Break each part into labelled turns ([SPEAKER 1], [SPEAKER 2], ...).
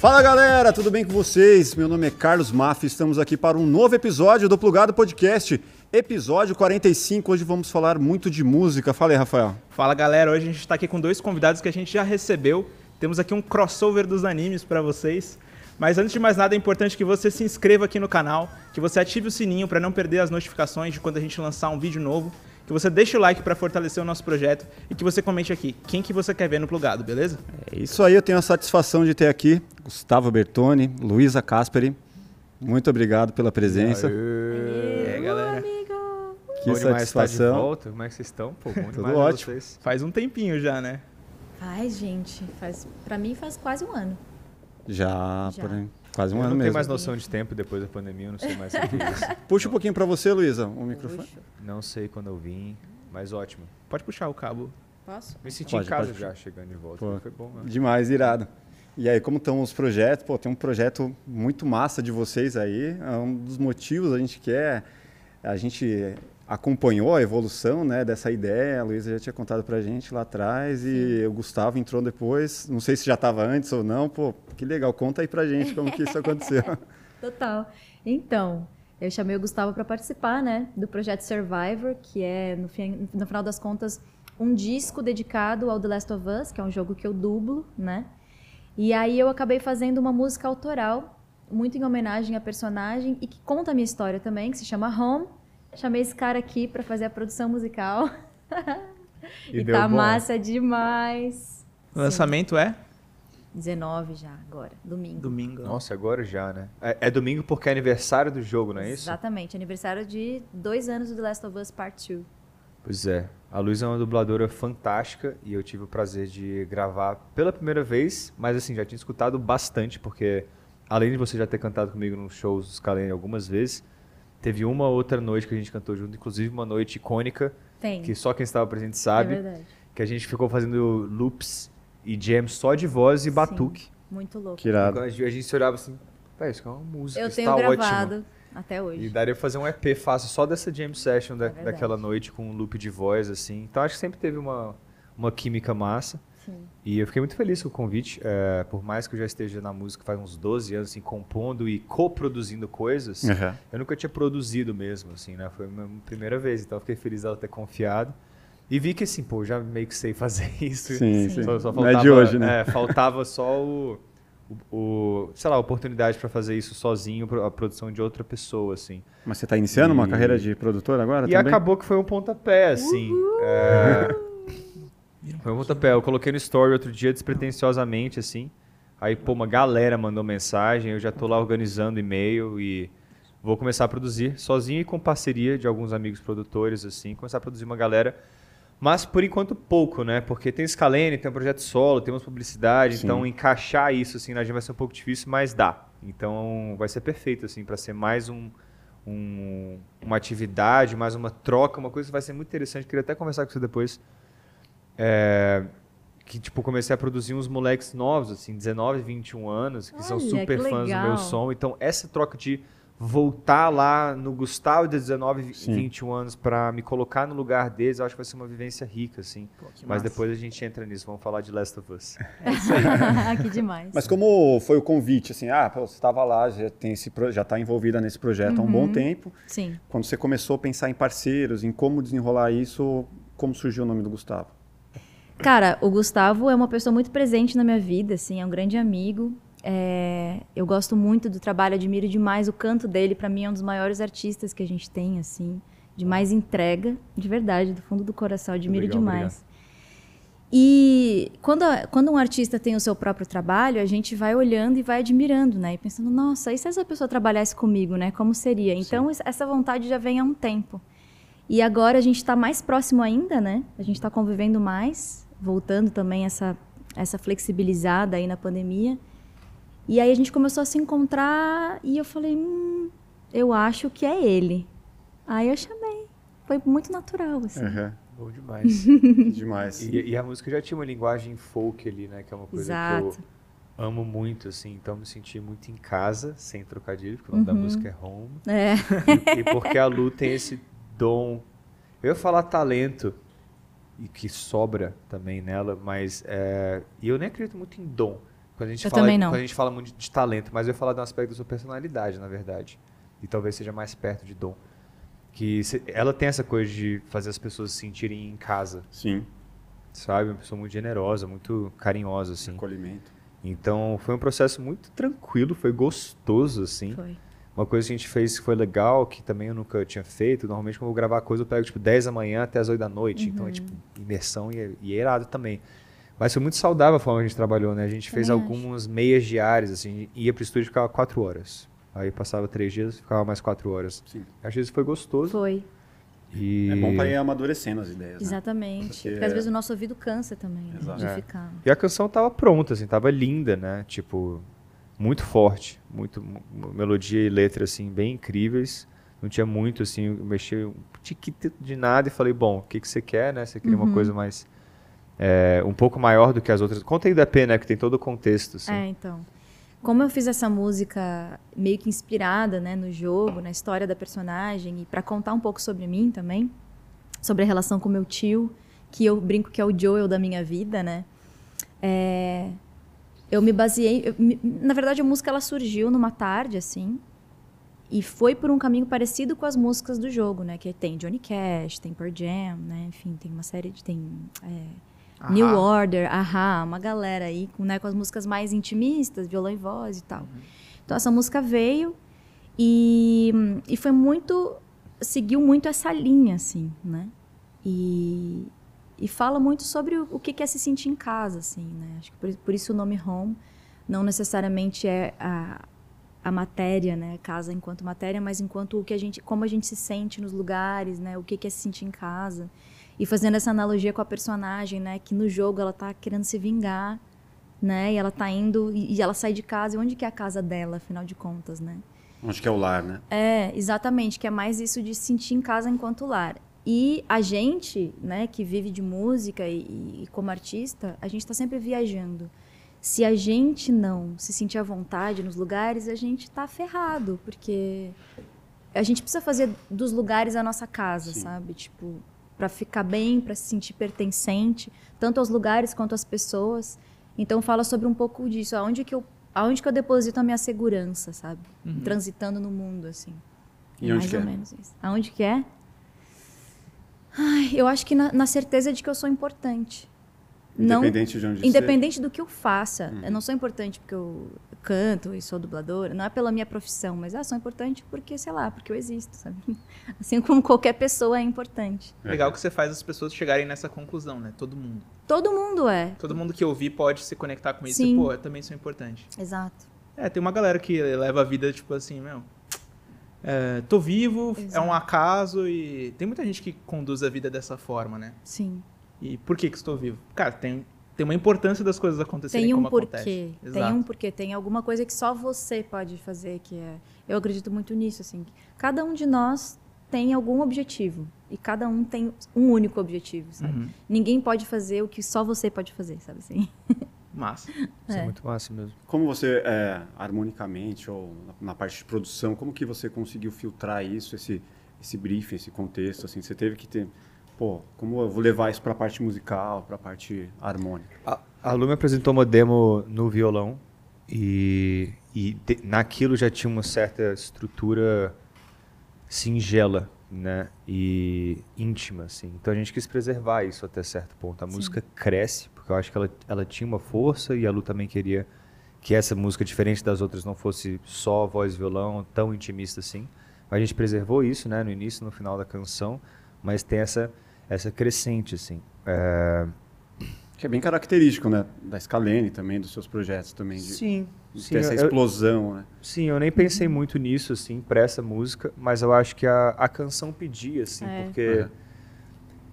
[SPEAKER 1] Fala galera, tudo bem com vocês? Meu nome é Carlos Maff, estamos aqui para um novo episódio do Plugado Podcast, episódio 45. Hoje vamos falar muito de música. Fala aí, Rafael.
[SPEAKER 2] Fala galera, hoje a gente está aqui com dois convidados que a gente já recebeu. Temos aqui um crossover dos animes para vocês. Mas antes de mais nada, é importante que você se inscreva aqui no canal, que você ative o sininho para não perder as notificações de quando a gente lançar um vídeo novo, que você deixe o like para fortalecer o nosso projeto e que você comente aqui quem que você quer ver no plugado, beleza?
[SPEAKER 1] É isso aí, eu tenho a satisfação de ter aqui Gustavo Bertoni, Luísa Casperi. Muito obrigado pela presença.
[SPEAKER 2] E aí, galera?
[SPEAKER 1] Que
[SPEAKER 3] Bom estar de
[SPEAKER 1] satisfação.
[SPEAKER 3] volta. Como é que vocês estão? Pô, bom
[SPEAKER 1] Tudo ótimo.
[SPEAKER 3] vocês.
[SPEAKER 2] Faz um tempinho já, né?
[SPEAKER 4] Ai, gente, faz, pra mim faz quase um ano.
[SPEAKER 1] Já,
[SPEAKER 4] Já.
[SPEAKER 1] por quase um
[SPEAKER 3] eu
[SPEAKER 1] ano
[SPEAKER 3] não
[SPEAKER 1] mesmo.
[SPEAKER 3] tenho mais noção de tempo depois da pandemia, eu não sei mais o que é isso.
[SPEAKER 1] Puxa um pouquinho para você, Luísa, o microfone.
[SPEAKER 4] Puxa.
[SPEAKER 3] Não sei quando eu vim, mas ótimo.
[SPEAKER 2] Pode puxar o cabo.
[SPEAKER 4] Posso?
[SPEAKER 3] Me senti
[SPEAKER 1] Pode,
[SPEAKER 3] em casa já, chegando de volta.
[SPEAKER 1] Pô.
[SPEAKER 3] Foi bom, né?
[SPEAKER 1] Demais, irado. E aí, como estão os projetos? Pô, tem um projeto muito massa de vocês aí. É um dos motivos a gente quer. A gente acompanhou a evolução né, dessa ideia. A Luísa já tinha contado pra gente lá atrás e o Gustavo entrou depois. Não sei se já estava antes ou não. Pô, que legal. Conta aí pra gente como que isso aconteceu.
[SPEAKER 4] Total. Então, eu chamei o Gustavo para participar, né, do projeto Survivor, que é, no, fim- no final das contas, um disco dedicado ao The Last of Us, que é um jogo que eu dublo, né? E aí eu acabei fazendo uma música autoral, muito em homenagem à personagem e que conta a minha história também, que se chama Home. Chamei esse cara aqui para fazer a produção musical.
[SPEAKER 3] E
[SPEAKER 4] E,
[SPEAKER 3] deu
[SPEAKER 4] tá
[SPEAKER 3] bom.
[SPEAKER 4] massa demais.
[SPEAKER 2] O lançamento é
[SPEAKER 4] 19 já, agora, domingo.
[SPEAKER 2] domingo.
[SPEAKER 3] Nossa, agora já, né? É, é domingo porque é aniversário do jogo, não é isso?
[SPEAKER 4] Exatamente, aniversário de dois anos do The Last of Us Part 2.
[SPEAKER 3] Pois é. A Luísa é uma dubladora fantástica e eu tive o prazer de gravar pela primeira vez, mas assim, já tinha escutado bastante, porque além de você já ter cantado comigo nos shows do Scalene algumas vezes, teve uma outra noite que a gente cantou junto, inclusive uma noite icônica,
[SPEAKER 4] Tem,
[SPEAKER 3] que só quem estava presente
[SPEAKER 4] é
[SPEAKER 3] sabe,
[SPEAKER 4] verdade.
[SPEAKER 3] que a gente ficou fazendo loops e jams só de voz e batuque.
[SPEAKER 4] Muito louco.
[SPEAKER 1] Que irado.
[SPEAKER 3] A gente a gente se olhava assim, "Pá, isso é uma música,
[SPEAKER 4] Eu tenho
[SPEAKER 3] tá
[SPEAKER 4] gravado
[SPEAKER 3] ótimo.
[SPEAKER 4] até
[SPEAKER 3] E
[SPEAKER 4] hoje.
[SPEAKER 3] daria pra fazer um EP fácil só dessa jam session da-
[SPEAKER 4] É
[SPEAKER 3] daquela noite com um loop de voz, assim. Então acho que sempre teve uma, uma química massa.
[SPEAKER 4] Sim.
[SPEAKER 3] E eu fiquei muito feliz com o convite. é, por mais que eu já esteja na música faz uns 12 anos, assim, compondo e coproduzindo coisas,
[SPEAKER 1] Uhum.
[SPEAKER 3] eu nunca tinha produzido mesmo, assim, né? Foi a minha primeira vez, então eu fiquei feliz dela ter confiado. E vi que, assim, pô, já meio que sei fazer isso.
[SPEAKER 1] Sim,
[SPEAKER 4] Sim.
[SPEAKER 3] Só, só
[SPEAKER 1] Não
[SPEAKER 3] faltava,
[SPEAKER 1] é de hoje, né?
[SPEAKER 3] é, faltava só o, o, o- sei lá, a oportunidade para fazer isso sozinho, a produção de outra pessoa, assim.
[SPEAKER 1] Mas você está iniciando uma
[SPEAKER 3] E-
[SPEAKER 1] carreira de produtor agora
[SPEAKER 3] E
[SPEAKER 1] também?
[SPEAKER 3] acabou que foi um pontapé, assim. É, Foi um pontapé. Eu coloquei no story outro dia despretensiosamente, assim. Aí, pô, uma galera mandou mensagem, eu já tô lá organizando e-mail e vou começar a produzir sozinho e com parceria de alguns amigos produtores, assim, começar a produzir uma galera. Mas por enquanto pouco, né? Porque tem Scalene, tem um projeto solo, temos publicidade,
[SPEAKER 1] Sim.
[SPEAKER 3] então encaixar isso assim na gente vai ser um pouco difícil, mas dá. Então vai ser perfeito assim para ser mais um, um- uma atividade, mais uma troca, uma coisa que vai ser muito interessante. Queria até conversar com você depois. É, que tipo comecei a produzir uns moleques novos, assim, 19, 21 anos, que são
[SPEAKER 4] Olha,
[SPEAKER 3] super
[SPEAKER 4] que
[SPEAKER 3] fãs do meu som. Então essa troca de voltar lá no Gustavo de 19,
[SPEAKER 1] Sim.
[SPEAKER 3] 21 anos para me colocar no lugar deles, eu acho que vai ser uma vivência rica, assim.
[SPEAKER 2] Pô,
[SPEAKER 3] Mas
[SPEAKER 2] massa.
[SPEAKER 3] depois a gente entra nisso, vamos falar de Last of Us.
[SPEAKER 4] que demais.
[SPEAKER 1] Mas como foi o convite, assim, ah, você estava lá, já tem esse já está envolvida nesse projeto há um bom tempo.
[SPEAKER 4] Sim.
[SPEAKER 1] Quando você começou a pensar em parceiros, em como desenrolar isso, como surgiu o nome do Gustavo?
[SPEAKER 4] Cara, o Gustavo é uma pessoa muito presente na minha vida, assim, é um grande amigo. É, eu gosto muito do trabalho, admiro demais o canto dele. Pra mim é um dos maiores artistas que a gente tem, assim, de mais entrega, de verdade, do fundo do coração, admiro
[SPEAKER 3] Legal,
[SPEAKER 4] demais. E quando, quando um artista tem o seu próprio trabalho, a gente vai olhando e vai admirando, né? E pensando, nossa, e se essa pessoa trabalhasse comigo, né? Como seria? Então, es- essa vontade já vem há um tempo. E agora a gente está mais próximo ainda, né? A gente está convivendo mais, voltando também essa, essa flexibilizada aí na pandemia. E aí a gente começou a se encontrar e eu falei, hum, eu acho que é ele. Aí eu chamei. Foi muito natural, assim.
[SPEAKER 1] Uhum.
[SPEAKER 3] Bom demais.
[SPEAKER 1] Que demais.
[SPEAKER 3] e, e a música já tinha uma linguagem folk ali, né? Que é uma coisa que
[SPEAKER 4] Exato.
[SPEAKER 3] eu amo muito, assim. Então eu me senti muito em casa, sem trocadilho, porque o nome da
[SPEAKER 4] Uhum.
[SPEAKER 3] música é Home.
[SPEAKER 4] É.
[SPEAKER 3] E, e porque a Lu tem esse dom. Eu ia falar talento, e que sobra também nela, mas. É, e eu nem acredito muito em dom. Quando a gente
[SPEAKER 4] Eu
[SPEAKER 3] fala,
[SPEAKER 4] também não.
[SPEAKER 3] Quando a gente fala muito de, de talento, mas eu ia falar de um aspecto da sua personalidade, na verdade. E talvez seja mais perto de dom. Que cê- ela tem essa coisa de fazer as pessoas se sentirem em casa,
[SPEAKER 1] Sim,
[SPEAKER 3] sabe? Uma pessoa muito generosa, muito carinhosa, assim.
[SPEAKER 1] acolhimento.
[SPEAKER 3] Então foi um processo muito tranquilo, foi gostoso, assim.
[SPEAKER 4] Foi.
[SPEAKER 3] Uma coisa que a gente fez que foi legal, que também eu nunca tinha feito. Normalmente, quando eu vou gravar coisa, eu pego tipo 10 da manhã até as 8 da noite. Então é tipo imersão e, é- e é irado também. Mas foi muito saudável a forma que a gente trabalhou, né? A gente fez
[SPEAKER 4] Também
[SPEAKER 3] algumas meias diárias, assim, ia pro estúdio e ficava 4 horas. Aí passava 3 dias, ficava mais 4 horas.
[SPEAKER 1] Sim.
[SPEAKER 3] Acho que isso foi gostoso.
[SPEAKER 4] Foi,
[SPEAKER 3] E...
[SPEAKER 1] É bom para ir amadurecendo as ideias. Né?
[SPEAKER 4] exatamente.
[SPEAKER 1] Porque
[SPEAKER 4] Porque às vezes o nosso ouvido cansa também, né? De
[SPEAKER 3] É.
[SPEAKER 4] ficar.
[SPEAKER 3] E a canção tava pronta, assim, tava linda, né? Tipo, muito forte, muito melodia e letra assim bem incríveis. Não tinha muito assim, eu mexi um tiquito de nada e falei, bom, o que que você quer, né? Você queria uma coisa mais é, um pouco maior do que as outras. Conta aí da EP, né, que tem todo o contexto, assim.
[SPEAKER 4] É, então. Como eu fiz essa música meio que inspirada, né, no jogo, na história da personagem e para contar um pouco sobre mim também, sobre a relação com meu tio, que eu brinco que é o Joel da minha vida, né? É, eu me baseei, eu na verdade a música ela surgiu numa tarde assim, e foi por um caminho parecido com as músicas do jogo, né? Que tem Johnny Cash, tem Pearl Jam, né? Enfim, tem uma série de tem é, New. Order, Ahá, uma galera aí com, né, com as músicas mais intimistas, violão e voz e tal. Então essa música veio e, e foi muito seguiu muito essa linha assim, né? E, e fala muito sobre o, o que é se sentir em casa, assim, né? Acho que por, por isso o nome Home não necessariamente é a, a matéria, né? Casa enquanto matéria, mas enquanto o que a gente, como a gente se sente nos lugares, né? O que é se sentir em casa. E fazendo essa analogia com a personagem, né? Que no jogo ela tá querendo se vingar, né? E ela tá indo e, e ela sai de casa. E onde que é a casa dela, afinal de contas, né?
[SPEAKER 1] Onde que é o lar, né?
[SPEAKER 4] É, exatamente, que é mais isso de se sentir em casa enquanto lar. E a gente, né, que vive de música e, e como artista, a gente está sempre viajando. Se a gente não se sentir à vontade nos lugares, a gente está ferrado, porque a gente precisa fazer dos lugares a nossa casa,
[SPEAKER 1] Sim.
[SPEAKER 4] sabe? Tipo, para ficar bem, para se sentir pertencente, tanto aos lugares quanto às pessoas. Então fala sobre um pouco disso, aonde que eu, aonde que eu deposito a minha segurança, sabe? Transitando no mundo assim.
[SPEAKER 1] E onde
[SPEAKER 4] mais
[SPEAKER 1] que
[SPEAKER 4] ou
[SPEAKER 1] é?
[SPEAKER 4] menos isso. Aonde que é? Ai, eu acho que na, na certeza de que eu sou importante. Não,
[SPEAKER 1] Independente de onde
[SPEAKER 4] independente do que eu faça.
[SPEAKER 1] Uhum.
[SPEAKER 4] Eu não sou importante porque eu canto e sou dubladora. Não é pela minha profissão, mas ah, sou importante porque, sei lá, porque eu existo, sabe? Assim como qualquer pessoa é importante.
[SPEAKER 1] É.
[SPEAKER 2] Legal que você faz as pessoas chegarem nessa conclusão, né? Todo mundo.
[SPEAKER 4] Todo mundo é.
[SPEAKER 2] Todo mundo que ouvir pode se conectar com isso
[SPEAKER 4] Sim.
[SPEAKER 2] e, pô, eu também sou importante.
[SPEAKER 4] Exato.
[SPEAKER 2] É, tem uma galera que leva a vida, tipo assim, meu. É, tô vivo, é
[SPEAKER 4] Exato.
[SPEAKER 2] um acaso e. Tem muita gente que conduz a vida dessa forma, né?
[SPEAKER 4] Sim.
[SPEAKER 2] E por que que estou vivo? Cara, tem, tem uma importância das coisas acontecerem
[SPEAKER 4] Tem um
[SPEAKER 2] como
[SPEAKER 4] porquê.
[SPEAKER 2] acontece.
[SPEAKER 4] Tem
[SPEAKER 2] Exato.
[SPEAKER 4] um porquê. Tem alguma coisa que só você pode fazer, que é. Eu acredito muito nisso, assim. Cada um de nós tem algum objetivo. E cada um tem um único objetivo, sabe?
[SPEAKER 2] Uhum.
[SPEAKER 4] Ninguém pode fazer o que só você pode fazer, sabe assim?
[SPEAKER 2] Massa.
[SPEAKER 3] Isso é
[SPEAKER 4] É.
[SPEAKER 3] muito massa mesmo.
[SPEAKER 1] Como você, é, harmonicamente ou na- na parte de produção, como que você conseguiu filtrar isso, esse, esse briefing, esse contexto, assim? Você teve que ter, pô, como eu vou levar isso para a parte musical, para a parte harmônica?
[SPEAKER 3] A, a Lu me apresentou uma demo no violão e, e de- naquilo já tinha uma certa estrutura singela, né? E íntima, assim. Então a gente quis preservar isso até certo ponto. A música cresce, porque eu acho que ela, ela tinha uma força e a Lu também queria que essa música, diferente das outras, não fosse só voz e violão, tão intimista assim. A gente preservou isso, né? No início e no final da canção, mas tem essa, essa crescente, assim. É,
[SPEAKER 1] Que é bem característico, né? Da Scalene também, dos seus projetos também. De,
[SPEAKER 3] Sim,
[SPEAKER 1] de
[SPEAKER 3] sim.
[SPEAKER 1] ter essa
[SPEAKER 3] eu-
[SPEAKER 1] explosão, né?
[SPEAKER 3] Sim, eu nem pensei muito nisso, assim, pra essa música, mas eu acho que a, a canção pedia, assim,
[SPEAKER 4] É.
[SPEAKER 3] porque.
[SPEAKER 1] É.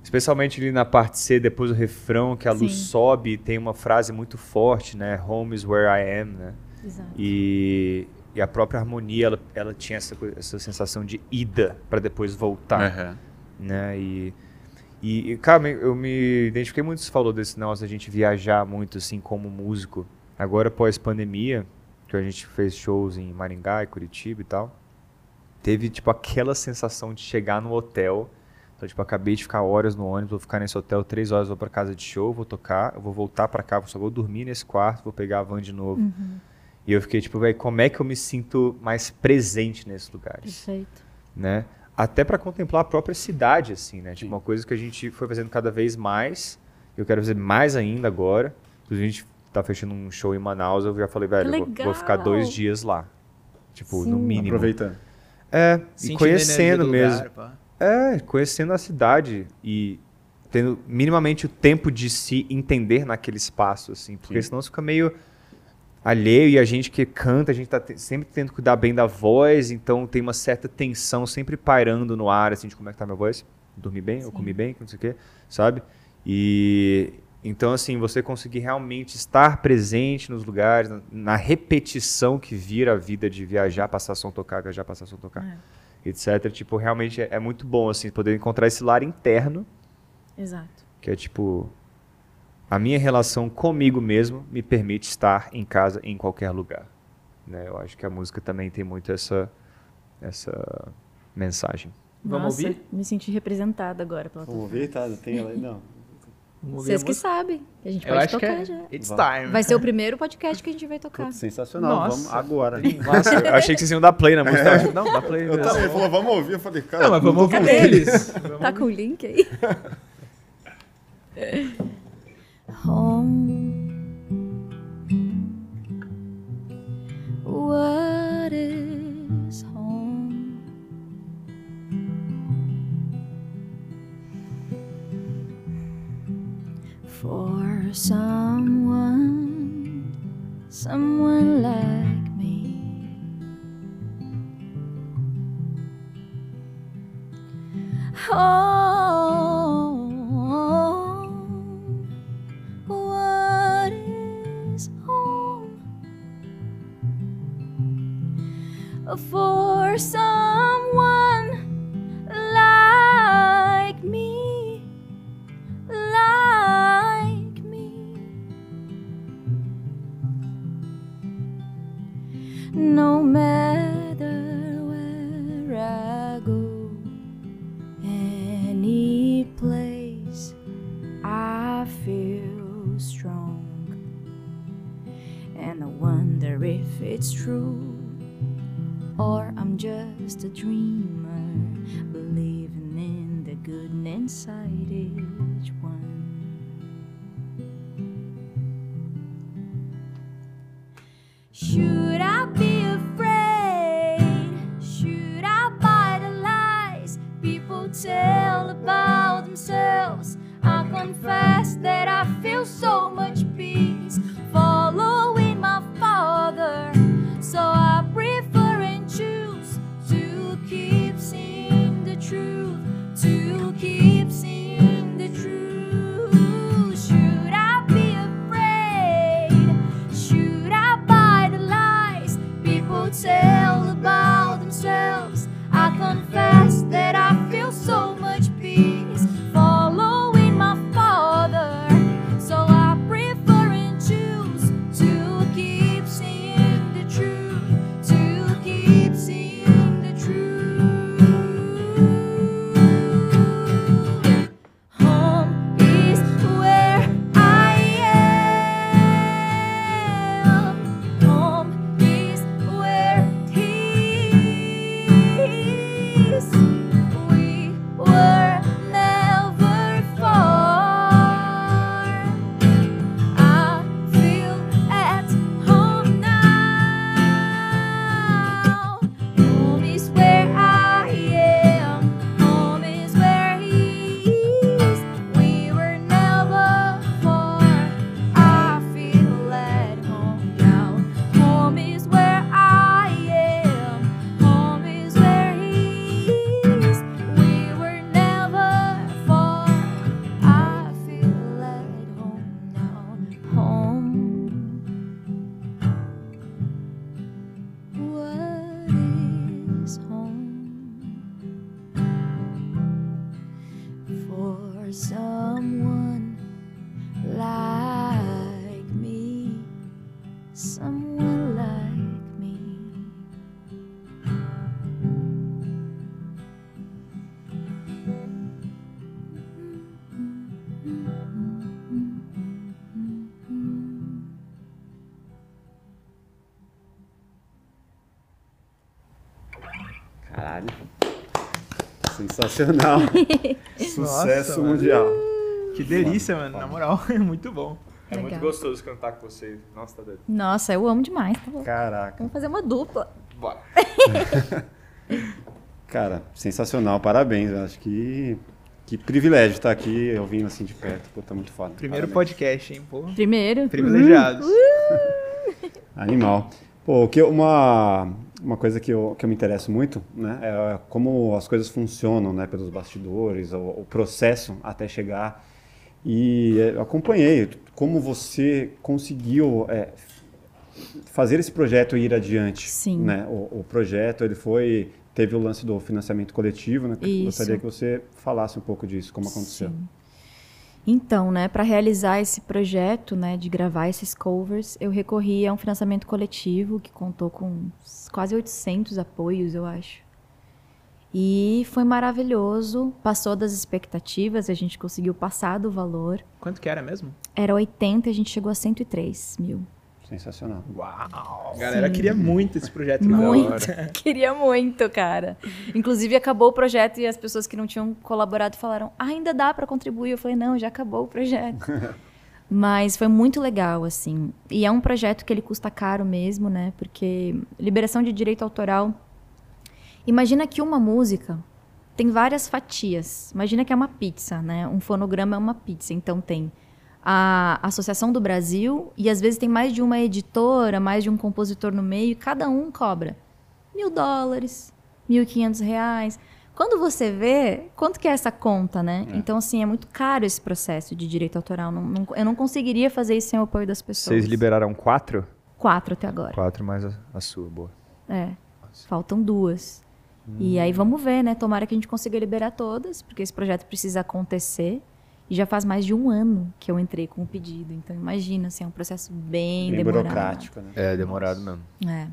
[SPEAKER 3] Especialmente ali na parte C, depois do refrão, que a luz
[SPEAKER 4] Sim.
[SPEAKER 3] sobe e tem uma frase muito forte, né? Home is where I am, né?
[SPEAKER 4] Exato.
[SPEAKER 3] E, e a própria harmonia, ela, ela tinha essa, essa sensação de ida pra depois voltar
[SPEAKER 1] Aham.
[SPEAKER 3] né? E, e, e, cara, eu me identifiquei muito, você falou desse negócio da gente viajar muito, assim, como músico. Agora, pós-pandemia, que a gente fez shows em Maringá e Curitiba e tal, teve, tipo, aquela sensação de chegar no hotel, Então, tipo, acabei de ficar horas no ônibus, vou ficar nesse hotel três horas, vou pra casa de show, vou tocar, eu vou voltar pra cá, só vou dormir nesse quarto, vou pegar a van de novo.
[SPEAKER 4] Uhum.
[SPEAKER 3] E eu fiquei tipo, velho, como é que eu me sinto mais presente nesses lugares,
[SPEAKER 4] Perfeito.
[SPEAKER 3] né? Até pra contemplar a própria cidade, assim, né? Tipo, uma coisa que a gente foi fazendo cada vez mais, eu quero fazer mais ainda agora. Inclusive, a gente tá fechando um show em Manaus, eu já falei, velho, vou, vou ficar dois dias lá. Tipo,
[SPEAKER 4] Sim.
[SPEAKER 3] no mínimo.
[SPEAKER 1] Aproveitando.
[SPEAKER 3] É,
[SPEAKER 2] Sentindo
[SPEAKER 3] e conhecendo mesmo.
[SPEAKER 2] lugar.
[SPEAKER 3] É, conhecendo a cidade e tendo minimamente o tempo de se entender naquele espaço, assim, porque
[SPEAKER 1] Sim.
[SPEAKER 3] senão você fica meio alheio e a gente que canta, a gente tá sempre tendo que cuidar bem da voz, então tem uma certa tensão sempre pairando no ar, assim, de como é que tá minha voz, dormi bem, eu
[SPEAKER 4] Sim.
[SPEAKER 3] comi bem, não sei o quê, sabe? E então, assim, você conseguir realmente estar presente nos lugares, na, na repetição que vira a vida de viajar, passar som, tocar, viajar, passar som, tocar
[SPEAKER 4] É,
[SPEAKER 3] etc. Tipo, realmente é, é muito bom, assim, poder encontrar esse lar interno,
[SPEAKER 4] exato.
[SPEAKER 3] que é tipo. A minha relação comigo mesmo me permite estar em casa em qualquer lugar. Né? Eu acho que a música também tem muito essa, essa mensagem.
[SPEAKER 2] Vamos
[SPEAKER 4] Nossa,
[SPEAKER 2] ouvir?
[SPEAKER 4] me senti representada agora pela
[SPEAKER 1] Vamos ver, tá? Tem ela aí? Não.
[SPEAKER 4] Vocês que sabem. que A gente
[SPEAKER 2] Eu
[SPEAKER 4] pode
[SPEAKER 2] acho que
[SPEAKER 4] tocar
[SPEAKER 2] é
[SPEAKER 4] já.
[SPEAKER 2] It's. Time.
[SPEAKER 4] Vai ser o primeiro podcast que a gente vai tocar.
[SPEAKER 1] Putz, sensacional.
[SPEAKER 2] Nossa.
[SPEAKER 1] Vamos agora.
[SPEAKER 3] Nossa, eu achei que vocês iam dar play na música. Achei- Não, dá play.
[SPEAKER 1] Eu
[SPEAKER 3] mesmo.
[SPEAKER 1] também, ele falou, vamos ouvir. Eu falei, cara,
[SPEAKER 2] Não, mas vamos ouvir eles.
[SPEAKER 4] Tá com o link aí? Home. What For someone, someone like me. Home. What is home? For someone it's true or I'm just a dreamer, believing in the good inside each one. Should I be afraid? Should I buy the lies people tell about themselves? I confess that I feel so much peace following. So I prefer and choose to keep seeing the truth,
[SPEAKER 1] Sensacional. Sucesso
[SPEAKER 2] Nossa, mano.
[SPEAKER 1] mundial.
[SPEAKER 2] Que delícia, mano. Na moral, é muito bom.
[SPEAKER 3] É muito
[SPEAKER 4] Legal.
[SPEAKER 3] gostoso cantar com vocês. Nossa, tá doido.
[SPEAKER 4] Nossa, eu amo demais. Tá.
[SPEAKER 1] Caraca.
[SPEAKER 4] Vamos fazer uma dupla.
[SPEAKER 3] Bora.
[SPEAKER 1] Cara, sensacional. Parabéns. Eu acho que que privilégio estar aqui ouvindo assim de perto. Pô, tá muito foda.
[SPEAKER 2] Primeiro
[SPEAKER 1] Parabéns.
[SPEAKER 2] podcast, hein, pô.
[SPEAKER 4] Primeiro.
[SPEAKER 2] Privilegiados.
[SPEAKER 1] Animal. Pô, o que uma, uma coisa que eu, que eu me interesso muito, né, é como as coisas funcionam, né, pelos bastidores, o, o processo até chegar. E eu acompanhei como você conseguiu é, fazer esse projeto ir adiante.
[SPEAKER 4] Sim.
[SPEAKER 1] Né? O, o projeto, ele foi, teve o lance do financiamento coletivo, né?
[SPEAKER 4] Isso.
[SPEAKER 1] Gostaria que você falasse um pouco disso, como aconteceu.
[SPEAKER 4] Sim. Então, né, para realizar esse projeto, né, de gravar esses covers, eu recorri a um financiamento coletivo que contou com quase 800 apoios, eu acho. E foi maravilhoso, passou das expectativas, a gente conseguiu passar do valor.
[SPEAKER 2] Quanto que era mesmo?
[SPEAKER 4] Era 80 e a gente chegou a 103 mil.
[SPEAKER 1] Sensacional.
[SPEAKER 2] Uau! A galera queria muito esse projeto. na
[SPEAKER 4] Muito.
[SPEAKER 2] hora.
[SPEAKER 4] Queria muito, cara. Inclusive, acabou o projeto e as pessoas que não tinham colaborado falaram: "Ah, ainda dá para contribuir. Eu falei: não, já acabou o projeto. Mas foi muito legal, assim. E é um projeto que ele custa caro mesmo, né? Porque liberação de direito autoral. Imagina que uma música tem várias fatias. Imagina que é uma pizza, né? Um fonograma é uma pizza. Então tem a Associação do Brasil e às vezes tem mais de uma editora, mais de um compositor no meio, e cada um cobra mil dólares, mil e quinhentos reais. Quando você vê, quanto que é essa conta, né? Então, assim, é muito caro esse processo de direito autoral. Não- não- eu não conseguiria fazer isso sem o apoio das pessoas.
[SPEAKER 3] Vocês liberaram quatro?
[SPEAKER 4] Quatro até agora.
[SPEAKER 3] Quatro mais a, a sua, boa.
[SPEAKER 4] É. Faltam duas. E aí vamos ver, né? Tomara que a gente consiga liberar todas, porque esse projeto precisa acontecer. E já faz mais de um ano que eu entrei com o pedido. Então imagina, assim, é um processo bem,
[SPEAKER 1] Bem
[SPEAKER 4] demorado.
[SPEAKER 1] burocrático, né?
[SPEAKER 3] É, demorado mesmo.
[SPEAKER 4] É.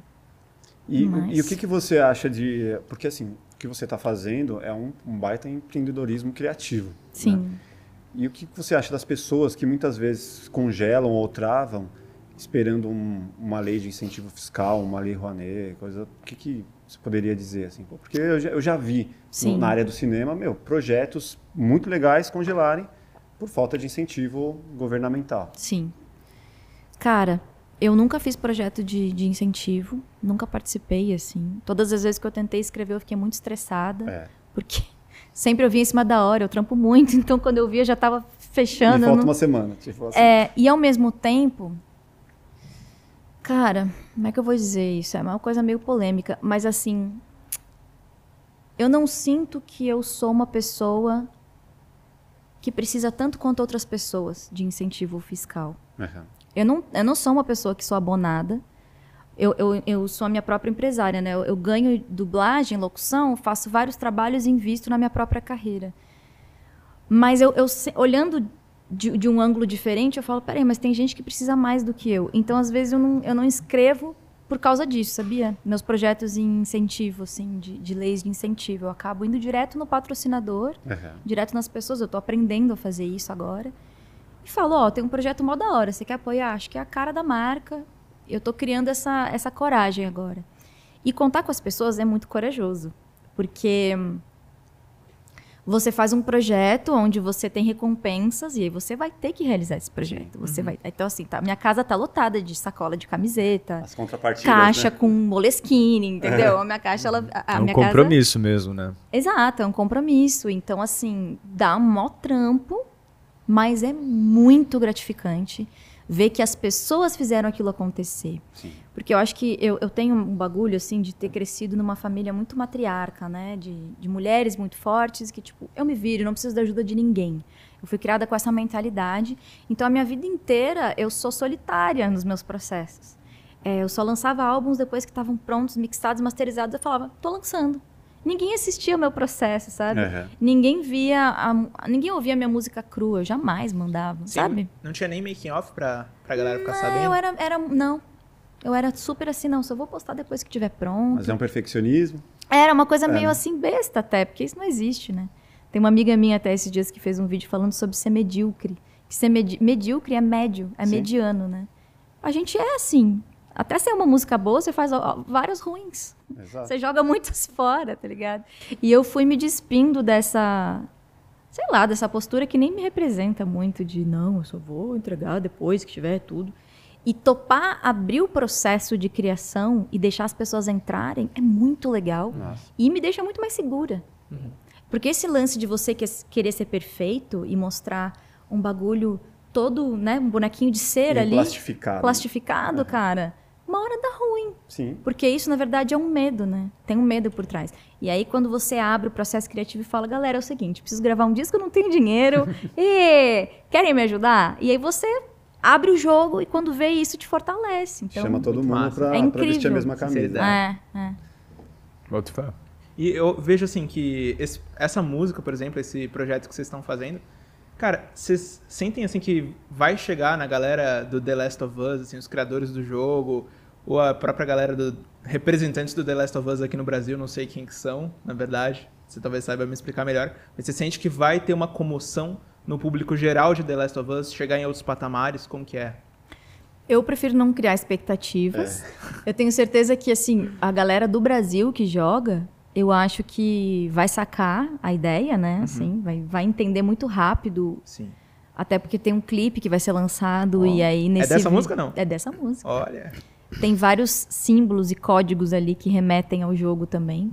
[SPEAKER 1] E,
[SPEAKER 4] Mas-
[SPEAKER 1] e o que, que você acha de. Porque assim, o que você está fazendo é um, um baita empreendedorismo criativo. né?
[SPEAKER 4] Sim.
[SPEAKER 1] E o que você acha das pessoas que muitas vezes congelam ou travam esperando um- uma lei de incentivo fiscal, uma lei Rouanet, coisa. O que, que você poderia dizer assim? Porque eu já, eu já vi no- na área do cinema, meu, projetos muito legais congelarem por falta de incentivo governamental.
[SPEAKER 4] Sim. Cara, eu nunca fiz projeto de, de incentivo, nunca participei, assim. Todas as vezes que eu tentei escrever, eu fiquei muito estressada,
[SPEAKER 1] É.
[SPEAKER 4] porque sempre eu via em cima da hora, eu trampo muito, então quando eu via já tava
[SPEAKER 1] E
[SPEAKER 4] fechando. eu
[SPEAKER 1] falta
[SPEAKER 4] não-
[SPEAKER 1] uma semana. Tipo assim.
[SPEAKER 4] É, e ao mesmo tempo, cara, como é que eu vou dizer isso? É uma coisa meio polêmica, mas assim, eu não sinto que eu sou uma pessoa que precisa tanto quanto outras pessoas de incentivo fiscal.
[SPEAKER 1] Aham.
[SPEAKER 4] Eu não, eu não sou uma pessoa que sou abonada. Eu, eu, eu sou a minha própria empresária, né? Eu, eu ganho dublagem, locução, faço vários trabalhos e invisto na minha própria carreira. Mas eu, eu olhando de, de um ângulo diferente, eu falo, peraí, mas tem gente que precisa mais do que eu. Então, às vezes, eu não, eu não inscrevo por causa disso, sabia? Meus projetos em incentivo, assim, de, de leis de incentivo. Eu acabo indo direto no patrocinador
[SPEAKER 1] Aham.
[SPEAKER 4] direto nas pessoas. Eu tô aprendendo a fazer isso agora. E falo, ó, tem um projeto mó da hora, você quer apoiar? Acho que é a cara da marca. Eu tô criando essa, essa coragem agora. E contar com as pessoas é muito corajoso. Porque você faz um projeto onde você tem recompensas e aí você vai ter que realizar esse projeto. Você vai. Então, assim, tá, minha casa tá lotada de sacola de camiseta,
[SPEAKER 1] As contrapartidas.
[SPEAKER 4] caixa
[SPEAKER 1] né?
[SPEAKER 4] com moleskine, entendeu? A minha caixa, ela. A, a
[SPEAKER 3] é um
[SPEAKER 4] minha casa-
[SPEAKER 3] compromisso mesmo, né?
[SPEAKER 4] Exato, é um compromisso. Então, assim, dá um mó trampo, mas é muito gratificante ver que as pessoas fizeram aquilo acontecer.
[SPEAKER 1] Sim.
[SPEAKER 4] Porque eu acho que eu, eu tenho um bagulho, assim, de ter crescido numa família muito matriarca, né? De, de mulheres muito fortes que, tipo, eu me viro, não preciso da ajuda de ninguém. Eu fui criada com essa mentalidade. Então, a minha vida inteira, eu sou solitária nos meus processos. É, eu só lançava álbuns depois que estavam prontos, mixados, masterizados. Eu falava, tô lançando. Ninguém assistia o meu processo, sabe?
[SPEAKER 1] Aham.
[SPEAKER 4] Ninguém via, a- ninguém ouvia a minha música crua. Eu jamais mandava,
[SPEAKER 2] Sim,
[SPEAKER 4] sabe?
[SPEAKER 2] Não tinha nem making off pra, pra galera ficar
[SPEAKER 4] Não,
[SPEAKER 2] sabendo.
[SPEAKER 4] eu era, era, não. Eu era super assim, não, só vou postar depois que tiver pronto.
[SPEAKER 1] Mas é um perfeccionismo.
[SPEAKER 4] Era uma coisa
[SPEAKER 1] É,
[SPEAKER 4] meio
[SPEAKER 1] né?
[SPEAKER 4] assim besta até, porque isso não existe, né? Tem uma amiga minha até esses dias que fez um vídeo falando sobre ser medíocre. Que ser medi medíocre é médio, é
[SPEAKER 1] Sim.
[SPEAKER 4] mediano, né? A gente é assim. Até ser uma música boa, você faz vários ruins.
[SPEAKER 1] Exato.
[SPEAKER 4] Você joga muitos fora, tá ligado? E eu fui me despindo dessa, sei lá, dessa postura que nem me representa muito de não, eu só vou entregar depois que tiver tudo. E topar abrir o processo de criação e deixar as pessoas entrarem é muito legal
[SPEAKER 1] Nossa.
[SPEAKER 4] e me deixa muito mais segura. Porque esse lance de você que- querer ser perfeito e mostrar um bagulho todo, né, um bonequinho de cera
[SPEAKER 1] E
[SPEAKER 4] ali,
[SPEAKER 1] plastificado.
[SPEAKER 4] plastificado, cara, uma hora dá ruim.
[SPEAKER 1] Sim.
[SPEAKER 4] Porque isso, na verdade, é um medo, né? Tem um medo por trás. E aí, quando você abre o processo criativo e fala, galera, é o seguinte, preciso gravar um disco, eu não tenho dinheiro. e querem me ajudar? E aí você abre o jogo e quando vê isso, te fortalece. Então,
[SPEAKER 1] Chama todo mundo pra,
[SPEAKER 4] É
[SPEAKER 1] pra vestir a mesma camisa.
[SPEAKER 4] É, é.
[SPEAKER 3] Boto fé.
[SPEAKER 2] E eu vejo assim que esse- essa música, por exemplo, esse projeto que vocês estão fazendo, cara, vocês sentem assim que vai chegar na galera do The Last of Us, assim, os criadores do jogo, ou a própria galera do representantes do The Last of Us aqui no Brasil, não sei quem que são, na verdade. Você talvez saiba me explicar melhor. Mas você sente que vai ter uma comoção no público geral de The Last of Us, chegar em outros patamares, como que é?
[SPEAKER 4] Eu prefiro não criar expectativas. Eu tenho certeza que, assim, a galera do Brasil que joga, eu acho que vai sacar a ideia, né? Assim, vai, vai entender muito rápido.
[SPEAKER 2] Sim.
[SPEAKER 4] Até porque tem um clipe que vai ser lançado e aí nesse...
[SPEAKER 2] dessa
[SPEAKER 4] vi-
[SPEAKER 2] música, não?
[SPEAKER 4] É dessa música.
[SPEAKER 2] Olha.
[SPEAKER 4] Tem vários símbolos e códigos ali que remetem ao jogo também.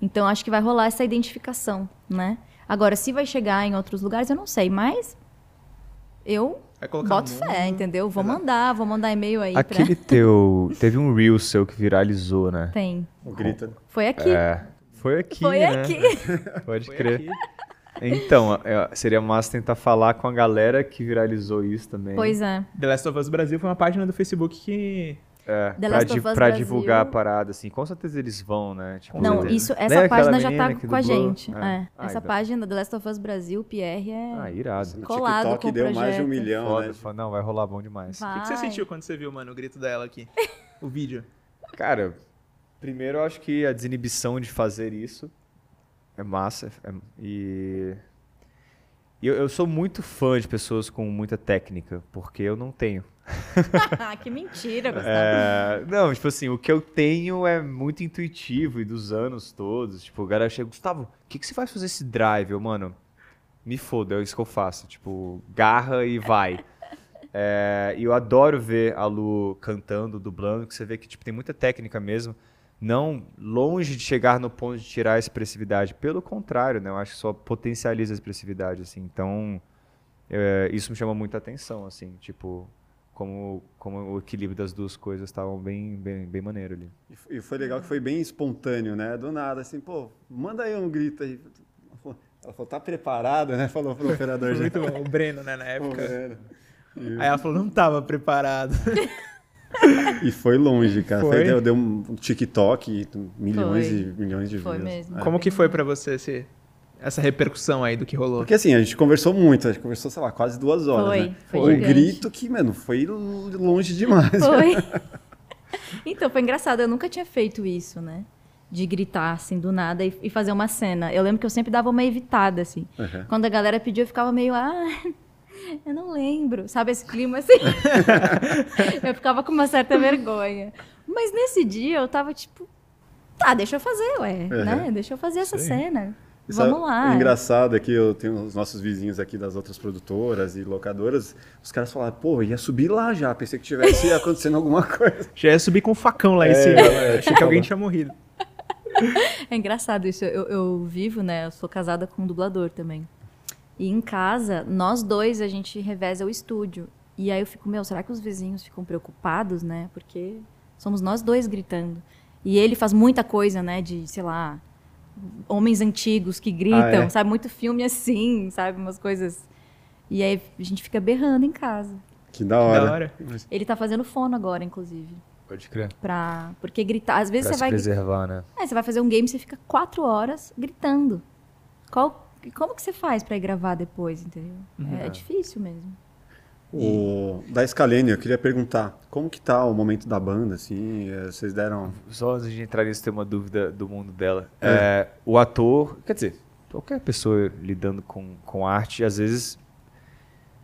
[SPEAKER 4] Então acho que vai rolar essa identificação, né? Agora, se vai chegar em outros lugares, eu não sei, mas eu boto
[SPEAKER 2] no
[SPEAKER 4] fé, entendeu? Vou
[SPEAKER 2] Exato.
[SPEAKER 4] mandar, vou mandar e-mail aí
[SPEAKER 3] Aquele teu. Teve um Reel seu que viralizou, né?
[SPEAKER 4] pra. Tem.
[SPEAKER 1] O grito.
[SPEAKER 4] Foi aqui.
[SPEAKER 3] É. Foi aqui.
[SPEAKER 4] Foi
[SPEAKER 3] né?
[SPEAKER 4] aqui.
[SPEAKER 3] Pode
[SPEAKER 2] Foi
[SPEAKER 3] crer.
[SPEAKER 2] aqui.
[SPEAKER 3] Então, é, seria massa tentar falar com a galera que viralizou isso também.
[SPEAKER 4] Pois é.
[SPEAKER 2] The Last of Us Brasil foi uma página do Facebook que
[SPEAKER 3] É,
[SPEAKER 4] The
[SPEAKER 3] pra,
[SPEAKER 4] Last
[SPEAKER 3] di-
[SPEAKER 4] of Us
[SPEAKER 3] pra
[SPEAKER 4] Brasil.
[SPEAKER 3] divulgar a parada, assim. Com certeza eles vão, né? Tipo,
[SPEAKER 4] Não, isso, essa página já tá com a gente.
[SPEAKER 3] É.
[SPEAKER 4] É.
[SPEAKER 3] Ah,
[SPEAKER 4] Essa
[SPEAKER 3] então.
[SPEAKER 4] página do Last of Us Brasil, Pierre, é.
[SPEAKER 3] Ah, irado.
[SPEAKER 1] No
[SPEAKER 4] Colado
[SPEAKER 1] TikTok
[SPEAKER 4] com o
[SPEAKER 1] deu mais de um milhão,
[SPEAKER 3] Foda,
[SPEAKER 1] né?
[SPEAKER 3] foda. Não, vai rolar bom demais.
[SPEAKER 2] O que, que você
[SPEAKER 4] Vai.
[SPEAKER 2] sentiu quando você viu, mano, o grito dela aqui? O vídeo.
[SPEAKER 3] Cara, primeiro eu acho que a desinibição de fazer isso é massa. é- e e eu, eu sou muito fã de pessoas com muita técnica, porque eu não tenho.
[SPEAKER 4] que mentira, Gustavo.
[SPEAKER 3] É, não, tipo assim, o que eu tenho é muito intuitivo e dos anos todos. Tipo, o cara chega, Gustavo, o que, que você faz fazer esse drive? Eu, mano, me foda, é isso que eu faço. Tipo, garra e vai. É, e eu adoro ver a Lu cantando, dublando, que você vê que tipo, tem muita técnica mesmo. Não longe de chegar no ponto de tirar a expressividade. Pelo contrário, né? Eu acho que só potencializa a expressividade, assim. Então, é, isso me chama muita atenção, assim. Tipo, como, como o equilíbrio das duas coisas estavam bem, bem, bem maneiro ali.
[SPEAKER 1] E foi legal que foi bem espontâneo, né? Do nada, assim, pô, manda aí um grito aí. Ela falou, tá preparado, né? Falou pro operador
[SPEAKER 2] Foi
[SPEAKER 1] já.
[SPEAKER 2] muito bom. O Breno, né, na época.
[SPEAKER 1] velho.
[SPEAKER 2] Aí ela falou, não tava preparado.
[SPEAKER 1] E foi longe, cara.
[SPEAKER 2] Foi?
[SPEAKER 1] Deu, deu um TikTok, e milhões
[SPEAKER 4] Foi.
[SPEAKER 1] e milhões de
[SPEAKER 4] Foi
[SPEAKER 1] views.
[SPEAKER 4] mesmo.
[SPEAKER 1] É.
[SPEAKER 2] Como que foi pra você esse, essa repercussão aí do que rolou?
[SPEAKER 1] Porque assim, a gente conversou muito, a gente conversou, sei lá, quase duas horas.
[SPEAKER 4] Foi,
[SPEAKER 1] né?
[SPEAKER 4] foi
[SPEAKER 1] Um grito que, mano, foi longe demais.
[SPEAKER 4] Foi. então, foi engraçado. Eu nunca tinha feito isso, né? De gritar, assim, do nada e, e fazer uma cena. Eu lembro que eu sempre dava uma evitada, assim.
[SPEAKER 1] Uhum.
[SPEAKER 4] Quando a galera pediu, eu ficava meio, ah, eu não lembro. Sabe esse clima assim? eu ficava com uma certa vergonha. Mas nesse dia eu tava tipo, tá, deixa eu fazer, ué,
[SPEAKER 1] Uhum.
[SPEAKER 4] né? Deixa eu fazer essa cena.
[SPEAKER 1] Isso é
[SPEAKER 4] Vamos lá.
[SPEAKER 1] engraçado é que eu tenho os nossos vizinhos aqui das outras produtoras e locadoras, os caras falaram, pô, ia subir lá já, pensei que tivesse acontecendo alguma coisa.
[SPEAKER 2] Já ia subir com um facão lá em
[SPEAKER 1] É,
[SPEAKER 2] cima.
[SPEAKER 1] é,
[SPEAKER 2] Achei que alguém tinha morrido.
[SPEAKER 4] É engraçado isso. Eu, eu vivo, né? Eu sou casada com um dublador também. E em casa, nós dois, a gente reveza o estúdio. E aí eu fico, meu, será que os vizinhos ficam preocupados, né? Porque somos nós dois gritando. E ele faz muita coisa, né? De, sei lá, homens antigos que gritam,
[SPEAKER 1] Ah, é?
[SPEAKER 4] sabe? Muito filme assim, sabe? Umas coisas. E aí a gente fica berrando em casa.
[SPEAKER 1] Que da hora.
[SPEAKER 2] Da hora.
[SPEAKER 4] Ele tá fazendo fono agora, inclusive.
[SPEAKER 3] Pode crer.
[SPEAKER 4] Pra... Porque gritar. Às vezes
[SPEAKER 3] Pra
[SPEAKER 4] você
[SPEAKER 3] se
[SPEAKER 4] vai.
[SPEAKER 3] preservar, né?
[SPEAKER 4] É, você vai fazer um game, você fica quatro horas gritando. Qual, como que você faz pra ir gravar depois, entendeu? É, é difícil mesmo.
[SPEAKER 1] O, da Scalene, eu queria perguntar, como que tá o momento da banda, assim, eh, vocês deram...
[SPEAKER 3] Só antes de entrar nisso, tem uma dúvida do mundo dela.
[SPEAKER 1] É.
[SPEAKER 3] É, o ator, quer dizer, qualquer pessoa lidando com, com arte, às vezes,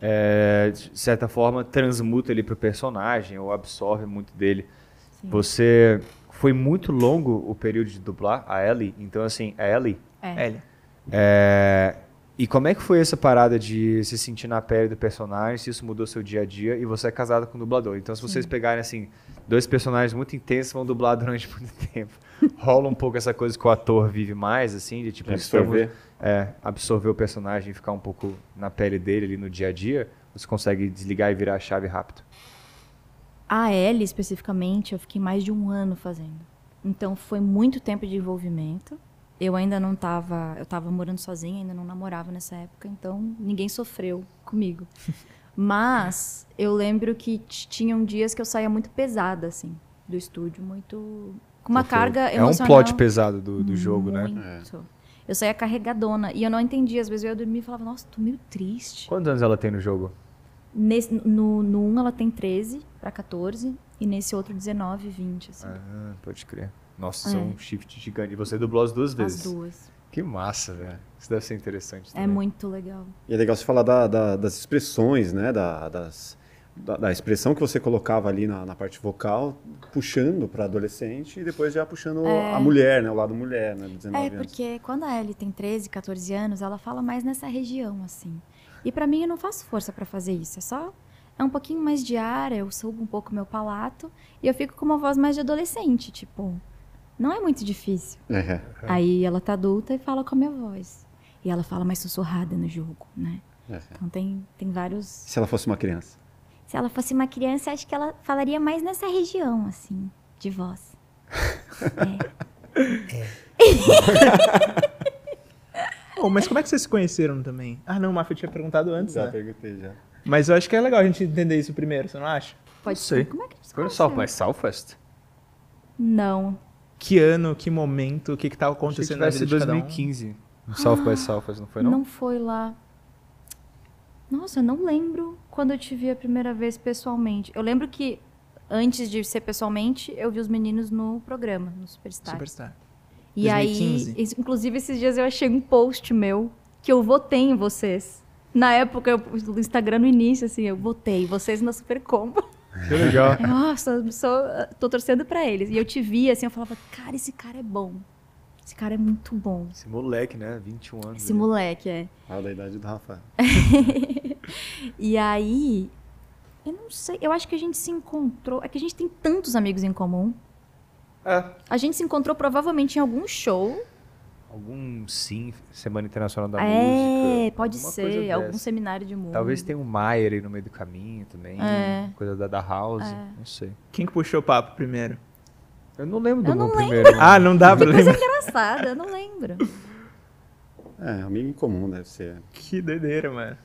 [SPEAKER 3] é, de certa forma, transmuta ele pro personagem ou absorve muito dele.
[SPEAKER 4] Sim.
[SPEAKER 3] Você foi muito longo o período de dublar a Ellie. Então, assim, a Ellie.
[SPEAKER 4] É.
[SPEAKER 2] Elia.
[SPEAKER 3] É, E como é que foi essa parada de se sentir na pele do personagem, se isso mudou seu dia a dia e você é casada com um dublador? Então, se vocês pegarem, assim, dois personagens muito intensos vão dublar durante muito tempo, rola um pouco essa coisa que o ator vive mais, assim, de tipo,
[SPEAKER 1] De absorver.
[SPEAKER 3] estamos- é, absorver o personagem e ficar um pouco na pele dele ali no dia a dia, você consegue desligar e virar a chave rápido.
[SPEAKER 4] A Ellie, especificamente, eu fiquei mais de um ano fazendo. Então, foi muito tempo de envolvimento. Eu ainda não estava... Eu estava morando sozinha, ainda não namorava nessa época. Então, ninguém sofreu comigo. Mas, eu lembro que tinham dias que eu saía muito pesada, assim, do estúdio. Muito... Com uma carga
[SPEAKER 3] É um
[SPEAKER 4] emocional...
[SPEAKER 3] plot pesado do, do jogo, né?
[SPEAKER 4] Muito. Eu saía carregadona. E eu não entendia. Às vezes eu ia dormir e falava, nossa, tô meio triste.
[SPEAKER 3] Quantos anos ela tem no jogo?
[SPEAKER 4] Nesse, no, no 1 ela tem 13 para 14. E nesse outro 19, 20, assim.
[SPEAKER 3] Ah, pode crer. Nossa,
[SPEAKER 4] É.
[SPEAKER 3] isso é um shift gigante. E você dublou as duas
[SPEAKER 4] as
[SPEAKER 3] vezes.
[SPEAKER 4] duas.
[SPEAKER 3] Que massa, velho. Isso deve ser interessante.
[SPEAKER 4] É
[SPEAKER 3] também.
[SPEAKER 4] muito legal.
[SPEAKER 1] E é legal você falar da- da- das expressões, né? Da, das, da, da expressão que você colocava ali na, na parte vocal, puxando para adolescente e depois já puxando a mulher, né? O lado mulher, né? 19
[SPEAKER 4] É,
[SPEAKER 1] anos.
[SPEAKER 4] porque quando a Ellie tem 13, 14 anos, ela fala mais nessa região, assim. E pra mim, eu não faço força pra fazer isso. É só... É um pouquinho mais de ar, eu subo um pouco meu palato. E eu fico com uma voz mais de adolescente, tipo... Não é muito difícil.
[SPEAKER 1] É.
[SPEAKER 4] Aí ela tá adulta e fala com a minha voz. E ela fala mais sussurrada no jogo, né?
[SPEAKER 1] É.
[SPEAKER 4] Então tem, tem vários...
[SPEAKER 1] Se ela fosse uma criança.
[SPEAKER 4] Se ela fosse uma criança, acho que ela falaria mais nessa região, assim, de voz.
[SPEAKER 2] Oh, mas como é que vocês se conheceram também? Ah, não, o Mafia tinha perguntado antes,
[SPEAKER 1] Já
[SPEAKER 2] né?
[SPEAKER 1] perguntei já.
[SPEAKER 2] Mas eu acho que é legal a gente entender isso primeiro, você não acha?
[SPEAKER 4] Pode
[SPEAKER 3] sei.
[SPEAKER 4] ser. Como é que
[SPEAKER 3] Foi no
[SPEAKER 4] conheceram?
[SPEAKER 3] South by Southwest?
[SPEAKER 4] Não.
[SPEAKER 2] Que ano, que momento, o que que tava
[SPEAKER 3] Achei que
[SPEAKER 2] acontecendo na vida de cada um?
[SPEAKER 3] 2015. No South by Southwest, não foi não?
[SPEAKER 4] Não foi lá. Nossa, eu não lembro quando eu te vi a primeira vez pessoalmente. Eu lembro que antes de ser pessoalmente, eu vi os meninos no programa, no Superstar.
[SPEAKER 2] Superstar.
[SPEAKER 4] E
[SPEAKER 2] 2015.
[SPEAKER 4] aí, inclusive esses dias eu achei um post meu que eu votei em vocês. Na época, eu, no Instagram no início, assim, eu votei vocês na Super Combo.
[SPEAKER 3] Que legal.
[SPEAKER 4] Nossa, eu sou, tô torcendo pra eles. E eu te vi, assim, eu falava, cara, esse cara é bom. Esse cara é muito bom.
[SPEAKER 3] Esse moleque, né? 21 anos.
[SPEAKER 4] Esse
[SPEAKER 3] ali.
[SPEAKER 4] moleque, é.
[SPEAKER 1] Ah, da idade do Rafael.
[SPEAKER 4] E aí, eu não sei, eu acho que a gente se encontrou. É que a gente tem tantos amigos em comum.
[SPEAKER 3] É.
[SPEAKER 4] A gente se encontrou provavelmente em algum show.
[SPEAKER 3] Algum sim, Semana Internacional da
[SPEAKER 4] é,
[SPEAKER 3] Música.
[SPEAKER 4] pode
[SPEAKER 3] alguma coisa
[SPEAKER 4] ser, algum
[SPEAKER 3] dessa.
[SPEAKER 4] seminário de música.
[SPEAKER 3] Talvez tenha um Maier aí no meio do caminho também.
[SPEAKER 4] É.
[SPEAKER 3] Coisa da, da House. Não sei.
[SPEAKER 2] Quem que puxou o papo primeiro?
[SPEAKER 3] Eu não lembro do
[SPEAKER 4] Eu
[SPEAKER 3] meu
[SPEAKER 4] não
[SPEAKER 3] primeiro.
[SPEAKER 2] Ah, não dá pra lembrar.
[SPEAKER 4] Engraçada, eu não lembro.
[SPEAKER 1] É, amigo em comum deve ser.
[SPEAKER 2] que doideira, mano.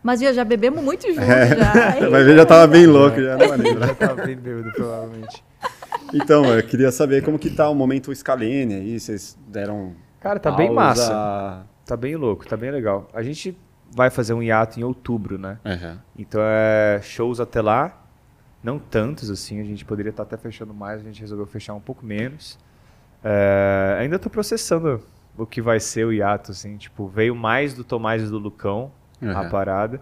[SPEAKER 4] Mas já, já bebemos muito juntos,
[SPEAKER 3] É.
[SPEAKER 4] já.
[SPEAKER 1] Vai ver, já tava bem louco, já não vai lembrar.
[SPEAKER 3] Eu tava bem bêbado, provavelmente.
[SPEAKER 1] Então, eu queria saber como que tá o momento Scalene aí, vocês deram
[SPEAKER 3] Cara, tá bem
[SPEAKER 1] pausa?
[SPEAKER 3] massa. Tá bem louco, tá bem legal. A gente vai fazer um hiato em outubro, né?
[SPEAKER 1] Aham.
[SPEAKER 3] Então é shows até lá. Não tantos assim, a gente poderia estar até fechando mais, a gente resolveu fechar um pouco menos. É, ainda tô processando o que vai ser o hiato, assim, tipo, veio mais do Tomás e do Lucão a
[SPEAKER 1] Aham.
[SPEAKER 3] parada.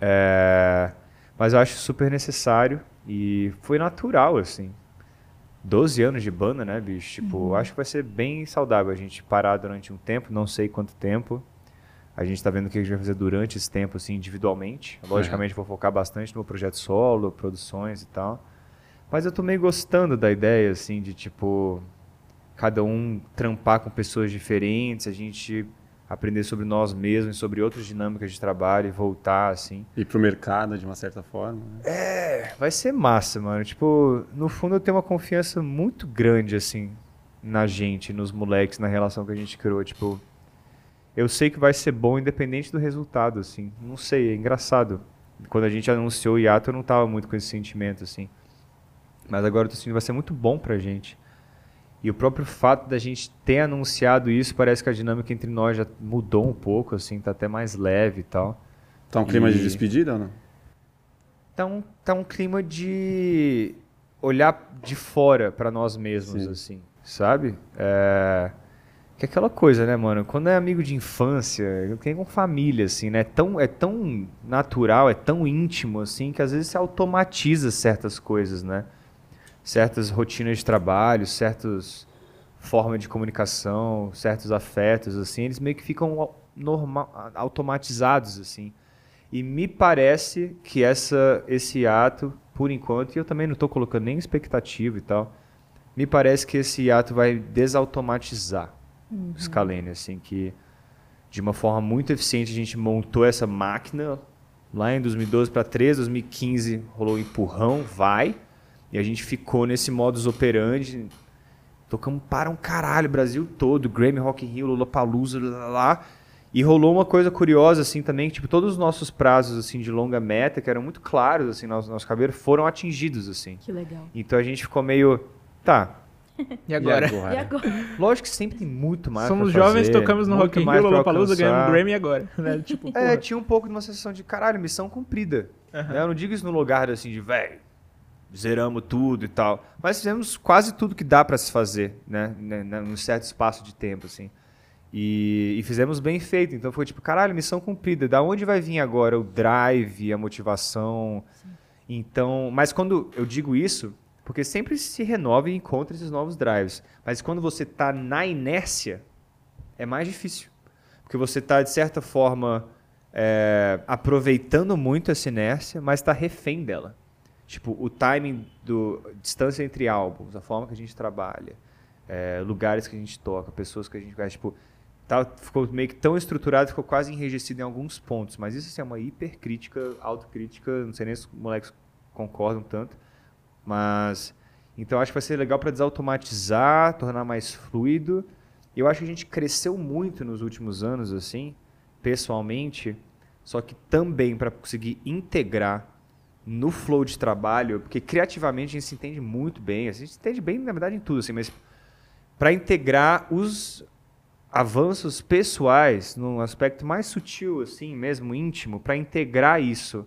[SPEAKER 3] É, mas eu acho super necessário e foi natural, assim. 12 anos de banda, né, bicho? Tipo, eu acho que vai ser bem saudável a gente parar durante um tempo, não sei quanto tempo. A gente tá vendo o que a gente vai fazer durante esse tempo, assim, individualmente. Logicamente, vou focar bastante no meu projeto solo, produções e tal. Mas eu tô meio gostando da ideia, assim, de, tipo, cada um trampar com pessoas diferentes, a gente aprender sobre nós mesmos, sobre outras dinâmicas de trabalho e voltar, assim.
[SPEAKER 1] Ir pro mercado de uma certa forma. né?
[SPEAKER 3] Vai ser massa, mano. Tipo, no fundo eu tenho uma confiança muito grande, assim, na gente, nos moleques, na relação que a gente criou. Tipo, eu sei que vai ser bom independente do resultado, assim. Não sei, é engraçado. Quando a gente anunciou o hiato, eu não tava muito com esse sentimento, assim. Mas agora eu tô sentindo que vai ser muito bom pra gente. E o próprio fato da gente ter anunciado isso, parece que a dinâmica entre nós já mudou um pouco, assim, tá até mais leve e tal.
[SPEAKER 1] Tá um clima de
[SPEAKER 3] E-
[SPEAKER 1] despedida ou não?
[SPEAKER 3] tá um, tá um clima de olhar de fora pra nós mesmos,
[SPEAKER 1] Sim.
[SPEAKER 3] assim, sabe? É, que é aquela coisa, né, mano? Quando é amigo de infância, tem com família, assim, né? É tão, é tão natural, é tão íntimo, assim, que às vezes se automatiza certas coisas, né? Certas rotinas de trabalho, certas formas de comunicação, certos afetos, assim, eles meio que ficam normal, automatizados, assim. E me parece que essa, esse ato, por enquanto, e eu também não estou colocando nem expectativa e tal, me parece que esse ato vai desautomatizar uhum. o Scalene, assim, que de uma forma muito eficiente a gente montou essa máquina lá em 2012 para 13, 2015 rolou um empurrão, vai, e a gente ficou nesse modus operandi, tocamos para um caralho, Brasil todo, Grammy, Rock in Rio, Lollapalooza, lá, lá, e rolou uma coisa curiosa assim também, que tipo, todos os nossos prazos assim de longa meta, que eram muito claros assim, nosso nosso cabelo, foram atingidos assim.
[SPEAKER 4] Que legal.
[SPEAKER 3] Então a gente ficou meio, tá,
[SPEAKER 2] e agora?
[SPEAKER 4] E agora? E agora?
[SPEAKER 3] Lógico que sempre tem muito mais
[SPEAKER 2] Somos jovens, tocamos no Rock in Rio, Lollapalooza, ganhando Grammy e agora. Né?
[SPEAKER 3] Tipo, é, tinha um pouco de uma sensação de, caralho, missão cumprida. Uhum. Né? Eu não digo isso no lugar assim de, velho, zeramos tudo e tal. Mas fizemos quase tudo que dá para se fazer, né? Num certo espaço de tempo, assim. E, e, fizemos bem feito. Então foi tipo, caralho, missão cumprida. Da onde vai vir agora o drive, a motivação? Sim. Então, mas quando eu digo isso, porque sempre se renova e encontra esses novos drives. Mas quando você está na inércia, é mais difícil. Porque você está, de certa forma, é, aproveitando muito essa inércia, mas está refém dela. Tipo, o timing do distância entre álbuns, a forma que a gente trabalha, é, lugares que a gente toca, pessoas que a gente conhece, tipo, tá, ficou meio que tão estruturado, ficou quase enrijecido em alguns pontos. Mas isso assim, é uma hipercrítica, autocrítica, não sei nem se os moleques concordam tanto. Mas então acho que vai ser legal para desautomatizar, tornar mais fluido. Eu acho que a gente cresceu muito nos últimos anos assim, pessoalmente, só que também para conseguir integrar no flow de trabalho, porque criativamente a gente se entende muito bem, a gente se entende bem na verdade em tudo assim, mas para integrar os avanços pessoais num aspecto mais sutil assim, mesmo íntimo, para integrar isso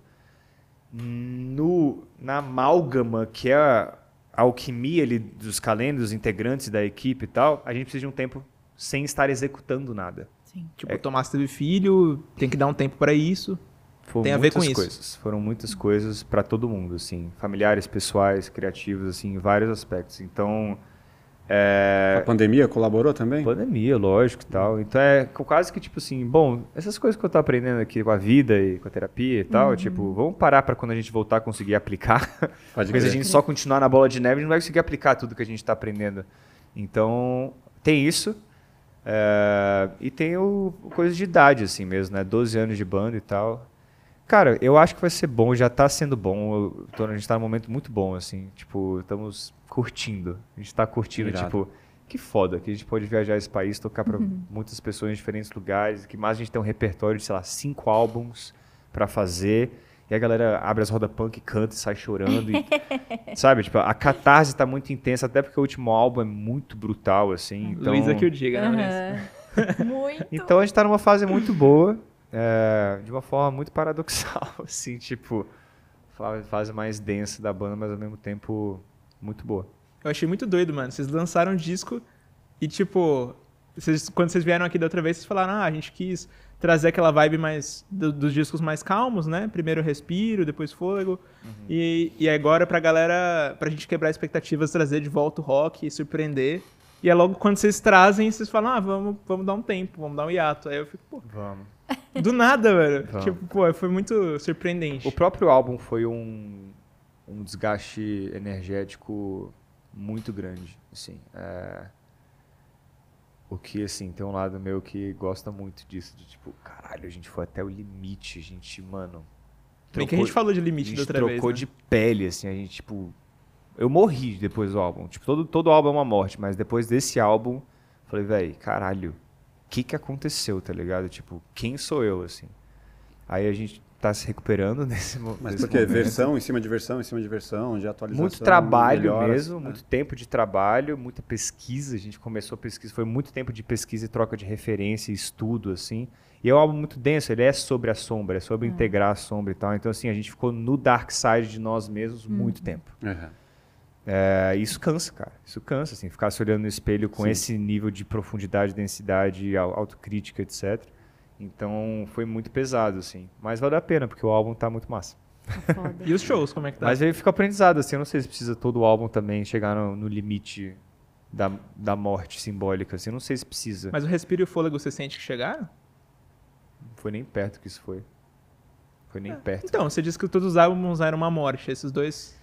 [SPEAKER 3] no, na amálgama que é a, alquimia ali dos calendários, dos integrantes da equipe e tal, a gente precisa de um tempo sem estar executando nada.
[SPEAKER 2] Sim. Tipo, é. Tomás teve filho, tem que dar um tempo para isso. Foram tem a ver com isso.
[SPEAKER 3] Coisas. Foram muitas coisas para todo mundo, assim, familiares, pessoais, criativos, assim, em vários aspectos. Então,
[SPEAKER 1] é... A pandemia colaborou também?
[SPEAKER 3] Pandemia, lógico e tal. Então é quase que tipo assim, bom, essas coisas que eu tô aprendendo aqui com a vida e com a terapia e tal, uhum. tipo, vamos parar para quando a gente voltar conseguir aplicar. Pode Porque se a gente só continuar na bola de neve, a gente não vai conseguir aplicar tudo que a gente está aprendendo. Então, tem isso. É... E tem o coisa de idade, assim mesmo, né? 12 anos de banda e tal. Cara, eu acho que vai ser bom, já está sendo bom. Tô, a gente está num momento muito bom, assim. Tipo, estamos curtindo. A gente está curtindo, Irado. tipo, que foda que a gente pode viajar esse país, tocar para uhum. muitas pessoas em diferentes lugares, que mais a gente tem um repertório de, sei lá, cinco álbuns para fazer. E a galera abre as rodas punk, canta e sai chorando. E, sabe, tipo, a catarse está muito intensa, até porque o último álbum é muito brutal, assim. Então...
[SPEAKER 2] Luísa que o diga, né?
[SPEAKER 4] Uhum. muito.
[SPEAKER 3] Então a gente está numa fase muito boa é, de uma forma muito paradoxal, assim, tipo, fase mais densa da banda, mas ao mesmo tempo muito boa.
[SPEAKER 2] Eu achei muito doido, mano. Vocês lançaram um disco e, tipo, vocês, quando vocês vieram aqui da outra vez, vocês falaram, ah, a gente quis trazer aquela vibe mais do, dos discos mais calmos, né? Primeiro respiro, depois fôlego. Uhum. E, e agora pra galera, pra gente quebrar expectativas, trazer de volta o rock e surpreender. E é logo quando vocês trazem, vocês falam, ah, vamos, vamos dar um tempo, vamos dar um hiato. Aí eu fico, pô.
[SPEAKER 3] Vamos.
[SPEAKER 2] Do nada, velho. Tipo, pô, foi muito surpreendente.
[SPEAKER 3] O próprio álbum foi um, um desgaste energético muito grande, assim. É... O que, assim, tem um lado meu que gosta muito disso, de tipo, caralho, a gente foi até o limite, a gente, mano...
[SPEAKER 2] Trocou, Bem que a gente falou de limite da outra
[SPEAKER 3] vez, trocou
[SPEAKER 2] né?
[SPEAKER 3] de pele, assim, a gente, tipo... Eu morri depois do álbum. Tipo, todo, todo álbum é uma morte, mas depois desse álbum, falei, velho, caralho, que que aconteceu, tá ligado? Tipo, quem sou eu, assim? Aí a gente tá se recuperando nesse,
[SPEAKER 1] Mas
[SPEAKER 3] nesse
[SPEAKER 1] porque momento. versão em cima de versão, em cima de versão, de atualização.
[SPEAKER 3] Muito trabalho melhoras, mesmo, né? muito tempo de trabalho, muita pesquisa. A gente começou a pesquisa, foi muito tempo de pesquisa e troca de referência, estudo, assim. E é um álbum muito denso, ele é sobre a sombra, é sobre é. integrar a sombra e tal. Então, assim, a gente ficou no dark side de nós mesmos uhum. muito tempo. Uhum. É, isso cansa, cara. Isso cansa, assim, ficar se olhando no espelho com Sim. esse nível de profundidade, densidade, autocrítica, etc. Então foi muito pesado, assim. Mas vale a pena, porque o álbum tá muito massa.
[SPEAKER 4] Tá foda.
[SPEAKER 2] E os shows, como é que tá?
[SPEAKER 3] Mas aí fica aprendizado, assim, eu não sei se precisa todo o álbum também chegar no, no limite da, da morte simbólica, assim, eu não sei se precisa.
[SPEAKER 2] Mas o respiro e o fôlego você sente que chegaram?
[SPEAKER 3] Não foi nem perto que isso foi. Foi nem perto.
[SPEAKER 2] Então, você disse que todos os álbuns eram uma morte. Esses dois.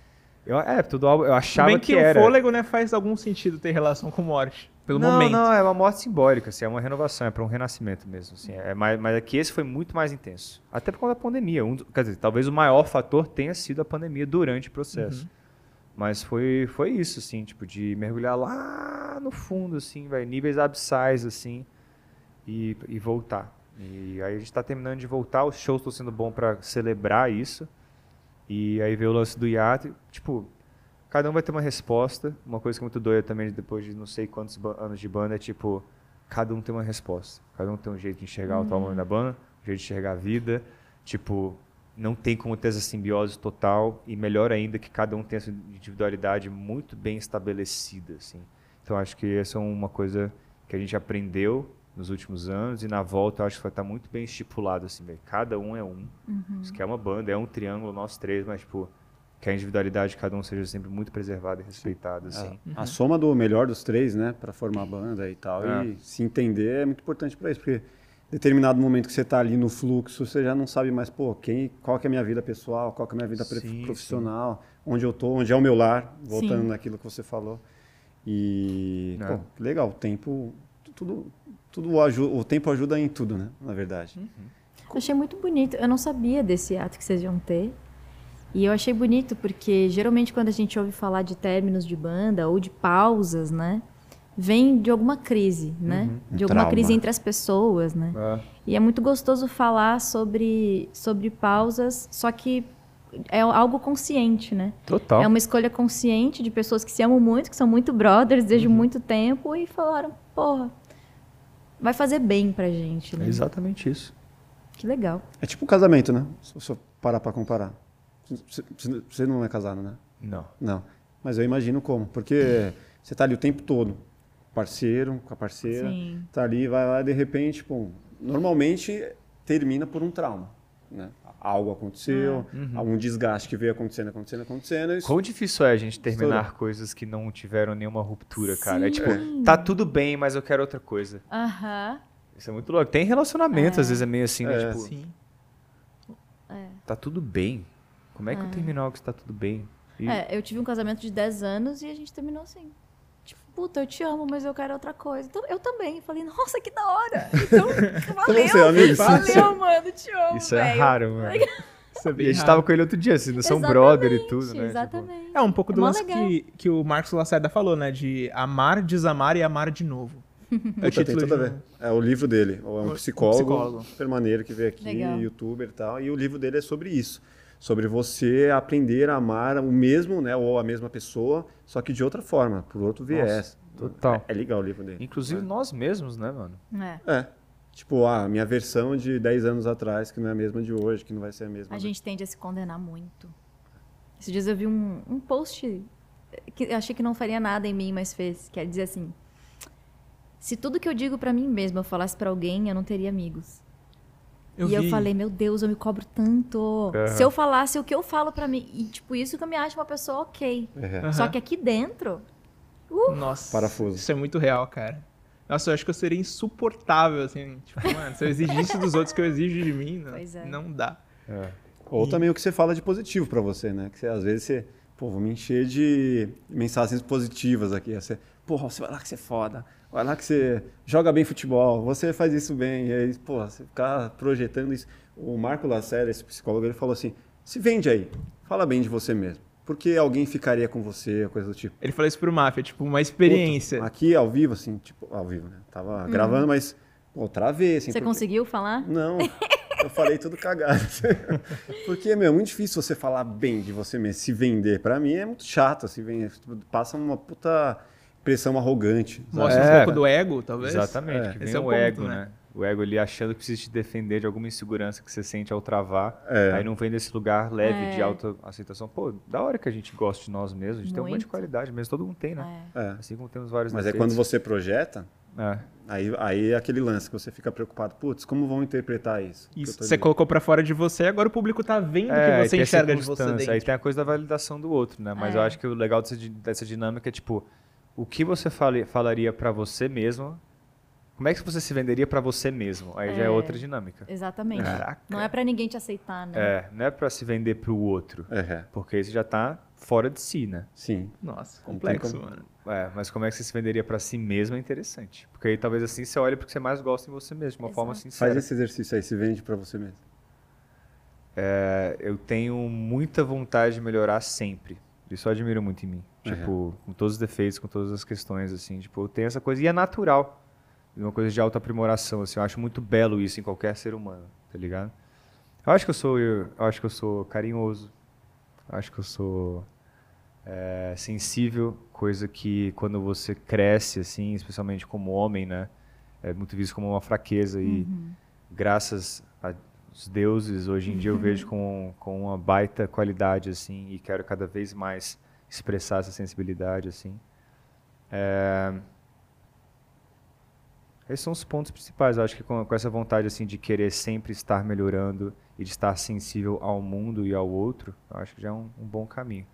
[SPEAKER 3] Eu, é, álbum, eu achava
[SPEAKER 2] Bem
[SPEAKER 3] que,
[SPEAKER 2] que, o
[SPEAKER 3] era.
[SPEAKER 2] fôlego, né, faz algum sentido ter relação com morte. Pelo
[SPEAKER 3] não,
[SPEAKER 2] momento.
[SPEAKER 3] não, é uma morte simbólica, assim, é uma renovação, é para um renascimento mesmo. Assim, é, mas, mas aqui esse foi muito mais intenso. Até por conta da pandemia. Um, quer dizer, talvez o maior fator tenha sido a pandemia durante o processo. Mas foi, foi isso, assim, tipo, de mergulhar lá no fundo, assim, vai, níveis abissais, assim, e, e voltar. E aí a gente tá terminando de voltar, os shows estão sendo bom para celebrar isso. E aí veio o lance do hiato, e, tipo, cada um vai ter uma resposta. Uma coisa que é muito doida também, depois de não sei quantos anos de banda, é tipo, cada um tem uma resposta. Cada um tem um jeito de enxergar o trauma da banda, um jeito de enxergar a vida. Tipo, não tem como ter essa simbiose total. E melhor ainda que cada um tenha essa individualidade muito bem estabelecida, assim. Então acho que essa é uma coisa que a gente aprendeu nos últimos anos e na volta eu acho que vai estar muito bem estipulado assim, cada um é um. Isso que é uma banda, é um triângulo nós três, mas tipo que a individualidade de cada um seja sempre muito preservada e respeitada, assim.
[SPEAKER 1] A, a soma do melhor dos três, né, para formar a banda e tal,
[SPEAKER 3] É.
[SPEAKER 1] e se entender é muito importante para isso, porque determinado momento que você tá ali no fluxo, você já não sabe mais, pô, quem, qual que é a minha vida pessoal, qual que é a minha vida
[SPEAKER 3] Sim,
[SPEAKER 1] profissional, onde eu tô, onde é o meu lar, voltando
[SPEAKER 4] Sim.
[SPEAKER 1] naquilo que você falou. E,
[SPEAKER 3] É.
[SPEAKER 1] pô, legal, o tempo, tudo, tudo o tempo ajuda em tudo, né, na verdade.
[SPEAKER 4] Eu achei muito bonito. Eu não sabia desse ato que vocês iam ter. E eu achei bonito porque geralmente quando a gente ouve falar de términos de banda ou de pausas, né? Vem de alguma crise, né? De alguma
[SPEAKER 1] Trauma.
[SPEAKER 4] crise entre as pessoas, né? E é muito gostoso falar sobre, sobre pausas, só que é algo consciente, né?
[SPEAKER 3] Total.
[SPEAKER 4] É uma escolha consciente de pessoas que se amam muito, que são muito brothers desde
[SPEAKER 3] Uhum.
[SPEAKER 4] muito tempo e falaram, porra, vai fazer bem pra gente, né?
[SPEAKER 3] É exatamente isso.
[SPEAKER 4] Que legal.
[SPEAKER 1] É tipo um casamento, né, se você parar para comparar. Você- não é casado, né?
[SPEAKER 3] Não.
[SPEAKER 1] Não, mas eu imagino como, porque você tá ali o tempo todo, parceiro, com a parceira,
[SPEAKER 4] Sim.
[SPEAKER 1] tá ali, vai lá, de repente, pô, normalmente termina por um trauma, né? Algo aconteceu, algum desgaste que veio acontecendo, acontecendo, acontecendo. Isso,
[SPEAKER 3] Quão difícil é a gente terminar coisas que não tiveram nenhuma ruptura, cara? É tipo,
[SPEAKER 4] Sim.
[SPEAKER 3] tá tudo bem, mas eu quero outra coisa.
[SPEAKER 4] Aham.
[SPEAKER 3] Isso é muito louco. Tem relacionamento, às vezes é meio assim, né?
[SPEAKER 1] É.
[SPEAKER 3] Tipo,
[SPEAKER 2] Sim.
[SPEAKER 3] tá tudo bem. Como é que eu termino algo que está tudo bem? E-
[SPEAKER 4] É, eu tive um casamento de 10 anos e a gente terminou assim. Tipo, puta, eu te amo, mas eu quero outra coisa. Então, eu também. Falei, nossa, que da hora. Então, valeu.
[SPEAKER 1] ser amigos?
[SPEAKER 4] Valeu, mano, te amo,
[SPEAKER 3] Isso é
[SPEAKER 4] velho.
[SPEAKER 3] raro, mano.
[SPEAKER 2] Isso é
[SPEAKER 3] E a gente
[SPEAKER 2] raro.
[SPEAKER 3] tava com ele outro dia, assim, não são brother e tudo, né? Tipo,
[SPEAKER 4] Exatamente.
[SPEAKER 2] É um pouco
[SPEAKER 4] É
[SPEAKER 2] do lance
[SPEAKER 4] legal.
[SPEAKER 2] que, que o Marcos Lacerda falou, né? De amar, desamar e amar de novo. É o
[SPEAKER 1] tem
[SPEAKER 2] título
[SPEAKER 1] tudo a
[SPEAKER 2] de
[SPEAKER 1] ver.
[SPEAKER 2] um-
[SPEAKER 1] É o livro dele, é um
[SPEAKER 2] Um
[SPEAKER 1] psicólogo,
[SPEAKER 2] psicólogo.
[SPEAKER 1] super maneiro que veio aqui,
[SPEAKER 4] Legal.
[SPEAKER 1] youtuber e tal, e o livro dele é sobre isso. Sobre você aprender a amar o mesmo, né, ou a mesma pessoa, só que de outra forma, por outro viés.
[SPEAKER 3] total.
[SPEAKER 1] É, é legal o livro dele.
[SPEAKER 3] Inclusive nós mesmos, né, mano?
[SPEAKER 4] É.
[SPEAKER 1] É. Tipo, a minha versão de 10 anos atrás, que não é a mesma de hoje, que não vai ser a mesma.
[SPEAKER 4] A gente tende a se condenar muito. Esses dias eu vi um, um post que eu achei que não faria nada em mim, mas fez. Quer dizer assim: se tudo que eu digo pra mim mesma eu falasse pra alguém, eu não teria amigos.
[SPEAKER 2] Eu
[SPEAKER 4] e eu
[SPEAKER 2] vi-
[SPEAKER 4] falei, meu Deus, eu me cobro tanto.
[SPEAKER 3] Aham.
[SPEAKER 4] Se eu falasse o que eu falo pra mim, e tipo, isso que eu me acho uma pessoa ok.
[SPEAKER 2] Aham.
[SPEAKER 4] Só que aqui dentro,
[SPEAKER 2] Nossa.
[SPEAKER 1] Parafuso.
[SPEAKER 2] Isso é muito real, cara. Nossa, eu acho que eu seria insuportável, assim. Tipo, mano, se eu exigisse dos outros que eu exijo de mim, não,
[SPEAKER 4] Pois é.
[SPEAKER 2] não dá.
[SPEAKER 3] É.
[SPEAKER 1] Ou também o que você fala de positivo pra você, né? Que você, às vezes você, pô, vou me encher de mensagens positivas aqui. Você, porra, você vai lá que você é foda. Vai lá que você joga bem futebol, você faz isso bem. E aí, pô, você ficar projetando isso. O Marco Lacerda, esse psicólogo, ele falou assim: se vende aí, fala bem de você mesmo. Porque alguém ficaria com você, coisa do tipo.
[SPEAKER 2] Ele falou isso pro Máfia, tipo, uma experiência.
[SPEAKER 1] Puta, aqui ao vivo, assim, tipo, ao vivo, né? Tava gravando, mas, pô, travei, assim.
[SPEAKER 4] você
[SPEAKER 1] porque-
[SPEAKER 4] conseguiu falar?
[SPEAKER 1] não, eu falei tudo cagado. Porque, meu, é muito difícil você falar bem de você mesmo, se vender. Pra mim é muito chato, assim, vem, passa uma puta impressão arrogante. sabe?
[SPEAKER 2] Mostra
[SPEAKER 3] É.
[SPEAKER 2] um pouco do ego, talvez.
[SPEAKER 3] Exatamente,
[SPEAKER 1] É.
[SPEAKER 3] que vem
[SPEAKER 2] Esse é o
[SPEAKER 3] o,
[SPEAKER 2] ponto,
[SPEAKER 3] ego,
[SPEAKER 2] né?
[SPEAKER 3] né? O ego ali achando que precisa te defender de alguma insegurança que você sente ao travar.
[SPEAKER 1] É.
[SPEAKER 3] Aí não vem desse lugar leve de
[SPEAKER 4] É.
[SPEAKER 3] autoaceitação. Pô, da hora que a gente gosta de nós mesmos, a gente tem um monte de
[SPEAKER 4] Muito.
[SPEAKER 3] qualidade mesmo, todo mundo tem, né?
[SPEAKER 4] É.
[SPEAKER 1] É.
[SPEAKER 3] Assim como temos vários
[SPEAKER 1] Mas é quando você projeta,
[SPEAKER 3] É.
[SPEAKER 1] Aí, aí é aquele lance que você fica preocupado, putz, como vão interpretar isso?
[SPEAKER 2] Isso você
[SPEAKER 1] dizendo.
[SPEAKER 2] colocou pra fora de você, agora o público tá vendo o
[SPEAKER 3] É,
[SPEAKER 2] que você enxerga de você
[SPEAKER 3] Aí tem a coisa da validação do outro, né? Mas
[SPEAKER 4] É.
[SPEAKER 3] eu acho que o legal dessa, di- dessa dinâmica é, tipo, o que você fale- falaria pra você mesmo, como é que você se venderia pra você mesmo? Aí já é
[SPEAKER 4] É.
[SPEAKER 3] outra dinâmica.
[SPEAKER 4] Exatamente.
[SPEAKER 3] Caraca.
[SPEAKER 4] Não é pra ninguém te aceitar, né?
[SPEAKER 3] É, não é pra se vender pro outro,
[SPEAKER 1] É,
[SPEAKER 3] porque aí você já tá fora de si, né?
[SPEAKER 1] sim.
[SPEAKER 2] Nossa,
[SPEAKER 1] Não
[SPEAKER 2] complexo, mano.
[SPEAKER 3] É, mas como é que você se venderia pra si mesmo é interessante. Porque aí talvez assim você olha porque você mais gosta em você mesmo, de uma forma
[SPEAKER 4] Exato.
[SPEAKER 3] sincera.
[SPEAKER 1] Faz esse exercício aí, se vende pra você mesmo.
[SPEAKER 3] É, eu tenho muita vontade de melhorar sempre. Isso eu admiro muito em mim.
[SPEAKER 1] Uhum.
[SPEAKER 3] Tipo, com todos os defeitos, com todas as questões, assim. Tipo, eu tenho essa coisa. E é natural. Uma coisa de autoaprimoração, assim. Eu acho muito belo isso em qualquer ser humano, tá ligado? Eu acho que eu sou, eu, eu acho que eu sou carinhoso. Eu acho que eu sou é, sensível, coisa que quando você cresce, assim, especialmente como homem, né? É muito visto como uma fraqueza e graças aos deuses, hoje em dia eu vejo com, com uma baita qualidade, assim, e quero cada vez mais expressar essa sensibilidade, assim. É... Esses são os pontos principais. Eu acho que com, com essa vontade, assim, de querer sempre estar melhorando e de estar sensível ao mundo e ao outro, eu acho que já é um, um bom caminho.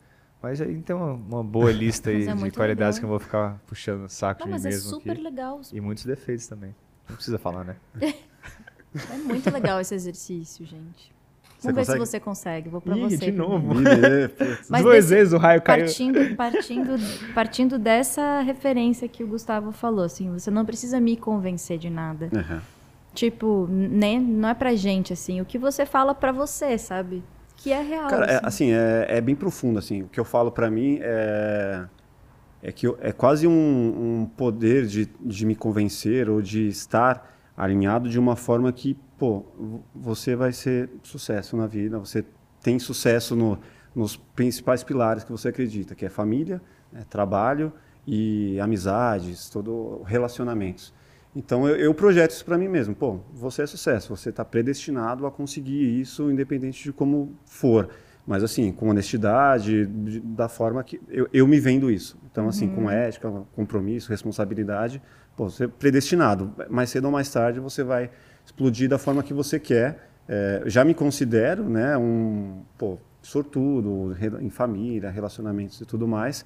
[SPEAKER 3] Mas aí tem uma, uma boa lista aí
[SPEAKER 4] Mas é
[SPEAKER 3] de qualidades
[SPEAKER 4] legal.
[SPEAKER 3] que eu vou ficar puxando o saco
[SPEAKER 4] Não,
[SPEAKER 3] de mim
[SPEAKER 4] mas é
[SPEAKER 3] mesmo
[SPEAKER 4] super
[SPEAKER 3] aqui.
[SPEAKER 4] legal.
[SPEAKER 3] E muitos defeitos também. Não precisa falar, né?
[SPEAKER 4] É muito legal esse exercício, gente.
[SPEAKER 1] Você
[SPEAKER 4] Vamos ver
[SPEAKER 1] consegue?
[SPEAKER 4] se você consegue. Vou pra
[SPEAKER 2] Ih,
[SPEAKER 4] você.
[SPEAKER 2] de novo.
[SPEAKER 1] Putz.
[SPEAKER 4] Mas
[SPEAKER 2] Duas
[SPEAKER 4] desse-
[SPEAKER 2] vezes o raio caiu.
[SPEAKER 4] Partindo, partindo, partindo dessa referência que o Gustavo falou, assim, você não precisa me convencer de nada.
[SPEAKER 1] Aham.
[SPEAKER 4] Tipo, né, não é pra gente, assim, o que você fala pra você, sabe? Que é real.
[SPEAKER 1] Cara, é,
[SPEAKER 4] assim.
[SPEAKER 1] assim, é, é bem profundo, assim. O que eu falo pra mim é, é que eu- é quase um, um poder de, de me convencer ou de estar alinhado de uma forma que, pô, vo- você vai ser sucesso na vida, você tem sucesso no- nos principais pilares que você acredita, que é família, né, trabalho e amizades, todo relacionamentos. Então eu, eu projeto isso para mim mesmo. Pô, você é sucesso, você está predestinado a conseguir isso, independente de como for. Mas assim, com honestidade, de- da forma que eu, eu me vendo isso. Então assim, com ética, compromisso, responsabilidade, pô, você é predestinado. Mais cedo ou mais tarde você vai explodir da forma que você quer. É, já me considero, né, um pô, sortudo em família, relacionamentos e tudo mais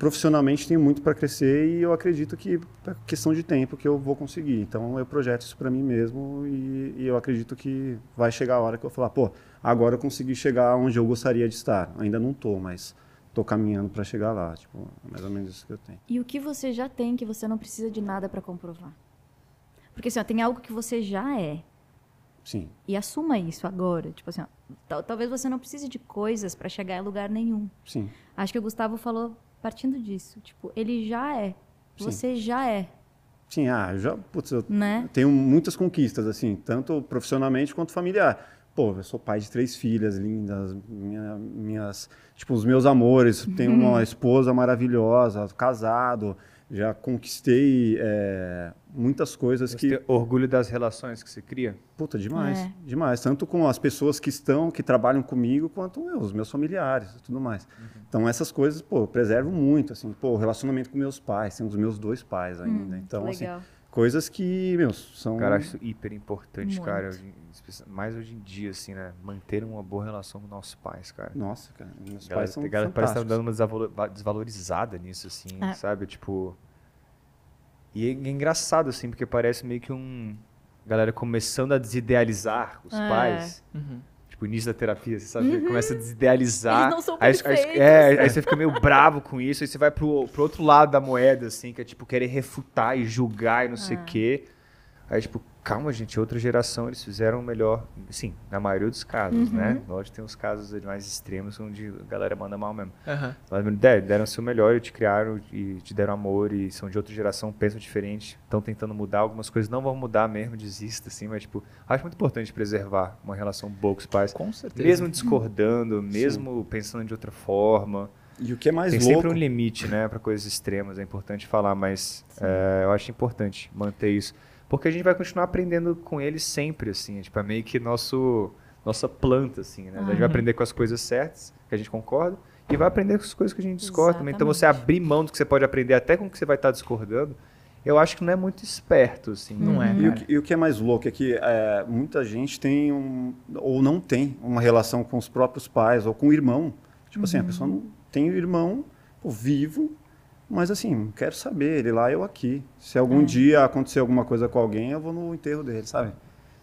[SPEAKER 1] profissionalmente tenho muito para crescer e eu acredito que é questão de tempo que eu vou conseguir. Então eu projeto isso para mim mesmo e, e eu acredito que vai chegar a hora que eu falar, pô, agora eu consegui chegar onde eu gostaria de estar. Ainda não tô, mas tô caminhando para chegar lá, tipo, é mais ou menos isso que eu tenho.
[SPEAKER 4] E o que você já tem que você não precisa de nada pra comprovar. Porque assim, ó, tem algo que você já é.
[SPEAKER 1] Sim.
[SPEAKER 4] E assuma isso agora. Tipo assim, ó, tal- talvez você não precise de coisas pra chegar em lugar nenhum.
[SPEAKER 1] Sim.
[SPEAKER 4] Acho que o Gustavo falou partindo disso. Tipo, ele já é.
[SPEAKER 1] Sim.
[SPEAKER 4] Você já é,
[SPEAKER 1] Sim, ah, já, putz, eu
[SPEAKER 4] né?
[SPEAKER 1] tenho muitas conquistas, assim, tanto profissionalmente quanto familiar. Pô, eu sou pai de três filhas lindas, minha- minhas, tipo, os meus amores. Tenho uma esposa maravilhosa, casado, já conquistei é, muitas coisas
[SPEAKER 3] Você
[SPEAKER 1] que,
[SPEAKER 3] tem orgulho das relações que você cria?
[SPEAKER 1] puta, demais,
[SPEAKER 4] É.
[SPEAKER 1] demais. Tanto com as pessoas que estão, que trabalham comigo, quanto meu, os meus familiares e tudo mais. Então, essas coisas, pô, eu preservo muito, assim, pô, o relacionamento com meus pais, tem os meus dois pais ainda. então, assim,
[SPEAKER 4] Legal.
[SPEAKER 1] Coisas que, meus, são...
[SPEAKER 3] Cara, acho isso hiper importante,
[SPEAKER 4] Muito.
[SPEAKER 3] cara. hoje- mais hoje em dia, assim, né? Manter uma boa relação com nossos pais, cara.
[SPEAKER 1] Nossa, cara, meus
[SPEAKER 3] Galera,
[SPEAKER 1] pais são
[SPEAKER 3] galera parece que tá dando uma desvalo- va- desvalorizada nisso, assim,
[SPEAKER 4] É.
[SPEAKER 3] sabe? Tipo. E é engraçado, assim, porque parece meio que um. Galera começando a desidealizar os
[SPEAKER 4] É.
[SPEAKER 3] pais.
[SPEAKER 2] Uhum.
[SPEAKER 3] Tipo, início da terapia, você sabe? Começa a desidealizar.
[SPEAKER 4] Eles não são
[SPEAKER 3] aí, aí- é, aí você fica meio bravo com isso, aí você vai pro, pro outro lado da moeda, assim, que é tipo querer refutar e julgar e não sei o quê. Aí, tipo, calma, gente, outra geração eles fizeram melhor. Sim, na maioria dos casos, né? Lógico, tem uns casos mais extremos onde a galera manda mal mesmo.
[SPEAKER 2] Aham.
[SPEAKER 3] Mas deram, deram o seu melhor e te criaram e te deram amor e são de outra geração, pensam diferente, estão tentando mudar, algumas coisas não vão mudar mesmo, desista, assim, mas, tipo, acho muito importante preservar uma relação boa com os pais.
[SPEAKER 2] Com certeza.
[SPEAKER 3] Mesmo discordando, mesmo pensando de outra forma.
[SPEAKER 1] E o que é mais
[SPEAKER 3] Tem
[SPEAKER 1] louco...
[SPEAKER 3] sempre um limite, né, para coisas extremas, é importante falar, mas é, eu acho importante manter isso. Porque a gente vai continuar aprendendo com eles sempre, assim, é, tipo, é meio que nosso, nossa planta, assim, né? A gente vai aprender com as coisas certas, que a gente concorda, e vai aprender com as coisas que a gente discorda também. Então você abrir mão do que você pode aprender até com o que você vai estar discordando, eu acho que não é muito esperto, assim.
[SPEAKER 2] Não é,
[SPEAKER 1] E o, que, e o que é mais louco é que é, muita gente tem um, ou não tem uma relação com os próprios pais ou com o irmão. Tipo assim, a pessoa não tem o irmão pô, vivo, mas assim, quero saber, ele lá, eu aqui. Se algum dia acontecer alguma coisa com alguém, eu vou no enterro dele, sabe?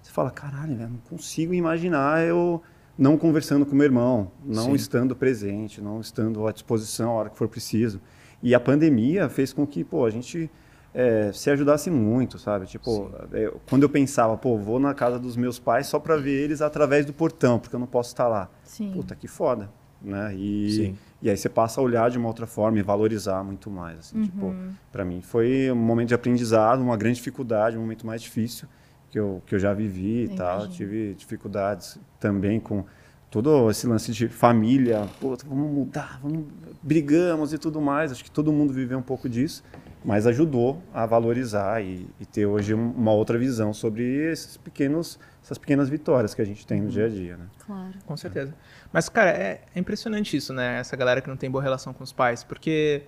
[SPEAKER 1] Você fala, caralho, velho, não consigo imaginar eu não conversando com meu irmão, não
[SPEAKER 3] Sim.
[SPEAKER 1] estando presente, não estando à disposição a hora que for preciso. E a pandemia fez com que, pô, a gente é, se ajudasse muito, sabe? Tipo, é, quando eu pensava, pô, vou na casa dos meus pais só para ver eles através do portão, porque eu não posso estar lá.
[SPEAKER 4] Sim.
[SPEAKER 1] Puta, que foda, né? E,
[SPEAKER 3] Sim.
[SPEAKER 1] e aí você passa a olhar de uma outra forma e valorizar muito mais, assim, tipo, para mim foi um momento de aprendizado, uma grande dificuldade, um momento mais difícil que eu, que eu já vivi e tal,
[SPEAKER 4] imagino.
[SPEAKER 1] tive dificuldades também com todo esse lance de família, pô, vamos mudar, vamos, brigamos e tudo mais, acho que todo mundo viveu um pouco disso, mas ajudou a valorizar e, e ter hoje um- uma outra visão sobre esses pequenos, essas pequenas vitórias que a gente tem no dia a dia, né?
[SPEAKER 4] Claro.
[SPEAKER 2] Com certeza. Mas, cara, é, é impressionante isso, né? Essa galera que não tem boa relação com os pais. Porque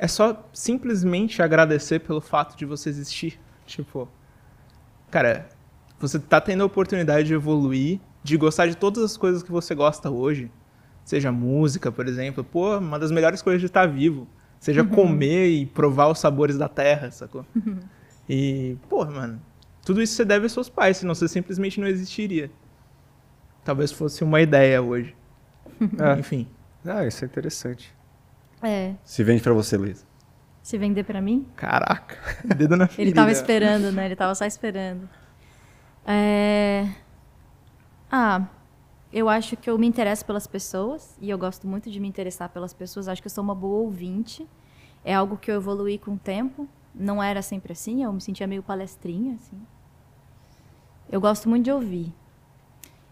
[SPEAKER 2] é só simplesmente agradecer pelo fato de você existir. Tipo, cara, você tá tendo a oportunidade de evoluir, de gostar de todas as coisas que você gosta hoje. Seja música, por exemplo. Pô, uma das melhores coisas de estar vivo. Seja comer e provar os sabores da terra, sacou? E, pô, mano, tudo isso você deve aos seus pais, senão você simplesmente não existiria. Talvez fosse uma ideia hoje.
[SPEAKER 3] É.
[SPEAKER 2] Enfim.
[SPEAKER 3] Ah, isso é interessante.
[SPEAKER 4] É.
[SPEAKER 1] Se vende para você, Luiz.
[SPEAKER 4] Se vender pra mim?
[SPEAKER 2] Caraca. Dedo na ferida.
[SPEAKER 4] Ele tava esperando, né? Ele tava só esperando. É... Ah, eu acho que eu me interesso pelas pessoas e eu gosto muito de me interessar pelas pessoas. Acho que eu sou uma boa ouvinte. É algo que eu evoluí com o tempo. Não era sempre assim, eu me sentia meio palestrinha, assim. Eu gosto muito de ouvir.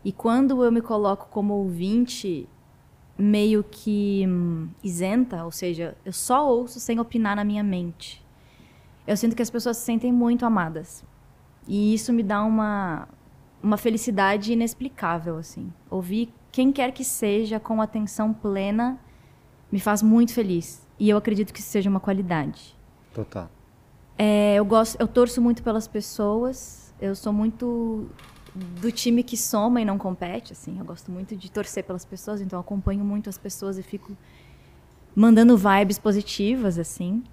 [SPEAKER 4] E quando eu me coloco como ouvinte, meio que hum, isenta, ou seja, eu só ouço sem opinar na minha mente. Eu sinto que as pessoas se sentem muito amadas. E isso me dá uma, uma felicidade inexplicável, assim. Ouvir quem quer que seja com atenção plena me faz muito feliz. E eu acredito que isso seja uma qualidade.
[SPEAKER 1] Total.
[SPEAKER 4] É, eu gosto, eu torço muito pelas pessoas. Eu sou muito do time que soma e não compete, assim. Eu gosto muito de torcer pelas pessoas, então acompanho muito as pessoas e fico mandando vibes positivas, assim.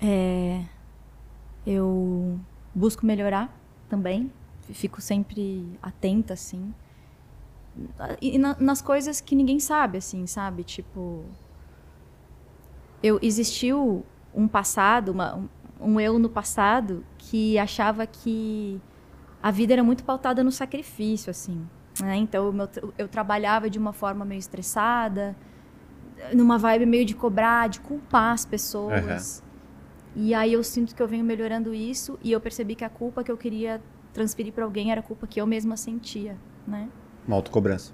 [SPEAKER 4] É, eu busco melhorar também. Fico sempre atenta, assim. E na- nas coisas que ninguém sabe, assim, sabe? Tipo, eu existiu um passado, uma- um, eu no passado que achava que a vida era muito pautada no sacrifício, assim. Né? Então, tra- eu trabalhava de uma forma meio estressada, numa vibe meio de cobrar, de culpar as pessoas. E aí eu sinto que eu venho melhorando isso e eu percebi que a culpa que eu queria transferir para alguém era culpa que eu mesma sentia, né?
[SPEAKER 1] Uma autocobrança.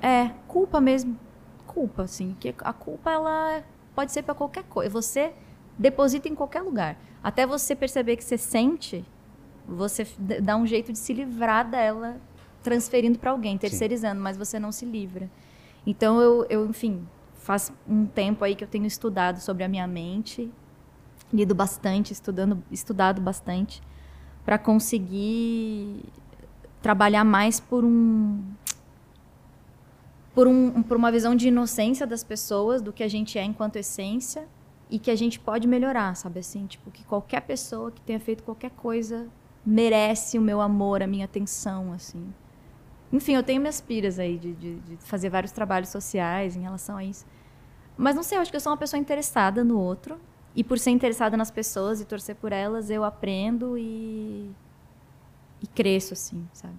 [SPEAKER 4] É, culpa mesmo. Culpa, assim. Que a culpa, ela pode ser pra qualquer coisa. Você deposita em qualquer lugar. Até você perceber que você sente, você dá um jeito de se livrar dela, transferindo pra alguém, terceirizando, mas você não se livra. Então, eu, eu, enfim, faz um tempo aí que eu tenho estudado sobre a minha mente, lido bastante, estudando, estudado bastante, pra conseguir trabalhar mais por um por, um, por uma visão de inocência das pessoas, do que a gente é enquanto essência, e que a gente pode melhorar, sabe assim? Tipo, que qualquer pessoa que tenha feito qualquer coisa merece o meu amor, a minha atenção, assim. Enfim, eu tenho minhas piras aí de, de, de fazer vários trabalhos sociais em relação a isso. Mas não sei, eu acho que eu sou uma pessoa interessada no outro. E por ser interessada nas pessoas e torcer por elas, eu aprendo e, e cresço, assim, sabe?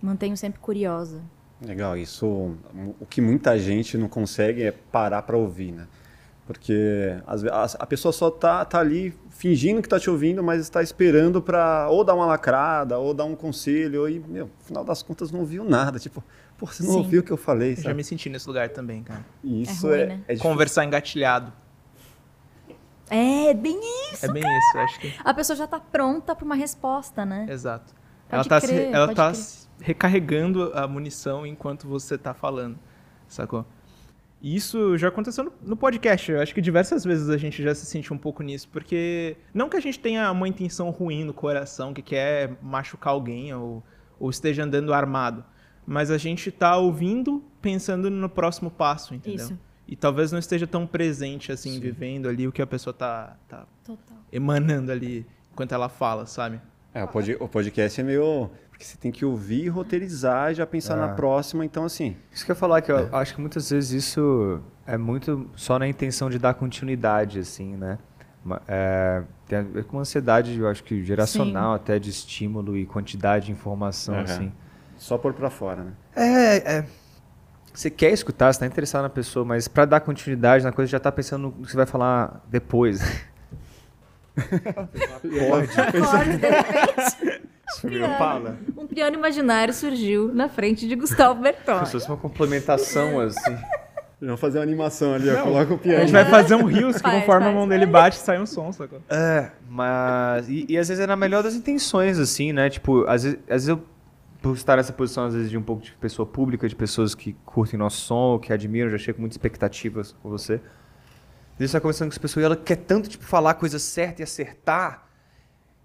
[SPEAKER 4] Mantenho sempre curiosa.
[SPEAKER 1] Legal, isso o que muita gente não consegue é parar para ouvir, né? Porque a, a pessoa só tá, tá ali fingindo que tá te ouvindo, mas está esperando para ou dar uma lacrada, ou dar um conselho, e, meu, no final das contas não ouviu nada. Tipo, pô, você não
[SPEAKER 4] Sim.
[SPEAKER 1] ouviu o que eu falei,
[SPEAKER 2] Eu já
[SPEAKER 1] sabe?
[SPEAKER 2] me senti nesse lugar também, cara.
[SPEAKER 1] E isso
[SPEAKER 4] ruim,
[SPEAKER 1] é,
[SPEAKER 4] né?
[SPEAKER 1] é.
[SPEAKER 2] Conversar engatilhado.
[SPEAKER 4] É, bem isso.
[SPEAKER 2] É bem isso, acho que.
[SPEAKER 4] A pessoa já tá pronta para uma resposta, né?
[SPEAKER 2] Exato.
[SPEAKER 4] Pode
[SPEAKER 2] ela tá,
[SPEAKER 4] crer,
[SPEAKER 2] ela tá recarregando a munição enquanto você tá falando, sacou? Isso já aconteceu no, podcast. Eu acho que diversas vezes a gente já se sentiu um pouco nisso, porque não que a gente tenha uma intenção ruim no coração, que quer machucar alguém ou, ou esteja andando armado, mas a gente tá ouvindo pensando no próximo passo, entendeu?
[SPEAKER 4] Isso.
[SPEAKER 2] E talvez não esteja tão presente assim, vivendo ali o que a pessoa tá, tá emanando ali enquanto ela fala, sabe?
[SPEAKER 1] É, o, pod- o podcast é meio. Porque você tem que ouvir, roteirizar e já pensar na próxima, então assim.
[SPEAKER 3] Isso que eu ia falar, que eu acho que muitas vezes isso é muito só na intenção de dar continuidade, assim, né? É, tem a ver com uma ansiedade, eu acho que geracional, até de estímulo e quantidade de informação,
[SPEAKER 1] Aham.
[SPEAKER 3] assim.
[SPEAKER 1] Só pôr pra fora, né?
[SPEAKER 3] É, é. Você quer escutar, você tá interessado na pessoa, mas pra dar continuidade na coisa, já tá pensando no que você vai falar depois.
[SPEAKER 4] Acorda, de repente,
[SPEAKER 3] Fala.
[SPEAKER 4] um piano imaginário surgiu na frente de Gustavo Bertoni.
[SPEAKER 3] Se fosse uma complementação, assim.
[SPEAKER 1] Vamos fazer uma animação ali, ó. Coloca o
[SPEAKER 2] A
[SPEAKER 1] piano.
[SPEAKER 2] gente vai fazer um rios que
[SPEAKER 4] Faz,
[SPEAKER 2] conforme a
[SPEAKER 4] faz,
[SPEAKER 2] mão dele bate, sai um som, sacou?
[SPEAKER 3] É, mas. E, e às vezes é na melhor das intenções, assim, né? Tipo, às vezes, às vezes eu, por estar nessa posição, às vezes, de um pouco de pessoa pública, de pessoas que curtem nosso som, que admiram, já chego com muitas expectativas com você. Vezes você tá conversando com essa pessoa e ela quer tanto, tipo, falar a coisa certa e acertar,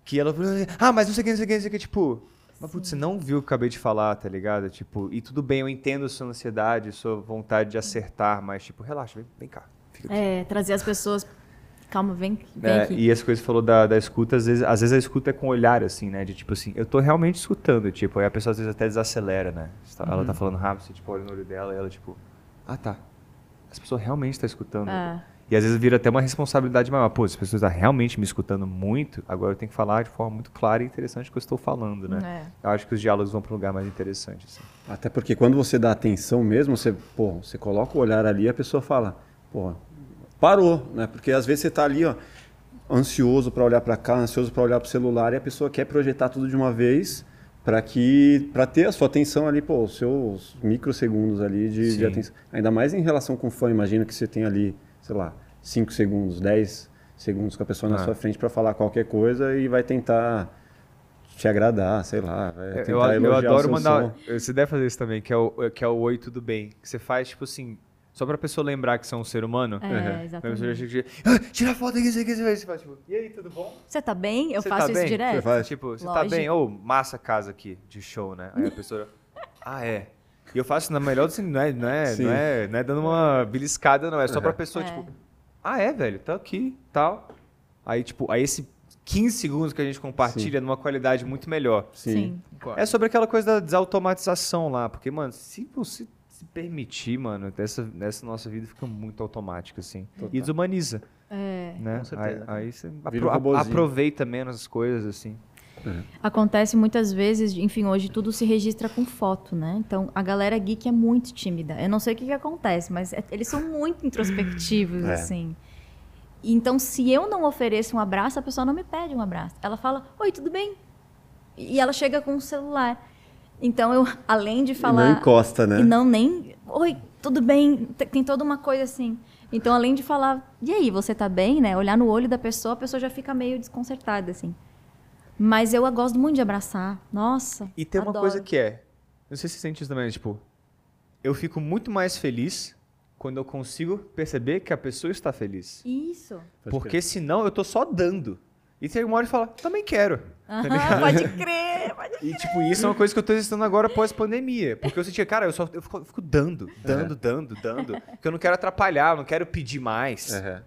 [SPEAKER 3] que ela. Ah, mas não sei o que, não sei o que, não sei o que, tipo. Mas, putz, você não viu o que eu acabei de falar, tá ligado? Tipo, e tudo bem, eu entendo a sua ansiedade, sua vontade de acertar, mas, tipo, relaxa, vem, vem cá.
[SPEAKER 4] É, trazer as pessoas. Calma, vem, vem
[SPEAKER 3] É,
[SPEAKER 4] aqui.
[SPEAKER 3] e essa coisa que você falou da, da escuta, às vezes, às vezes a escuta é com olhar, assim, né? De tipo assim, eu tô realmente escutando, tipo, aí a pessoa às vezes até desacelera, né? Tá- Ela tá falando rápido, você tipo, olha no olho dela e ela, tipo, ah tá. Essa pessoa realmente tá escutando.
[SPEAKER 4] É.
[SPEAKER 3] E às vezes vira até uma responsabilidade maior. Pô, se a pessoa está realmente me escutando muito, agora eu tenho que falar de forma muito clara e interessante o que eu estou falando, né?
[SPEAKER 4] É.
[SPEAKER 3] Eu acho que os diálogos vão para um lugar mais interessante, assim.
[SPEAKER 1] Até porque quando você dá atenção mesmo, você, pô, você coloca o olhar ali e a pessoa fala, pô, parou, né? Porque às vezes você tá ali, ó, ansioso para olhar para cá, ansioso para olhar para o celular e a pessoa quer projetar tudo de uma vez para que para ter a sua atenção ali, pô, os seus microsegundos ali de, de atenção. Ainda mais em relação com o fã, imagina que você tem ali, sei lá, 5 segundos, 10 segundos com a pessoa na
[SPEAKER 3] Ah.
[SPEAKER 1] sua frente para falar qualquer coisa e vai tentar te agradar, sei lá, vai
[SPEAKER 3] Eu, eu, adoro mandar.
[SPEAKER 1] som.
[SPEAKER 3] Você deve fazer isso também, que é o, que é o oi, tudo bem. Que você faz, tipo assim, só pra pessoa lembrar que é um ser humano.
[SPEAKER 4] É,
[SPEAKER 1] Uhum.
[SPEAKER 3] Aí a pessoa
[SPEAKER 4] exatamente.
[SPEAKER 3] chega e diz, ah, tira a foto aqui, você aqui, você faz, tipo, e aí, tudo bom?
[SPEAKER 4] Você tá bem? Eu
[SPEAKER 3] Você
[SPEAKER 4] faço
[SPEAKER 3] tá
[SPEAKER 4] isso
[SPEAKER 3] bem?
[SPEAKER 4] direto.
[SPEAKER 1] Você faz?
[SPEAKER 3] Tipo, você tá bem? Ô, massa casa aqui, de show, né? Aí a pessoa, ah, é. E eu faço na melhor do não é, não é,
[SPEAKER 1] Sim.
[SPEAKER 3] não é, não é dando uma beliscada, não. É só pra pessoa,
[SPEAKER 4] É.
[SPEAKER 3] tipo, ah, é, velho, tá aqui, tal. Aí, tipo, aí esse 15 segundos que a gente compartilha numa qualidade muito melhor.
[SPEAKER 4] Sim.
[SPEAKER 3] É sobre aquela coisa da desautomatização lá, porque, mano, se você se permitir, mano, essa, essa nossa vida fica muito automática, assim. E desumaniza,
[SPEAKER 4] É.
[SPEAKER 3] né?
[SPEAKER 2] Com certeza.
[SPEAKER 3] Aí, aí você apro-
[SPEAKER 1] um
[SPEAKER 3] aproveita menos as coisas, assim.
[SPEAKER 4] Acontece muitas vezes, enfim, hoje tudo se registra com foto, né? Então a galera geek é muito tímida. Eu não sei o que, que acontece, mas é- eles são muito introspectivos,
[SPEAKER 1] É.
[SPEAKER 4] assim. Então, se eu não ofereço um abraço, a pessoa não me pede um abraço. Ela fala, oi, tudo bem? E ela chega com o celular. Então, eu, além de
[SPEAKER 1] E
[SPEAKER 4] falar.
[SPEAKER 1] não encosta, né?
[SPEAKER 4] E não nem. Oi, tudo bem? Te- Tem toda uma coisa assim. Então, além de falar, e aí, você tá bem, né? Olhar no olho da pessoa, a pessoa já fica meio desconcertada, assim. Mas eu gosto muito de abraçar. Nossa.
[SPEAKER 3] E tem uma
[SPEAKER 4] adoro.
[SPEAKER 3] coisa que é, não sei se você sente isso também, tipo, eu fico muito mais feliz quando eu consigo perceber que a pessoa está feliz.
[SPEAKER 4] Isso.
[SPEAKER 3] Porque senão eu tô só dando. E tem uma hora e fala, também quero.
[SPEAKER 4] Aham, pode crer. Pode...
[SPEAKER 3] E, tipo, isso é uma coisa que eu tô exercitando agora pós-pandemia. Porque eu sentia, cara, eu só eu fico, eu fico dando, dando, dando, dando. Porque eu não quero atrapalhar, eu não quero pedir mais.
[SPEAKER 1] Uhum.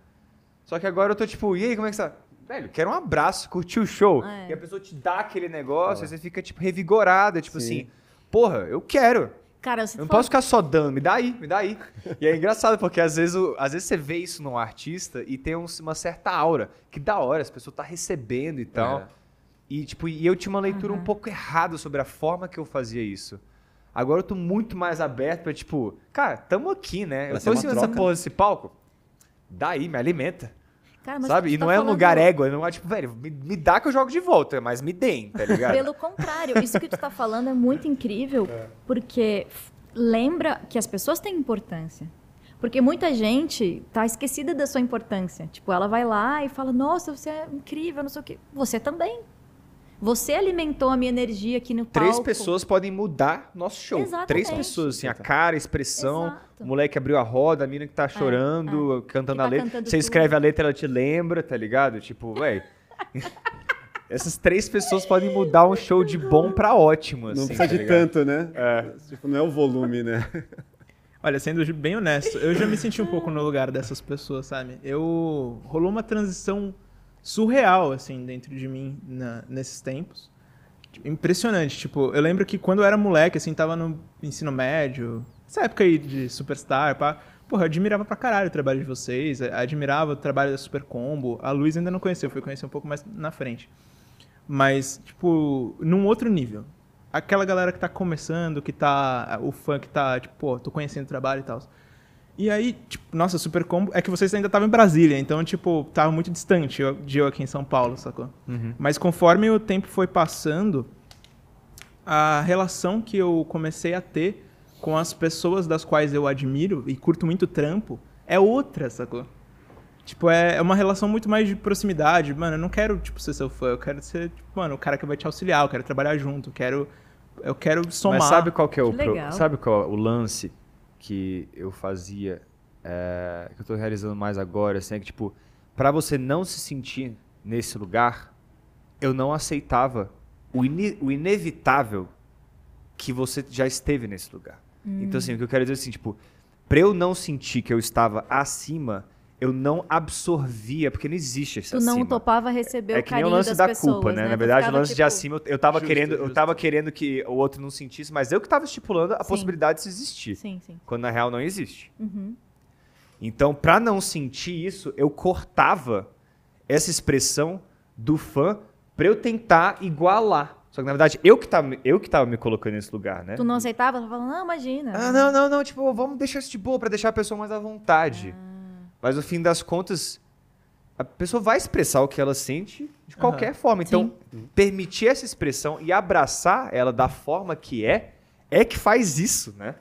[SPEAKER 3] Só que agora eu tô tipo, e aí, como é que você tá? Velho, quero um abraço, curtir o show.
[SPEAKER 4] É.
[SPEAKER 3] E a pessoa te dá aquele negócio, aí você fica, tipo, revigorada. Tipo
[SPEAKER 1] Sim.
[SPEAKER 3] assim, porra, eu quero.
[SPEAKER 4] Cara, você
[SPEAKER 3] Eu não posso ficar só dando, me dá aí, me dá aí. E é engraçado, porque às vezes, o- às vezes você vê isso num artista e tem um- uma certa aura. Que da hora, as pessoas tá recebendo e tal.
[SPEAKER 1] É.
[SPEAKER 3] E, tipo, e eu tinha uma leitura um
[SPEAKER 4] Aham.
[SPEAKER 3] pouco errada sobre a forma que eu fazia isso. Agora eu tô muito mais aberto pra, tipo, cara, tamo aqui, né?
[SPEAKER 1] Vai
[SPEAKER 3] eu tô em cima dessa
[SPEAKER 1] troca.
[SPEAKER 3] porra desse palco. Daí, me alimenta.
[SPEAKER 4] Cara, mas
[SPEAKER 3] sabe? E
[SPEAKER 4] tá
[SPEAKER 3] não é um lugar égua, não é tipo, velho, me, me dá que eu jogo de volta, mas me deem, tá ligado?
[SPEAKER 4] Pelo contrário, isso que tu tá falando é muito incrível, porque f- lembra que as pessoas têm importância. Porque muita gente tá esquecida da sua importância. Tipo, ela vai lá e fala, nossa, você é incrível, não sei o quê. Você também. Você alimentou a minha energia aqui no palco.
[SPEAKER 3] Três pessoas podem mudar nosso show.
[SPEAKER 4] Exatamente.
[SPEAKER 3] Três pessoas, assim, a cara, a expressão.
[SPEAKER 4] Exato.
[SPEAKER 3] O moleque abriu a roda, a mina que tá chorando, cantando
[SPEAKER 4] Que tá
[SPEAKER 3] a letra.
[SPEAKER 4] cantando
[SPEAKER 3] Você
[SPEAKER 4] tudo.
[SPEAKER 3] escreve a letra, ela te lembra, tá ligado? Tipo, véi. Essas três pessoas podem mudar um show de bom pra ótimo, assim.
[SPEAKER 1] Não precisa
[SPEAKER 3] tá
[SPEAKER 1] de tanto, né? Tipo, não é o volume, né?
[SPEAKER 2] Olha, sendo bem honesto, eu já me senti um pouco no lugar dessas pessoas, sabe? Eu rolou uma transição surreal assim dentro de mim na- nesses tempos. Tipo, Impressionante, tipo, eu lembro que quando eu era moleque, assim, tava no ensino médio, essa época aí de Superstar, pá, porra, eu admirava pra caralho o trabalho de vocês, admirava o trabalho da Super Combo. A Luiz ainda não conheceu, fui conhecer um pouco mais na frente. Mas, tipo, num outro nível. Aquela galera que tá começando, que tá. O fã que tá, tipo, pô, tô conhecendo o trabalho e tal. E aí, tipo, nossa, Super Combo. É que vocês ainda estavam em Brasília, então, tipo, tava muito distante de eu aqui em São Paulo, sacou? Mas conforme o tempo foi passando, a relação que eu comecei a ter com as pessoas das quais eu admiro e curto muito trampo é outra, sacou? Tipo, é é uma relação muito mais de proximidade. Mano, eu não quero, tipo, ser seu fã. Eu quero ser, tipo, mano, o cara que vai te auxiliar. Eu quero trabalhar junto. Eu quero, eu quero somar.
[SPEAKER 3] Mas sabe qual que é o
[SPEAKER 4] Que
[SPEAKER 3] pro- sabe qual é o lance que eu fazia é, que eu tô realizando mais agora, assim, é que tipo, para você não se sentir nesse lugar, eu não aceitava o, ine- o inevitável que você já esteve nesse lugar. Então assim, o que eu quero dizer é assim, tipo, para eu não sentir que eu estava acima, eu não absorvia, porque não existe esse
[SPEAKER 4] Tu não
[SPEAKER 3] acima.
[SPEAKER 4] topava receber
[SPEAKER 3] É
[SPEAKER 4] o
[SPEAKER 3] que nem
[SPEAKER 4] carinho
[SPEAKER 3] o lance
[SPEAKER 4] das
[SPEAKER 3] da
[SPEAKER 4] pessoas,
[SPEAKER 3] culpa, né?
[SPEAKER 4] né?
[SPEAKER 3] Na
[SPEAKER 4] Tu
[SPEAKER 3] verdade, o lance de
[SPEAKER 4] tipo,
[SPEAKER 3] acima, eu, eu tava
[SPEAKER 2] Justo,
[SPEAKER 3] querendo, eu
[SPEAKER 2] justo.
[SPEAKER 3] tava querendo que o outro não sentisse, mas eu que tava estipulando a
[SPEAKER 4] Sim.
[SPEAKER 3] possibilidade disso existir,
[SPEAKER 4] Sim, sim.
[SPEAKER 3] quando na real não existe.
[SPEAKER 4] Uhum.
[SPEAKER 3] Então, pra não sentir isso, eu cortava essa expressão do fã pra eu tentar igualar. Só que na verdade, eu que tava, eu que tava me colocando nesse lugar, né?
[SPEAKER 4] Tu não aceitava? Tu falava, não, imagina.
[SPEAKER 3] Ah, não, não, não, tipo, vamos deixar isso de boa pra deixar a pessoa mais à vontade.
[SPEAKER 4] Ah.
[SPEAKER 3] Mas no fim das contas, a pessoa vai expressar o que ela sente de qualquer forma. Então, permitir essa expressão e abraçar ela da forma que é, é que faz isso, né?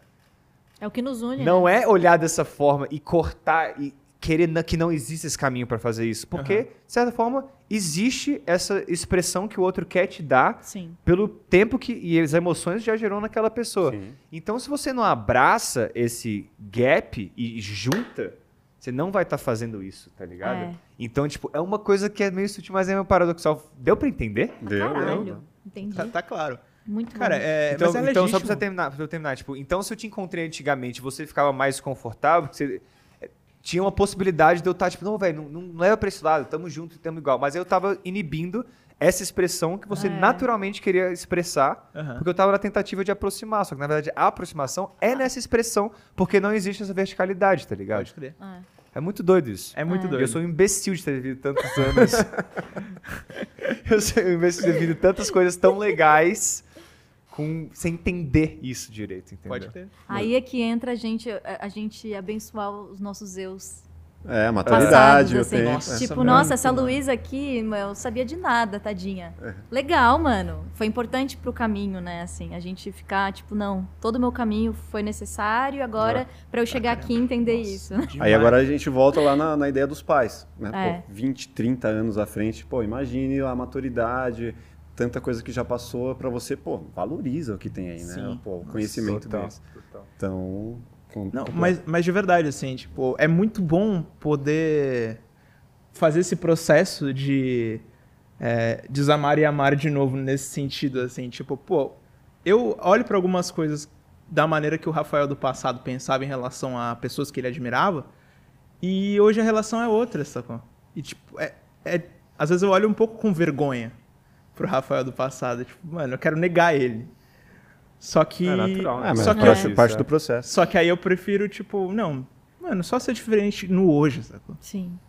[SPEAKER 4] É o que nos une.
[SPEAKER 3] Não
[SPEAKER 4] né?
[SPEAKER 3] é olhar dessa forma e cortar e querer que não existe esse caminho pra fazer isso. Porque,
[SPEAKER 2] Aham.
[SPEAKER 3] de certa forma, existe essa expressão que o outro quer te dar
[SPEAKER 4] Sim.
[SPEAKER 3] pelo tempo que e as emoções já gerou naquela pessoa.
[SPEAKER 1] Sim.
[SPEAKER 3] Então, se você não abraça esse gap e junta, você não vai estar fazendo isso, tá ligado?
[SPEAKER 4] É.
[SPEAKER 3] Então, tipo, é uma coisa que é meio sutil, mas é meio paradoxal. Deu pra entender?
[SPEAKER 1] Deu,
[SPEAKER 4] Caralho.
[SPEAKER 1] deu.
[SPEAKER 4] Entendi.
[SPEAKER 2] Tá, tá claro.
[SPEAKER 4] Muito
[SPEAKER 2] Cara,
[SPEAKER 4] bom.
[SPEAKER 2] é,
[SPEAKER 3] então,
[SPEAKER 2] mas é
[SPEAKER 3] então só pra você terminar, pra eu terminar, tipo, então se eu te encontrei antigamente, você ficava mais confortável, você eh, tinha uma possibilidade de eu estar, tipo, não, velho, não, não leva pra esse lado, tamo junto, tamo igual. Mas eu tava inibindo essa expressão que você
[SPEAKER 4] É.
[SPEAKER 3] naturalmente queria expressar,
[SPEAKER 2] Aham.
[SPEAKER 3] porque eu tava na tentativa de aproximar. Só que, na verdade, a aproximação é nessa expressão, porque não existe essa verticalidade, tá ligado?
[SPEAKER 2] Pode crer.
[SPEAKER 4] Ah.
[SPEAKER 3] É muito doido isso.
[SPEAKER 2] É muito
[SPEAKER 4] É.
[SPEAKER 2] doido.
[SPEAKER 3] Eu sou um imbecil de ter vivido tantos anos. eu sou um imbecil de ter vivido tantas coisas tão legais com, sem entender isso direito, entendeu?
[SPEAKER 2] Pode ter.
[SPEAKER 4] Aí é que entra a gente, a, gente abençoar os nossos eus
[SPEAKER 1] É,
[SPEAKER 4] passados,
[SPEAKER 1] maturidade, eu
[SPEAKER 4] assim.
[SPEAKER 1] tenho.
[SPEAKER 2] Nossa,
[SPEAKER 4] tipo,
[SPEAKER 2] mano.
[SPEAKER 4] nossa, essa Luísa aqui, eu sabia de nada, tadinha.
[SPEAKER 1] É.
[SPEAKER 4] Legal, mano. Foi importante pro caminho, né? Assim, a gente ficar, tipo, não, todo o meu caminho foi necessário agora pra eu chegar aqui e entender isso.
[SPEAKER 1] Aí agora a gente volta lá na, na ideia dos pais, né?
[SPEAKER 4] É.
[SPEAKER 1] Pô, 20, 30 anos à frente, pô, imagine a maturidade, tanta coisa que já passou pra você, pô, valoriza o que tem aí, né?
[SPEAKER 2] Sim.
[SPEAKER 1] Pô, o conhecimento
[SPEAKER 3] Total,
[SPEAKER 1] deles.
[SPEAKER 3] total.
[SPEAKER 1] Então, com-
[SPEAKER 2] Não, mas, mas de verdade, assim, tipo, é muito bom poder fazer esse processo de é, desamar e amar de novo nesse sentido, assim, tipo, pô, eu olho pra algumas coisas da maneira que o Rafael do passado pensava em relação a pessoas que ele admirava, e hoje a relação é outra, sacou? E, tipo, é, é, às vezes eu olho um pouco com vergonha pro Rafael do passado, tipo, mano, eu quero negar ele. Só que.
[SPEAKER 3] É natural, né?
[SPEAKER 1] É, mas
[SPEAKER 2] só
[SPEAKER 1] é
[SPEAKER 2] que
[SPEAKER 1] parte,
[SPEAKER 3] é-
[SPEAKER 1] parte do processo.
[SPEAKER 2] só que aí eu prefiro, tipo, não, mano, só ser diferente no hoje, sacou?
[SPEAKER 4] Sim.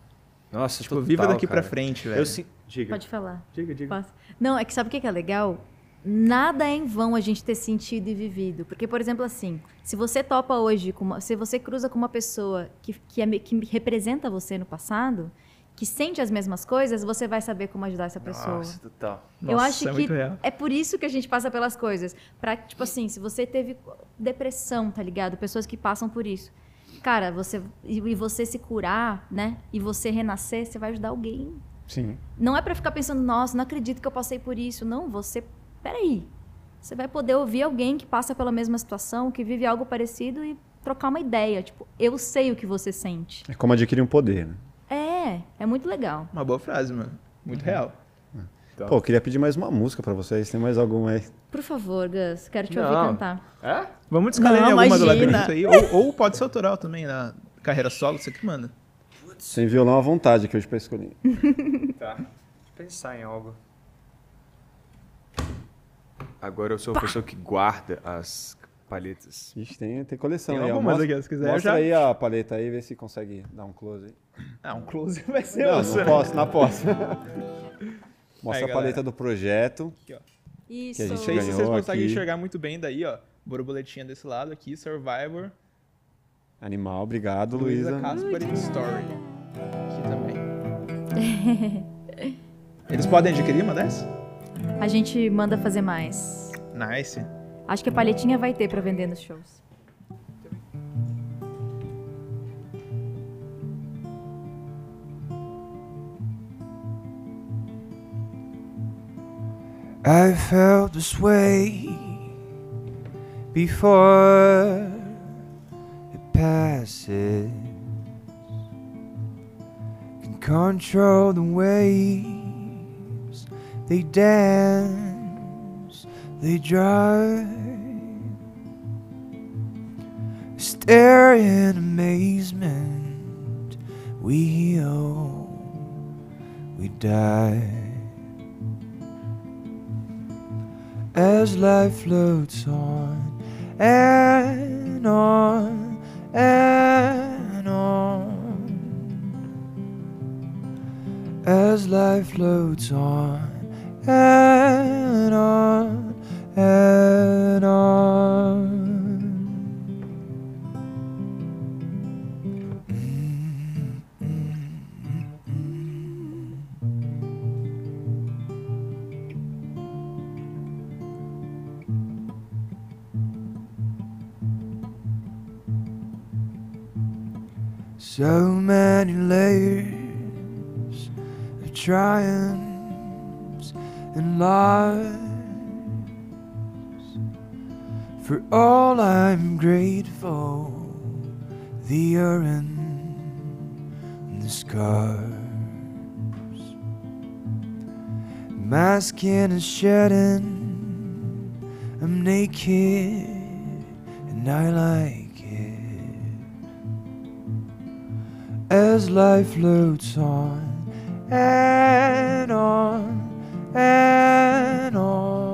[SPEAKER 3] Nossa,
[SPEAKER 2] Tipo,
[SPEAKER 3] total,
[SPEAKER 2] viva daqui
[SPEAKER 3] cara.
[SPEAKER 2] pra frente, velho.
[SPEAKER 3] Eu sim. Diga.
[SPEAKER 4] Pode falar.
[SPEAKER 3] Diga, diga.
[SPEAKER 4] Posso? Não, é que sabe o que que é legal? Nada é em vão a gente ter sentido e vivido. Porque, por exemplo, assim, se você topa hoje, com uma- se você cruza com uma pessoa que, que, é que representa você no passado, que sente as mesmas coisas, você vai saber como ajudar essa pessoa.
[SPEAKER 3] Nossa, total.
[SPEAKER 4] eu
[SPEAKER 2] Nossa,
[SPEAKER 4] acho
[SPEAKER 2] é
[SPEAKER 4] que é por isso que a gente passa pelas coisas. Pra, tipo assim, se você teve depressão, tá ligado? Pessoas que passam por isso. Cara, você e e você se curar, né? E você renascer, você vai ajudar alguém.
[SPEAKER 1] Sim.
[SPEAKER 4] Não é pra ficar pensando, nossa, não acredito que eu passei por isso. Não, você, peraí. Você vai poder ouvir alguém que passa pela mesma situação, que vive algo parecido e trocar uma ideia. Tipo, eu sei o que você sente.
[SPEAKER 1] É como adquirir um poder, né?
[SPEAKER 4] É, é muito legal.
[SPEAKER 2] Uma boa frase, mano. Muito real.
[SPEAKER 5] Então.
[SPEAKER 1] Pô, eu queria pedir mais uma música pra vocês. Tem mais alguma aí?
[SPEAKER 4] Por favor, Gus, quero te
[SPEAKER 5] Não.
[SPEAKER 4] ouvir cantar.
[SPEAKER 5] É?
[SPEAKER 2] Vamos descaler
[SPEAKER 4] Não,
[SPEAKER 2] alguma do
[SPEAKER 4] imagina.
[SPEAKER 2] labirinto aí. Ou, ou pode ser autoral também, na carreira solo, você que manda.
[SPEAKER 1] Sem violão à vontade aqui hoje pra escolher.
[SPEAKER 5] Tá. Pensar em algo. Agora eu sou uma pessoa que guarda as palhetas.
[SPEAKER 1] Ixi, tem, tem coleção
[SPEAKER 2] Tem
[SPEAKER 1] aí. ó.
[SPEAKER 2] algumas
[SPEAKER 1] Mostra,
[SPEAKER 2] aqui, se quiser,
[SPEAKER 1] mostra
[SPEAKER 2] já-
[SPEAKER 1] aí a paleta aí, vê se consegue dar um close aí.
[SPEAKER 2] Ah, um close vai ser
[SPEAKER 1] Não,
[SPEAKER 2] osso,
[SPEAKER 1] não posso, não posso. Mostra
[SPEAKER 2] Aí,
[SPEAKER 1] a paleta do projeto.
[SPEAKER 4] Isso.
[SPEAKER 1] Que a
[SPEAKER 2] Não
[SPEAKER 1] gente
[SPEAKER 2] sei se vocês
[SPEAKER 1] ganhou
[SPEAKER 2] conseguem
[SPEAKER 1] aqui.
[SPEAKER 2] enxergar muito bem daí, ó. Borboletinha desse lado aqui, Survivor.
[SPEAKER 1] Animal, obrigado,
[SPEAKER 2] Luísa
[SPEAKER 1] Luísa.
[SPEAKER 2] Casper e Story. Aqui também. Eles podem adquirir uma dessa?
[SPEAKER 4] A gente manda fazer mais.
[SPEAKER 2] Nice.
[SPEAKER 4] Acho que a palhetinha vai ter pra vender nos shows.
[SPEAKER 3] I felt this way before it passes. Can control the waves, they dance, they drive. Stare in amazement, we heal, we die. as life floats on and on and on as life floats on and on and on. So many layers of triumphs and lies. For all I'm grateful, the urine and the scars. My skin is shedding, I'm naked, and I like it as life floats on and on and on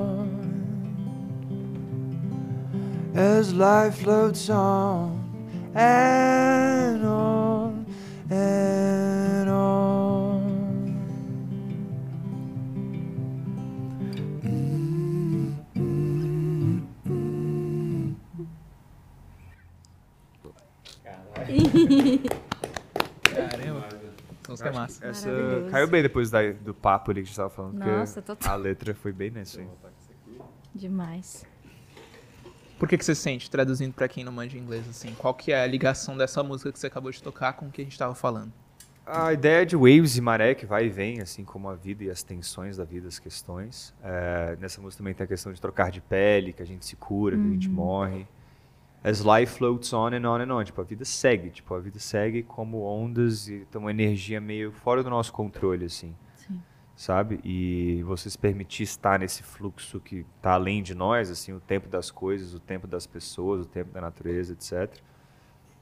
[SPEAKER 3] as life floats on and on and on Mm, mm, mm.
[SPEAKER 2] Caramba. Música é massa.
[SPEAKER 5] Essa caiu bem depois da- do papo ali que a gente tava falando.
[SPEAKER 4] Nossa, total.
[SPEAKER 5] A letra foi bem nessa aí.
[SPEAKER 4] Demais.
[SPEAKER 2] Por que, que você sente, traduzindo pra quem não manja inglês, assim? Qual que é a ligação dessa música que você acabou de tocar com o que a gente tava falando?
[SPEAKER 5] A ideia de waves e maré que vai e vem, assim como a vida e as tensões da vida, as questões. É, nessa música também tem a questão de trocar de pele, que a gente se cura, que a gente morre. As life floats on and on and on. Tipo, a vida segue. Tipo, a vida segue como ondas e tem uma energia meio fora do nosso controle, assim. Sabe? E você se permitir estar nesse fluxo que está além de nós, assim, o tempo das coisas, o tempo das pessoas, o tempo da natureza, etc.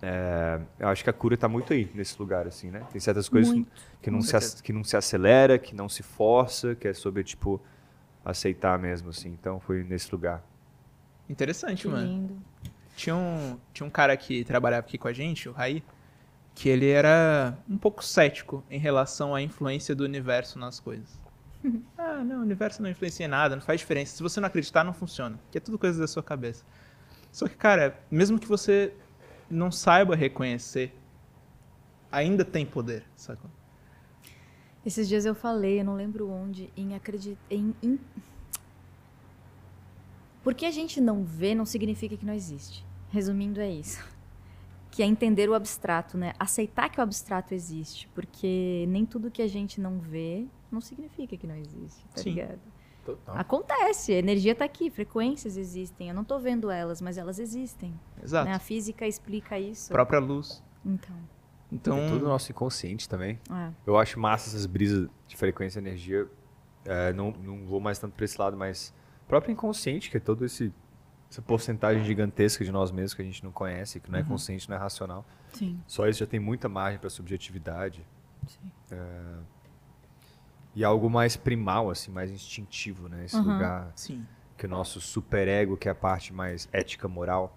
[SPEAKER 5] É, eu acho que a cura está muito aí, nesse lugar, assim, né? Tem certas coisas
[SPEAKER 4] Muito,
[SPEAKER 5] que não, se, que não se acelera, que não se força, que é sobre, tipo, aceitar mesmo, assim. Então, foi nesse lugar.
[SPEAKER 2] Interessante,
[SPEAKER 4] Que
[SPEAKER 2] mano.
[SPEAKER 4] lindo.
[SPEAKER 2] Tinha um, tinha um cara que trabalhava aqui com a gente, o Raí, que ele era um pouco cético em relação à influência do universo nas coisas. ah, não, o universo não influencia em nada, não faz diferença. Se você não acreditar, não funciona. Que é tudo coisa da sua cabeça. Só que, cara, mesmo que você não saiba reconhecer, ainda tem poder, sacou?
[SPEAKER 4] Esses dias eu falei, eu não lembro onde, em acreditar. Em, em... Porque a gente não vê não significa que não existe. Resumindo, é isso. Que é entender o abstrato, né? Aceitar que o abstrato existe, porque nem tudo que a gente não vê não significa que não existe, tá
[SPEAKER 2] Sim.
[SPEAKER 4] ligado?
[SPEAKER 3] Total.
[SPEAKER 4] Acontece, a energia está aqui, frequências existem. Eu não estou vendo elas, mas elas existem.
[SPEAKER 2] Exato.
[SPEAKER 4] né? A física explica isso.
[SPEAKER 2] Própria luz.
[SPEAKER 4] Então,
[SPEAKER 2] Então,
[SPEAKER 3] É tudo nosso inconsciente também.
[SPEAKER 4] é.
[SPEAKER 3] Eu acho massa essas brisas de frequência e energia. É, não, não vou mais tanto para esse lado, mas próprio inconsciente, que é todo esse essa porcentagem gigantesca de nós mesmos que a gente não conhece, que não é consciente, não é racional.
[SPEAKER 4] sim,
[SPEAKER 3] Só isso já tem muita margem para subjetividade
[SPEAKER 4] sim.
[SPEAKER 3] e algo mais primal, assim, mais instintivo, né? Esse
[SPEAKER 4] Uhum.
[SPEAKER 3] lugar
[SPEAKER 2] sim.
[SPEAKER 3] que o nosso superego, que é a parte mais ética moral,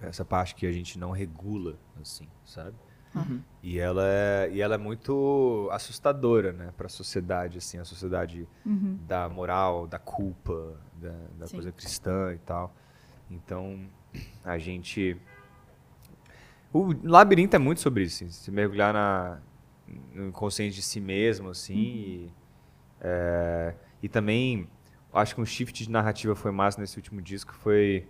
[SPEAKER 3] essa parte que a gente não regula, assim, sabe?
[SPEAKER 2] Uhum.
[SPEAKER 3] E ela é, e ela é muito assustadora, né, para a sociedade, assim, a sociedade
[SPEAKER 4] Uhum.
[SPEAKER 3] da moral, da culpa, da, da coisa cristã e tal. Então, a gente o labirinto é muito sobre isso, assim, se mergulhar na no inconsciente de si mesmo, assim, e, é, e também acho que um shift de narrativa foi massa nesse último disco foi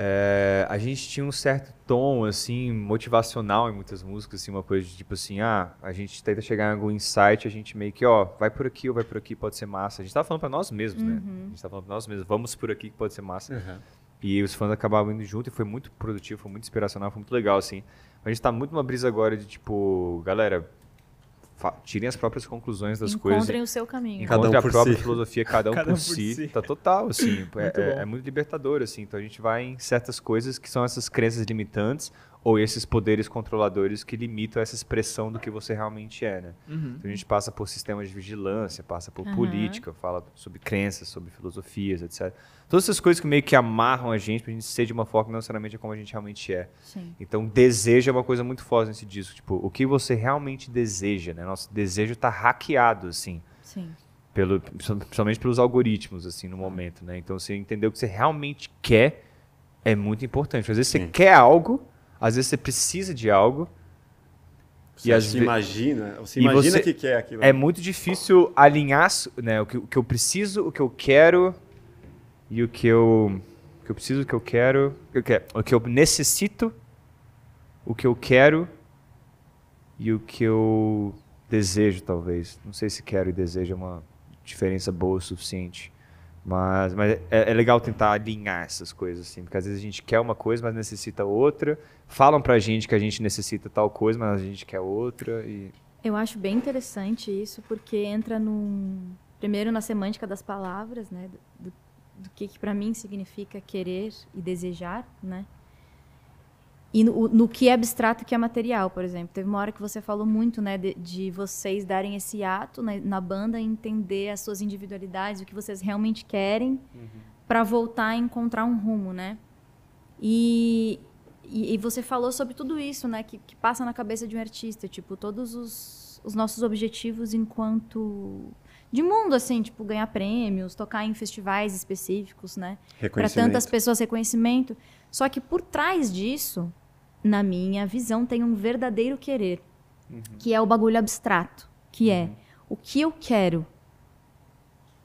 [SPEAKER 3] é, a gente tinha um certo tom assim motivacional em muitas músicas assim uma coisa de tipo assim ah a gente tenta chegar em algum insight a gente meio que ó vai por aqui ou vai por aqui pode ser massa. A gente tava falando pra nós mesmos né? A gente tava falando pra nós mesmos vamos por aqui que pode ser massa. E os fãs acabavam indo junto e foi muito produtivo foi muito inspiracional foi muito legal assim. A gente tá muito numa brisa agora de tipo galera tirem as próprias conclusões das coisas
[SPEAKER 4] Encontrem o seu caminho.
[SPEAKER 1] Cada um
[SPEAKER 3] a
[SPEAKER 1] por
[SPEAKER 3] própria
[SPEAKER 1] si.
[SPEAKER 3] filosofia, cada um,
[SPEAKER 2] Cada
[SPEAKER 3] por,
[SPEAKER 2] um por
[SPEAKER 3] si.
[SPEAKER 2] si.
[SPEAKER 3] Tá total, assim. é,
[SPEAKER 2] Muito
[SPEAKER 3] é- é muito libertador, assim. Então a gente vai em certas coisas que são essas crenças limitantes ou esses poderes controladores que limitam essa expressão do que você realmente é, né?
[SPEAKER 2] Uhum.
[SPEAKER 3] Então a gente passa por sistemas de vigilância, passa por
[SPEAKER 4] Aham.
[SPEAKER 3] política, fala sobre crenças, sobre filosofias, etc. Todas essas coisas que meio que amarram a gente pra gente ser de uma forma que não necessariamente é como a gente realmente é.
[SPEAKER 4] Sim.
[SPEAKER 3] Então, desejo é uma coisa muito forte nesse disco. Tipo, o que você realmente deseja, né? Nosso desejo tá hackeado, assim
[SPEAKER 4] Sim.
[SPEAKER 3] pelo, principalmente pelos algoritmos, assim, no momento, né? Então, você entender o que você realmente quer é muito importante. Às vezes você
[SPEAKER 1] Sim.
[SPEAKER 3] quer algo, às vezes você precisa de algo,
[SPEAKER 1] Você
[SPEAKER 3] E
[SPEAKER 1] se
[SPEAKER 3] ve-
[SPEAKER 1] imagina, você
[SPEAKER 3] E
[SPEAKER 1] imagina
[SPEAKER 3] você-
[SPEAKER 1] que quer aquilo.
[SPEAKER 3] é muito difícil alinhar, né, o que, o que eu preciso, o que eu quero e o que eu, o que eu preciso, o que eu quero, o que eu, quero, o que eu necessito, o que eu quero e o que eu desejo, talvez. Não sei se quero e desejo é uma diferença boa o suficiente. Mas, mas é, é legal tentar alinhar essas coisas, assim, porque às vezes a gente quer uma coisa, mas necessita outra. Falam pra gente que a gente necessita tal coisa, mas a gente quer outra. E
[SPEAKER 4] Eu acho bem interessante isso, porque entra num. Primeiro na semântica das palavras, né? Do, do- que, que para mim significa querer e desejar, né? E no, no que é abstrato e que é material, por exemplo. Teve uma hora que você falou muito, né, de, de vocês darem esse ato né, na banda entender as suas individualidades, o que vocês realmente querem, para voltar a encontrar um rumo, né? E, e, e você falou sobre tudo isso, né, que, que passa na cabeça de um artista, tipo, todos os, os nossos objetivos enquanto de mundo, assim, tipo, ganhar prêmios, tocar em festivais específicos, né? Para tantas pessoas, reconhecimento. Só que por trás disso, na minha visão, tem um verdadeiro querer, que é o bagulho abstrato, que é o que eu quero.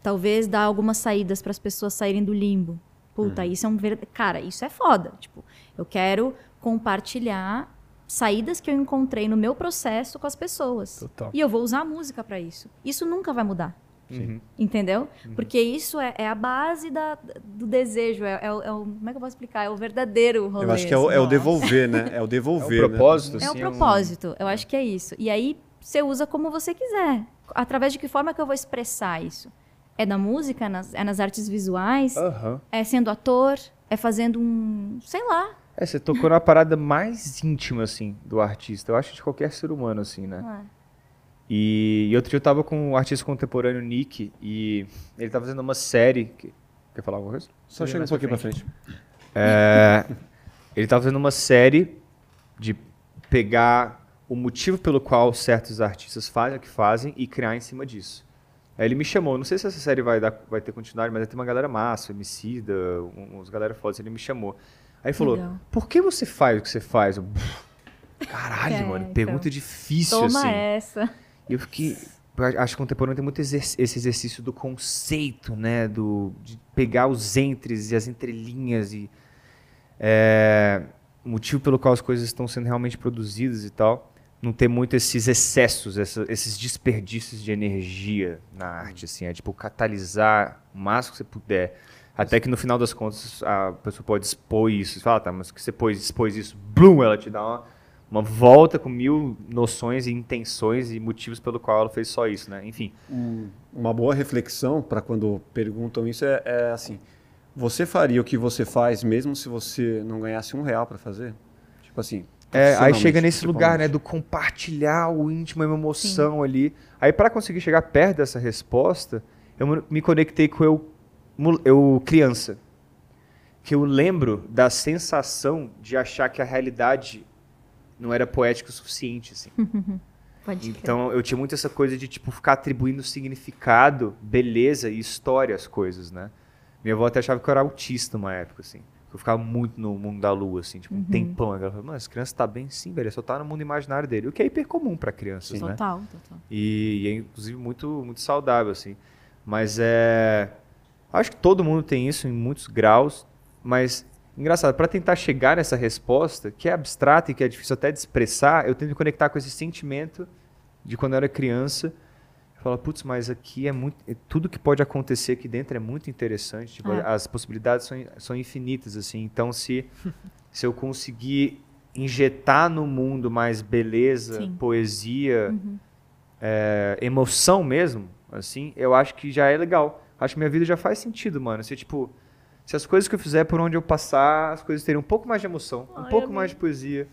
[SPEAKER 4] Talvez dar algumas saídas para as pessoas saírem do limbo. Puta, isso é um ver... cara, isso é foda. Tipo, eu quero compartilhar saídas que eu encontrei no meu processo com as pessoas.
[SPEAKER 3] Total.
[SPEAKER 4] E eu vou usar a música para isso. Isso nunca vai mudar.
[SPEAKER 3] Uhum.
[SPEAKER 4] Entendeu? Porque isso é, é a base da, do desejo. É, é o- é o- como é que eu posso explicar? É o verdadeiro rolê.
[SPEAKER 1] Eu acho que é o,
[SPEAKER 4] assim.
[SPEAKER 1] é o devolver, né? É o
[SPEAKER 3] É um
[SPEAKER 1] devolver. né?
[SPEAKER 3] propósito,
[SPEAKER 4] É o
[SPEAKER 3] assim,
[SPEAKER 4] propósito. Eu acho que é isso. E aí você usa como você quiser. Através de que forma que eu vou expressar isso? É na música? É nas, é nas artes visuais?
[SPEAKER 3] Aham.
[SPEAKER 4] É sendo ator? É fazendo um. sei lá.
[SPEAKER 3] É, você tocou na parada mais íntima, assim, do artista. Eu acho de qualquer ser humano, assim, né?
[SPEAKER 4] É?
[SPEAKER 3] E, e outro dia eu tava com o artista contemporâneo Nick e ele tava fazendo uma série. que- Quer falar alguma coisa?
[SPEAKER 1] Só chega um pouquinho pra frente.
[SPEAKER 3] É, ele tava fazendo uma série de pegar o motivo pelo qual certos artistas fazem o que fazem e criar em cima disso. Aí ele me chamou, não sei se essa série vai, dar, vai ter continuidade, mas tem uma galera massa, Emicida, um- uns galera foda, ele me chamou. Aí ele falou,
[SPEAKER 4] Legal.
[SPEAKER 3] por que você faz o que você faz? Eu, Caralho,
[SPEAKER 4] É,
[SPEAKER 3] mano,
[SPEAKER 4] então.
[SPEAKER 3] pergunta difícil,
[SPEAKER 4] Toma
[SPEAKER 3] assim.
[SPEAKER 4] essa.
[SPEAKER 3] E eu fiquei. Acho que o contemporâneo tem muito esse exercício do conceito, né? Do, de pegar os entres e as entrelinhas. E, é, um motivo pelo qual as coisas estão sendo realmente produzidas e tal, não ter muito esses excessos, essa- esses desperdícios de energia na arte, assim, é tipo catalisar o máximo que você puder, até que no final das contas a pessoa pode expor isso, você fala, tá, mas que você pôs, expôs isso, blum, ela te dá uma, uma volta com mil noções e intenções e motivos pelo qual ela fez só isso, né? Enfim,
[SPEAKER 1] Uma boa reflexão para quando perguntam isso é, é assim: você faria o que você faz mesmo se você não ganhasse um real para fazer? Tipo assim.
[SPEAKER 3] É, aí chega nesse lugar, né, do compartilhar o íntimo, a emoção ali. Aí para conseguir chegar perto dessa resposta, eu me- conectei com eu, eu criança. Que eu lembro da sensação de achar que a realidade não era poética o suficiente, assim.
[SPEAKER 4] Pode crer.
[SPEAKER 3] Então eu tinha muito essa coisa de tipo ficar atribuindo significado, beleza e história às coisas, né? Minha avó até achava que eu era autista uma época, assim. Eu ficava muito no mundo da lua, assim, tipo, um tempão. Ela falava, mas criança tá bem sim, velho, só tá no mundo imaginário dele. O que é hiper comum pra crianças, né?
[SPEAKER 4] Total, total.
[SPEAKER 3] E, e é inclusive muito, muito saudável, assim. Mas é. Acho que todo mundo tem isso em muitos graus, mas engraçado, para tentar chegar nessa resposta, que é abstrata e que é difícil até de expressar, eu tento me conectar com esse sentimento de quando eu era criança. Eu falo, putz, mas aqui é muito. é- Tudo que pode acontecer aqui dentro é muito interessante. Tipo,
[SPEAKER 4] É.
[SPEAKER 3] As possibilidades são, são infinitas, assim. Então, se, se eu conseguir injetar no mundo mais beleza,
[SPEAKER 4] Sim.
[SPEAKER 3] poesia,
[SPEAKER 4] Uhum.
[SPEAKER 3] é, emoção mesmo, assim, eu acho que já é legal. Acho que minha vida já faz sentido, mano. Se, tipo, se as coisas que eu fizer por onde eu passar, as coisas terem um pouco mais de emoção, um
[SPEAKER 4] Ai,
[SPEAKER 3] pouco
[SPEAKER 4] amei.
[SPEAKER 3] mais de poesia,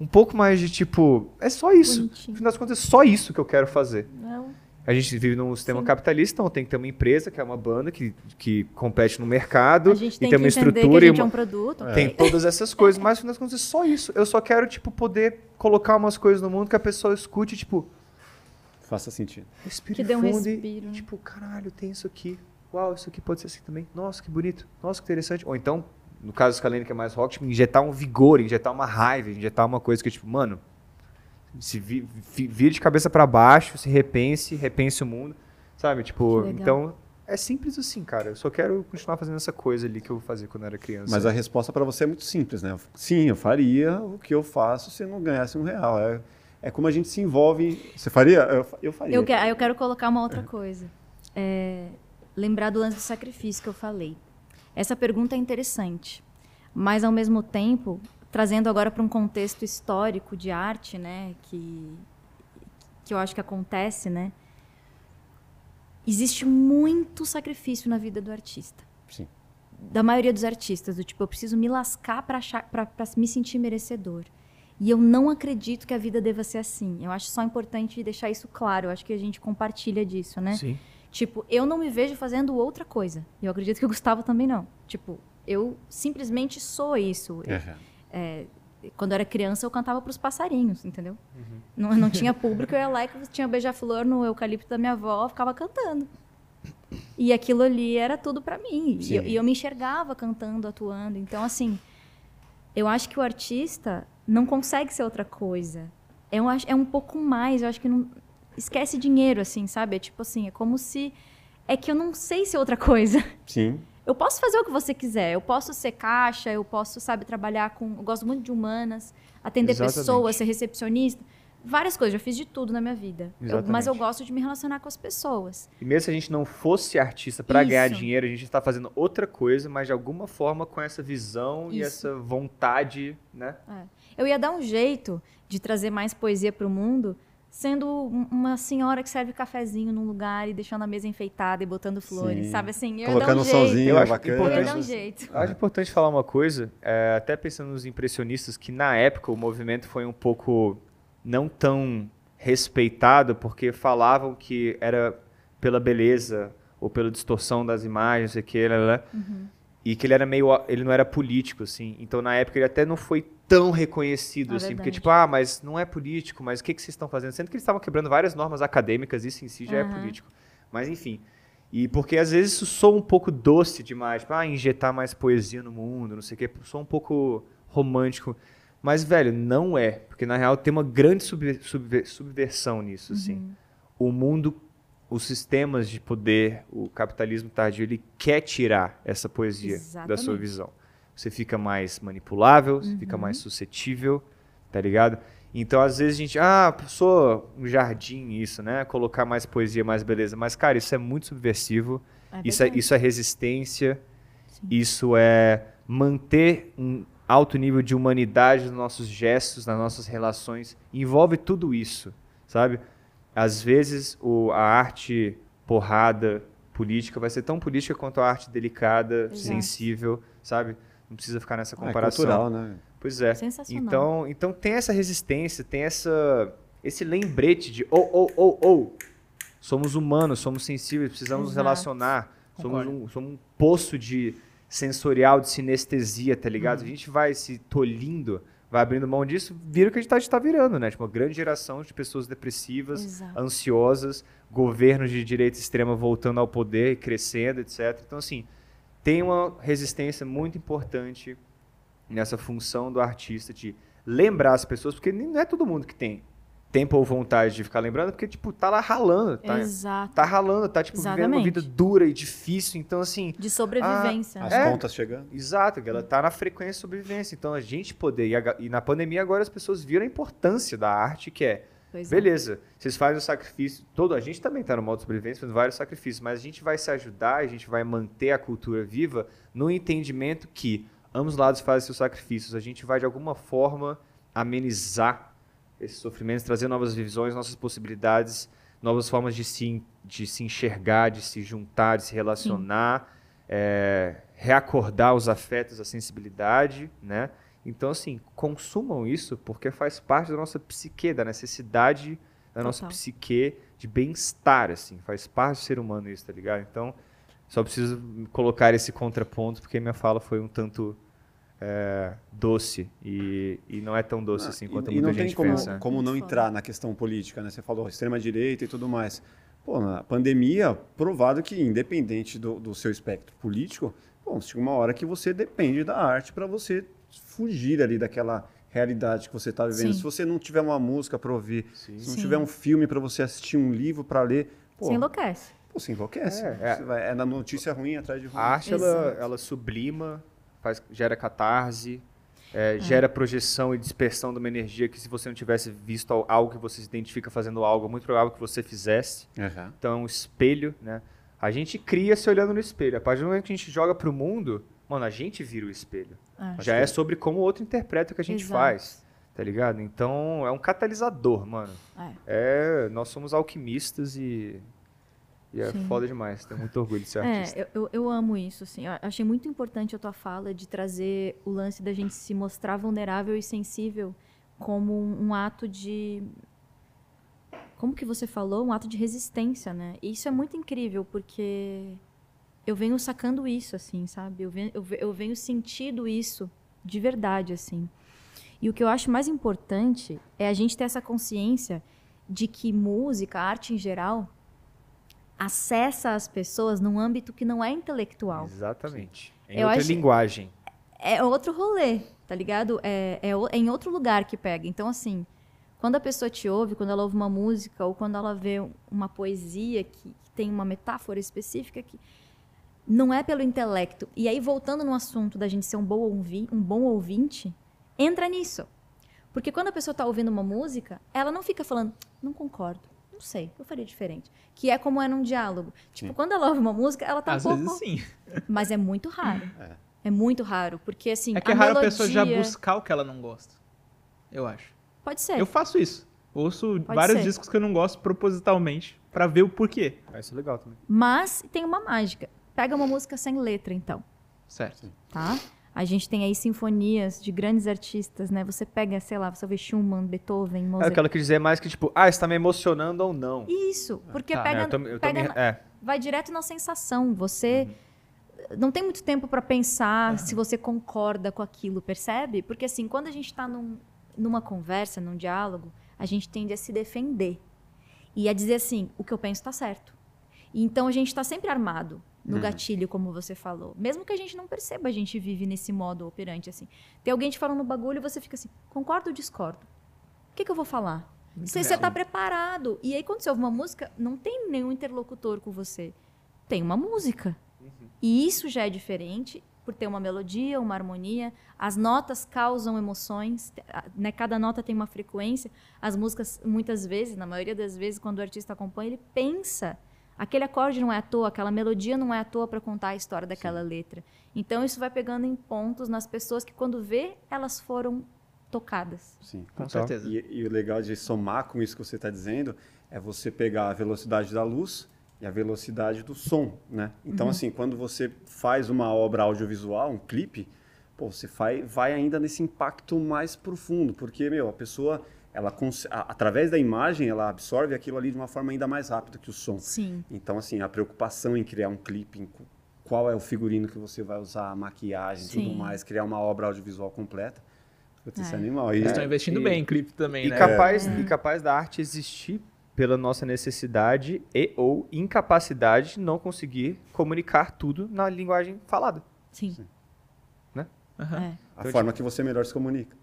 [SPEAKER 3] um pouco mais de, tipo, é só isso.
[SPEAKER 4] Bonitinho.
[SPEAKER 3] No final das contas, é só isso que eu quero fazer.
[SPEAKER 4] Não,
[SPEAKER 3] A gente vive num sistema
[SPEAKER 4] Sim.
[SPEAKER 3] capitalista, então tem que ter uma empresa, que é uma banda, que, que compete no mercado,
[SPEAKER 4] a gente
[SPEAKER 3] e
[SPEAKER 4] tem
[SPEAKER 3] tem
[SPEAKER 4] que
[SPEAKER 3] uma estrutura
[SPEAKER 4] a
[SPEAKER 3] e
[SPEAKER 4] gente é
[SPEAKER 3] uma...
[SPEAKER 4] um produto.
[SPEAKER 1] É.
[SPEAKER 3] Tem todas essas coisas, mas no final das contas é só isso. Eu só quero, tipo, poder colocar umas coisas no mundo que a pessoa escute, tipo,
[SPEAKER 1] Faça sentido.
[SPEAKER 3] respire
[SPEAKER 4] Que dê um
[SPEAKER 3] fundo e,
[SPEAKER 4] respiro, né?
[SPEAKER 3] tipo, caralho, tem isso aqui. Uau, isso aqui pode ser assim também. Nossa, que bonito. Nossa, que interessante. Ou então, no caso do Scalene, que é mais rock, tipo, injetar um vigor, injetar uma raiva, injetar uma coisa que, tipo, mano, se vi, vi- vire de cabeça pra baixo, se repense, repense o mundo, sabe? Tipo, então, é simples assim, cara. Eu só quero continuar fazendo essa coisa ali que eu fazia quando eu era criança.
[SPEAKER 1] Mas a resposta para você é muito simples, né? Sim, eu faria o que eu faço se não ganhasse um real. É, é como a gente se envolve. Você faria? Eu, eu faria.
[SPEAKER 4] Eu, eu quero colocar uma outra coisa. É, lembrar do lance do sacrifício que eu falei. Essa pergunta é interessante, mas ao mesmo tempo, trazendo agora para um contexto histórico de arte, né, que, que eu acho que acontece, né, existe muito sacrifício na vida do artista.
[SPEAKER 1] Sim.
[SPEAKER 4] Da maioria dos artistas, do tipo, eu preciso me lascar para me sentir merecedor. E eu não acredito que a vida deva ser assim. Eu acho só importante deixar isso claro. Eu acho que a gente compartilha disso, né?
[SPEAKER 3] Sim.
[SPEAKER 4] Tipo, eu não me vejo fazendo outra coisa. E eu acredito que o Gustavo também não. Tipo, eu simplesmente sou isso.
[SPEAKER 1] É.
[SPEAKER 4] É, quando eu era criança, eu cantava para os passarinhos, entendeu? Não, não tinha público, eu ia lá e tinha beija-flor no eucalipto da minha avó, eu ficava cantando. E aquilo ali era tudo para mim. E eu, e eu me enxergava cantando, atuando. Então, assim, eu acho que o artista não consegue ser outra coisa. É um, é um pouco mais, eu acho que não. Esquece dinheiro, assim, sabe? É tipo assim, é como se. É que eu não sei ser outra coisa.
[SPEAKER 1] Sim.
[SPEAKER 4] Eu posso fazer o que você quiser. Eu posso ser caixa, eu posso, sabe, trabalhar com. Eu gosto muito de humanas, atender
[SPEAKER 3] Exatamente.
[SPEAKER 4] pessoas, ser recepcionista. Várias coisas, já fiz de tudo na minha vida. Eu- mas eu gosto de me relacionar com as pessoas.
[SPEAKER 3] E mesmo se a gente não fosse artista para ganhar dinheiro, a gente está fazendo outra coisa, mas de alguma forma com essa visão e
[SPEAKER 4] Isso.
[SPEAKER 3] essa vontade, né?
[SPEAKER 4] Eu ia dar um jeito de trazer mais poesia para o mundo, sendo um- uma senhora que serve cafezinho num lugar e deixando a mesa enfeitada e botando flores,
[SPEAKER 1] Sim.
[SPEAKER 4] sabe assim? Eu
[SPEAKER 1] Colocando
[SPEAKER 4] um
[SPEAKER 1] um
[SPEAKER 4] jeito.
[SPEAKER 1] solzinho,
[SPEAKER 3] Eu acho
[SPEAKER 1] bacana.
[SPEAKER 3] Importante
[SPEAKER 4] um jeito.
[SPEAKER 3] Acho importante falar uma coisa, é, até pensando nos impressionistas, que na época o movimento foi um pouco não tão respeitado, porque falavam que era pela beleza ou pela distorção das imagens, sei que, lá, lá, lá,
[SPEAKER 4] Uhum.
[SPEAKER 3] E que ele era meio, ele não era político, assim. Então na época ele até não foi tão reconhecido,
[SPEAKER 4] É
[SPEAKER 3] assim, porque
[SPEAKER 4] verdade.
[SPEAKER 3] tipo, ah, mas não é político, mas o que, que vocês estão fazendo? Sendo que eles estavam quebrando várias normas acadêmicas, isso em si já é
[SPEAKER 4] Aham.
[SPEAKER 3] político. Mas enfim. E porque às vezes isso soa um pouco doce demais, tipo, ah, injetar mais poesia no mundo, não sei o quê, soa um pouco romântico. Mas, velho, não é. Porque na real tem uma grande subver- subver- subversão nisso, assim.
[SPEAKER 4] Uhum.
[SPEAKER 3] O mundo, os sistemas de poder, o capitalismo tardio, ele quer tirar essa poesia da sua
[SPEAKER 4] Exatamente.
[SPEAKER 3] visão. você fica mais manipulável, você fica
[SPEAKER 4] Uhum.
[SPEAKER 3] mais suscetível, tá ligado? Então, às vezes a gente, ah, sou um jardim isso, né? Colocar mais poesia, mais beleza. Mas, cara, isso é muito subversivo.
[SPEAKER 4] É
[SPEAKER 3] Isso é, isso é resistência, isso é manter um alto nível de humanidade nos nossos gestos, nas nossas relações. Envolve tudo isso, sabe? Às vezes o, a arte porrada política vai ser tão política quanto a arte delicada,
[SPEAKER 4] Exato.
[SPEAKER 3] sensível, sabe? Não precisa ficar nessa
[SPEAKER 1] Ah, é
[SPEAKER 3] comparação.
[SPEAKER 1] cultural, né?
[SPEAKER 3] Pois é.
[SPEAKER 4] Sensacional.
[SPEAKER 3] Então, então tem essa resistência, tem essa esse lembrete de oh, oh, oh, oh. Somos humanos, somos sensíveis, precisamos nos
[SPEAKER 4] Exato.
[SPEAKER 3] relacionar. Somos um, somos um poço de sensorial, de sinestesia, tá ligado? A gente vai se tolhindo, vai abrindo mão disso, vira o que a gente tá, tá virando, né? Tipo, uma grande geração de pessoas depressivas,
[SPEAKER 4] Exato.
[SPEAKER 3] ansiosas, governos de direita extrema voltando ao poder, e crescendo, etc. Então, assim, tem uma resistência muito importante nessa função do artista de lembrar as pessoas, porque não é todo mundo que tem tempo ou vontade de ficar lembrando, porque, tipo, tá lá ralando, tá,
[SPEAKER 4] Exato.
[SPEAKER 3] tá ralando, tá, tipo, vivendo uma
[SPEAKER 4] Exatamente.
[SPEAKER 3] vida dura e difícil. Então, assim,
[SPEAKER 4] De sobrevivência.
[SPEAKER 1] As
[SPEAKER 4] né?
[SPEAKER 3] É.
[SPEAKER 1] contas chegando.
[SPEAKER 3] Exato, ela tá na frequência de sobrevivência. Então a gente poder. E, a- e na pandemia agora as pessoas viram a importância da arte, que é.
[SPEAKER 4] Pois é.
[SPEAKER 3] Beleza, vocês fazem o sacrifício. Todo, a gente também tá no modo de sobrevivência, fazendo vários sacrifícios, mas a gente vai se ajudar, a gente vai manter a cultura viva no entendimento que ambos lados fazem seus sacrifícios. A gente vai, de alguma forma, amenizar esses sofrimentos, trazer novas visões, nossas possibilidades, novas formas de se, de se enxergar, de se juntar, de se relacionar, é, reacordar os afetos, a sensibilidade, né? Então, assim, consumam isso porque faz parte da nossa psique, da necessidade da nossa
[SPEAKER 4] Total.
[SPEAKER 3] psique de bem-estar, assim. Faz parte do ser humano isso, tá ligado? Então, só preciso colocar esse contraponto porque minha fala foi um tanto é, doce e, e não é tão doce assim
[SPEAKER 1] Ah,
[SPEAKER 3] quanto
[SPEAKER 1] e, e
[SPEAKER 3] muita
[SPEAKER 1] não
[SPEAKER 3] gente
[SPEAKER 1] tem como,
[SPEAKER 3] pensa.
[SPEAKER 1] como não entrar na questão política, né? Você falou extrema-direita e tudo mais. Pô, na pandemia, provado que, independente do, do seu espectro político, bom, chega uma hora que você depende da arte para você fugir ali daquela realidade que você está vivendo.
[SPEAKER 4] Sim.
[SPEAKER 1] Se você não tiver uma música para ouvir, se não
[SPEAKER 4] Sim.
[SPEAKER 1] tiver um filme para você assistir, um livro para ler, pô,
[SPEAKER 4] Você enlouquece.
[SPEAKER 1] pô, você enlouquece.
[SPEAKER 3] É, é.
[SPEAKER 1] É na notícia ruim atrás de ruim.
[SPEAKER 3] A arte, ela, ela sublima, faz, gera catarse, é, gera projeção e dispersão de uma energia que se você não tivesse visto al- algo que você se identifica fazendo algo, é muito provável que você fizesse.
[SPEAKER 1] Aham.
[SPEAKER 3] Então é um espelho, né? A gente cria se olhando no espelho. A partir do momento que a gente joga pro mundo, mano, a gente vira o espelho.
[SPEAKER 4] É.
[SPEAKER 3] Já é sobre como o outro interpreta o que a gente
[SPEAKER 4] Exato.
[SPEAKER 3] faz, tá ligado? Então é um catalisador, mano.
[SPEAKER 4] É.
[SPEAKER 3] É, nós somos alquimistas e, e é
[SPEAKER 4] Sim.
[SPEAKER 3] foda demais. Tenho muito orgulho de ser
[SPEAKER 4] É,
[SPEAKER 3] artista.
[SPEAKER 4] eu, eu, eu amo isso, assim. Eu achei muito importante a tua fala de trazer o lance da gente se mostrar vulnerável e sensível como um, um ato de. Como que você falou? Um ato de resistência, né? E isso é muito incrível, porque eu venho sacando isso, assim, sabe? Eu venho, eu, eu venho sentindo isso de verdade, assim. E o que eu acho mais importante é a gente ter essa consciência de que música, arte em geral, acessa as pessoas num âmbito que não é intelectual.
[SPEAKER 3] Exatamente. Em
[SPEAKER 4] Eu
[SPEAKER 3] outra
[SPEAKER 4] acho-
[SPEAKER 3] linguagem.
[SPEAKER 4] É outro rolê, tá ligado? É, é, é em outro lugar que pega. Então, assim, quando a pessoa te ouve, quando ela ouve uma música ou quando ela vê uma poesia que, que tem uma metáfora específica que não é pelo intelecto. E aí, voltando no assunto da gente ser um bom, ouvi um bom ouvinte, entra nisso. Porque quando a pessoa tá ouvindo uma música, ela não fica falando, não concordo, não sei, eu faria diferente. Que é como é num diálogo. Tipo,
[SPEAKER 1] Sim.
[SPEAKER 4] quando ela ouve uma música, ela tá
[SPEAKER 2] Às
[SPEAKER 4] um pouco...
[SPEAKER 2] vezes sim.
[SPEAKER 4] Mas é muito raro. É. muito raro, porque assim,
[SPEAKER 2] É que é
[SPEAKER 4] a
[SPEAKER 2] raro
[SPEAKER 4] melodia...
[SPEAKER 2] a pessoa já buscar o que ela não gosta. Eu acho.
[SPEAKER 4] Pode ser.
[SPEAKER 2] Eu faço isso. Ouço
[SPEAKER 4] Pode
[SPEAKER 2] vários
[SPEAKER 4] ser.
[SPEAKER 2] discos que eu não gosto propositalmente pra ver o porquê.
[SPEAKER 3] Ah, Isso é legal também.
[SPEAKER 4] Mas tem uma mágica. Pega uma música sem letra, então,
[SPEAKER 2] Certo.
[SPEAKER 4] tá? A gente tem aí sinfonias de grandes artistas, né? Você pega, sei lá, você vê Schumann, Beethoven,
[SPEAKER 3] É,
[SPEAKER 4] Mozart.
[SPEAKER 3] o que ela quer dizer é mais que, tipo, ah, está me emocionando ou não.
[SPEAKER 4] Isso, porque
[SPEAKER 2] Tá.
[SPEAKER 4] pega,
[SPEAKER 3] É, eu tô, eu tô
[SPEAKER 4] pega
[SPEAKER 3] me-
[SPEAKER 4] na-
[SPEAKER 3] é,
[SPEAKER 4] vai direto na sensação. Você não tem muito tempo pra pensar se você concorda com aquilo, percebe? Porque assim, quando a gente tá num- numa conversa, num diálogo, a gente tende a se defender e a dizer assim, o que eu penso tá certo. E então a gente tá sempre armado no gatilho, como você falou. Mesmo que a gente não perceba, a gente vive nesse modo operante assim. Tem alguém te falando um bagulho e você fica assim, concordo ou discordo? O que, que eu vou falar? Você, você tá preparado. E aí, quando você ouve uma música, não tem nenhum interlocutor com você. Tem uma música. E isso já é diferente. por ter uma melodia, uma harmonia. As notas causam emoções, né? Cada nota tem uma frequência. As músicas, muitas vezes, na maioria das vezes, quando o artista acompanha, ele pensa. Aquele acorde não é à toa, aquela melodia não é à toa para contar a história daquela letra. Então isso vai pegando em pontos nas pessoas que quando vê, elas foram tocadas.
[SPEAKER 1] Sim.
[SPEAKER 2] Com
[SPEAKER 3] Total.
[SPEAKER 2] certeza.
[SPEAKER 1] E, e o legal de somar com isso que você está dizendo é você pegar a velocidade da luz e a velocidade do som, né? Então, assim, quando você faz uma obra audiovisual, um clipe, pô, você vai, vai ainda nesse impacto mais profundo, porque, meu, a pessoa, ela, através da imagem, ela absorve aquilo ali de uma forma ainda mais rápida que o som.
[SPEAKER 4] Sim.
[SPEAKER 1] Então, assim, a preocupação em criar um clipe, em qual é o figurino que você vai usar, a maquiagem, tudo
[SPEAKER 4] Sim.
[SPEAKER 1] mais, criar uma obra audiovisual completa. Putz, isso é
[SPEAKER 4] É.
[SPEAKER 1] animal.
[SPEAKER 2] Eles estão investindo
[SPEAKER 3] e-
[SPEAKER 2] bem em clipe também,
[SPEAKER 3] E
[SPEAKER 2] né?
[SPEAKER 3] capaz, e capaz da arte existir pela nossa necessidade e ou incapacidade de não conseguir comunicar tudo na linguagem falada.
[SPEAKER 4] Sim.
[SPEAKER 2] Aham.
[SPEAKER 4] É.
[SPEAKER 1] a forma que você melhor se comunica.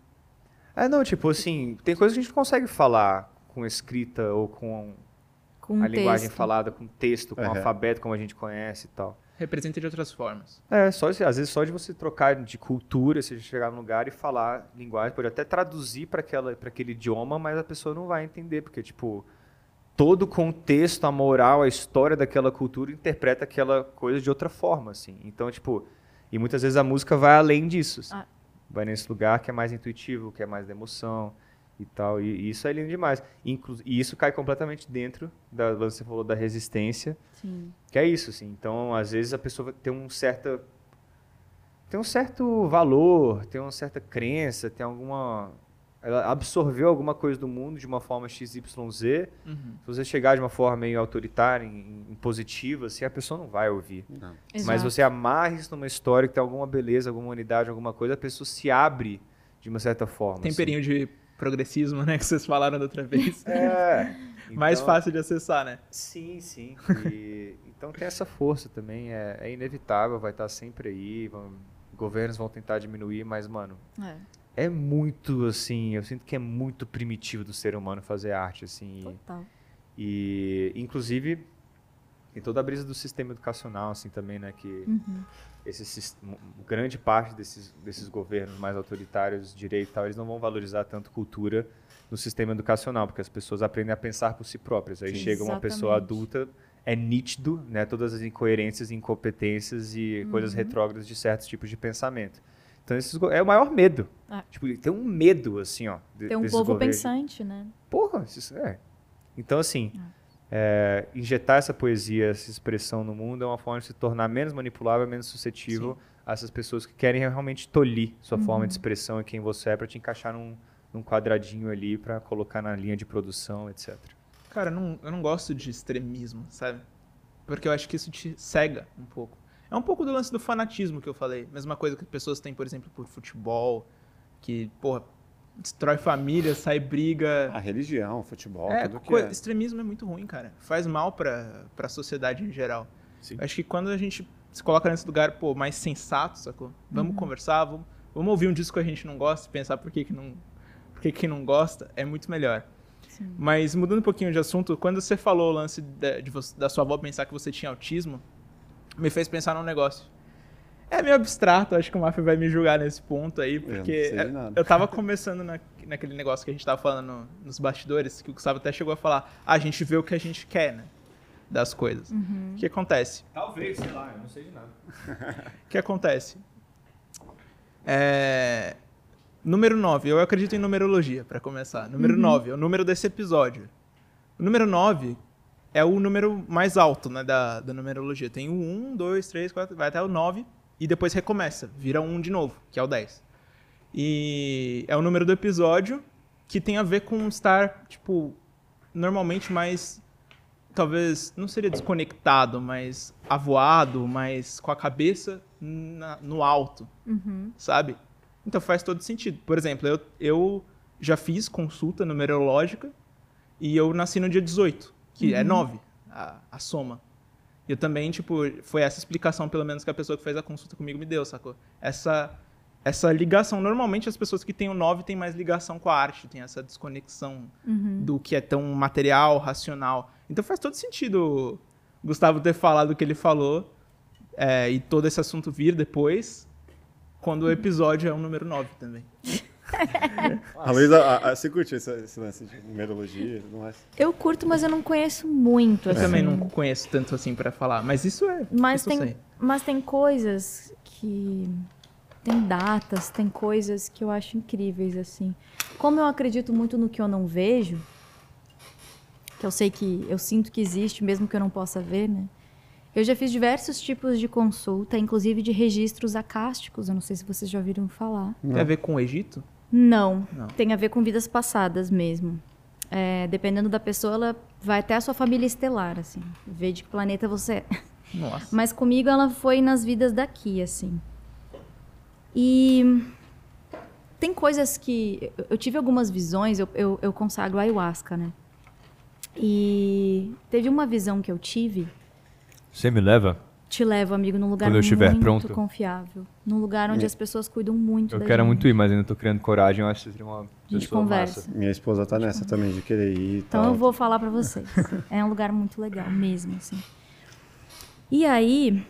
[SPEAKER 3] É, não, tipo assim, tem coisas que a gente não consegue falar com escrita ou com
[SPEAKER 4] Com
[SPEAKER 3] a linguagem
[SPEAKER 4] texto.
[SPEAKER 3] falada, com texto, com
[SPEAKER 1] Uhum.
[SPEAKER 3] alfabeto, como a gente conhece e tal.
[SPEAKER 2] Representa de outras formas.
[SPEAKER 3] É, só, às vezes só de você trocar de cultura, você chegar num lugar e falar linguagem, pode até traduzir para aquele idioma, mas a pessoa não vai entender, porque, tipo, todo o contexto, a moral, a história daquela cultura interpreta aquela coisa de outra forma, assim. Então, tipo, e muitas vezes a música vai além disso. assim.
[SPEAKER 4] Ah.
[SPEAKER 3] Vai nesse lugar que é mais intuitivo, que é mais da emoção e tal. E, e isso é lindo demais. Inclu e isso cai completamente dentro da, você falou da resistência,
[SPEAKER 4] Sim.
[SPEAKER 3] que é isso, assim. Então, às vezes a pessoa tem um certa tem um certo valor, tem uma certa crença, tem alguma ela absorveu alguma coisa do mundo de uma forma XYZ.
[SPEAKER 2] Uhum.
[SPEAKER 3] Se você chegar de uma forma meio autoritária, em, em positiva, assim, a pessoa não vai ouvir.
[SPEAKER 1] Não.
[SPEAKER 3] Mas você amarra isso numa história que tem alguma beleza, alguma unidade, alguma coisa, a pessoa se abre de uma certa forma.
[SPEAKER 2] Temperinho de progressismo, né? Que vocês falaram da outra vez.
[SPEAKER 3] assim. É.
[SPEAKER 2] Mais
[SPEAKER 3] Então-
[SPEAKER 2] fácil de acessar, né?
[SPEAKER 3] Sim, sim. E, então tem essa força também, é, é inevitável, vai estar sempre aí. vão- governos vão tentar diminuir, mas, mano,
[SPEAKER 4] É,
[SPEAKER 3] é muito assim. Eu sinto que é muito primitivo do ser humano fazer arte, assim.
[SPEAKER 4] total.
[SPEAKER 3] E, e, inclusive, tem toda a brisa do sistema educacional, assim, também, né? Que
[SPEAKER 4] Uhum.
[SPEAKER 3] esse, grande parte desses, desses governos mais autoritários, direito e tal, eles não vão valorizar tanto cultura no sistema educacional, porque as pessoas aprendem a pensar por si próprias. Aí
[SPEAKER 1] Sim.
[SPEAKER 3] chega uma pessoa
[SPEAKER 4] Exatamente.
[SPEAKER 3] adulta, é nítido, né, todas as incoerências, incompetências e coisas
[SPEAKER 4] Uhum.
[SPEAKER 3] retrógradas de certos tipos de pensamento. Então, esses, go- é o maior medo.
[SPEAKER 4] É.
[SPEAKER 3] Tipo, tem um medo, assim, ó. de-
[SPEAKER 4] Tem um
[SPEAKER 3] desses
[SPEAKER 4] povo
[SPEAKER 3] governos.
[SPEAKER 4] pensante, né?
[SPEAKER 3] Porra, isso é. Então, assim, é, injetar essa poesia, essa expressão no mundo é uma forma de se tornar menos manipulável, menos suscetível a essas pessoas que querem realmente tolir sua forma de expressão e quem você é para te encaixar num, num quadradinho ali para colocar na linha de produção, etc.
[SPEAKER 2] Cara, não, eu não gosto de extremismo, sabe? Porque eu acho que isso te cega um pouco. É um pouco do lance do fanatismo que eu falei. Mesma coisa que pessoas têm, por exemplo, por futebol, que, porra, destrói família, sai briga.
[SPEAKER 1] A religião, futebol,
[SPEAKER 2] é,
[SPEAKER 1] tudo que é.
[SPEAKER 2] extremismo é muito ruim, cara. Faz mal pra, pra sociedade em geral.
[SPEAKER 3] Sim.
[SPEAKER 2] Acho que quando a gente se coloca nesse lugar, pô, mais sensato, sacou? Vamos conversar, vamos, vamos ouvir um disco que a gente não gosta, pensar por que, que não. Por que, que não gosta, é muito melhor.
[SPEAKER 4] Sim.
[SPEAKER 2] Mas mudando um pouquinho de assunto, quando você falou o lance da, de você- da sua avó pensar que você tinha autismo, me fez pensar num negócio. É meio abstrato, acho que o Mafia vai me julgar nesse ponto aí,
[SPEAKER 1] não
[SPEAKER 2] porque eu-
[SPEAKER 1] nada.
[SPEAKER 2] eu tava começando na- naquele negócio que a gente tava falando no- nos bastidores, que o Gustavo até chegou a falar, ah, a gente vê o que a gente quer, né? Das coisas. O que acontece?
[SPEAKER 3] Talvez, sei lá, eu não sei de nada.
[SPEAKER 2] O que acontece? É... Número 9, eu acredito em numerologia, para começar. Número 9 é o número desse episódio. O número 9 é o número mais alto né, da, da numerologia. Tem o 1, 2, 3, 4, vai até o 9 e depois recomeça, vira 1 de novo, que é o 10. E é o número do episódio que tem a ver com estar, tipo, normalmente mais talvez não seria desconectado, mas avoado, mas com a cabeça na- no alto,
[SPEAKER 4] Uhum.
[SPEAKER 2] sabe? Então faz todo sentido. Por exemplo, eu, eu já fiz consulta numerológica e eu nasci no dia 18, que é 9, a, a soma. E eu também, tipo, foi essa explicação, pelo menos, que a pessoa que fez a consulta comigo me deu, sacou? Essa, essa ligação. Normalmente, as pessoas que têm o 9 têm mais ligação com a arte, tem essa desconexão
[SPEAKER 4] Uhum.
[SPEAKER 2] do que é tão material, racional. Então faz todo sentido o Gustavo ter falado o que ele falou é, e todo esse assunto vir depois. quando o episódio é o número 9 também.
[SPEAKER 1] A Luísa, a- a- você curte esse, esse lance de numerologia e tudo mais?
[SPEAKER 4] Eu curto, mas eu não conheço muito.
[SPEAKER 2] Eu
[SPEAKER 4] assim.
[SPEAKER 2] também não conheço tanto assim pra falar, mas isso é.
[SPEAKER 4] Mas
[SPEAKER 2] isso
[SPEAKER 4] tem, mas tem coisas que. Tem datas, tem coisas que eu acho incríveis, assim. Como eu acredito muito no que eu não vejo, que eu sei que. Eu sinto que existe, mesmo que eu não possa ver, né? Eu já fiz diversos tipos de consulta, inclusive de registros acásticos. Eu não sei se vocês já ouviram falar.
[SPEAKER 2] Tem a ver com o Egito?
[SPEAKER 4] Não,
[SPEAKER 2] Não.
[SPEAKER 4] tem a ver com vidas passadas mesmo. É, dependendo da pessoa, ela vai até a sua família estelar, assim. Ver de que planeta você é.
[SPEAKER 2] Nossa.
[SPEAKER 4] Mas comigo ela foi nas vidas daqui, assim. E tem coisas que. eu- Eu tive algumas visões, eu, eu, eu consagro ayahuasca, né? E teve uma visão que eu tive.
[SPEAKER 3] Você me leva?
[SPEAKER 4] Te levo, amigo, num lugar
[SPEAKER 3] Quando eu estiver
[SPEAKER 4] muito
[SPEAKER 3] pronto.
[SPEAKER 4] confiável. Num lugar onde as pessoas cuidam muito
[SPEAKER 3] Eu
[SPEAKER 4] da
[SPEAKER 3] quero
[SPEAKER 4] gente.
[SPEAKER 3] muito ir, mas ainda tô criando coragem. Eu acho que você seria uma
[SPEAKER 4] A gente conversa.
[SPEAKER 3] massa.
[SPEAKER 1] Minha esposa tá nessa também, de querer ir e
[SPEAKER 4] Então
[SPEAKER 1] tal.
[SPEAKER 4] eu vou falar pra vocês. É um lugar muito legal mesmo, assim. E aí,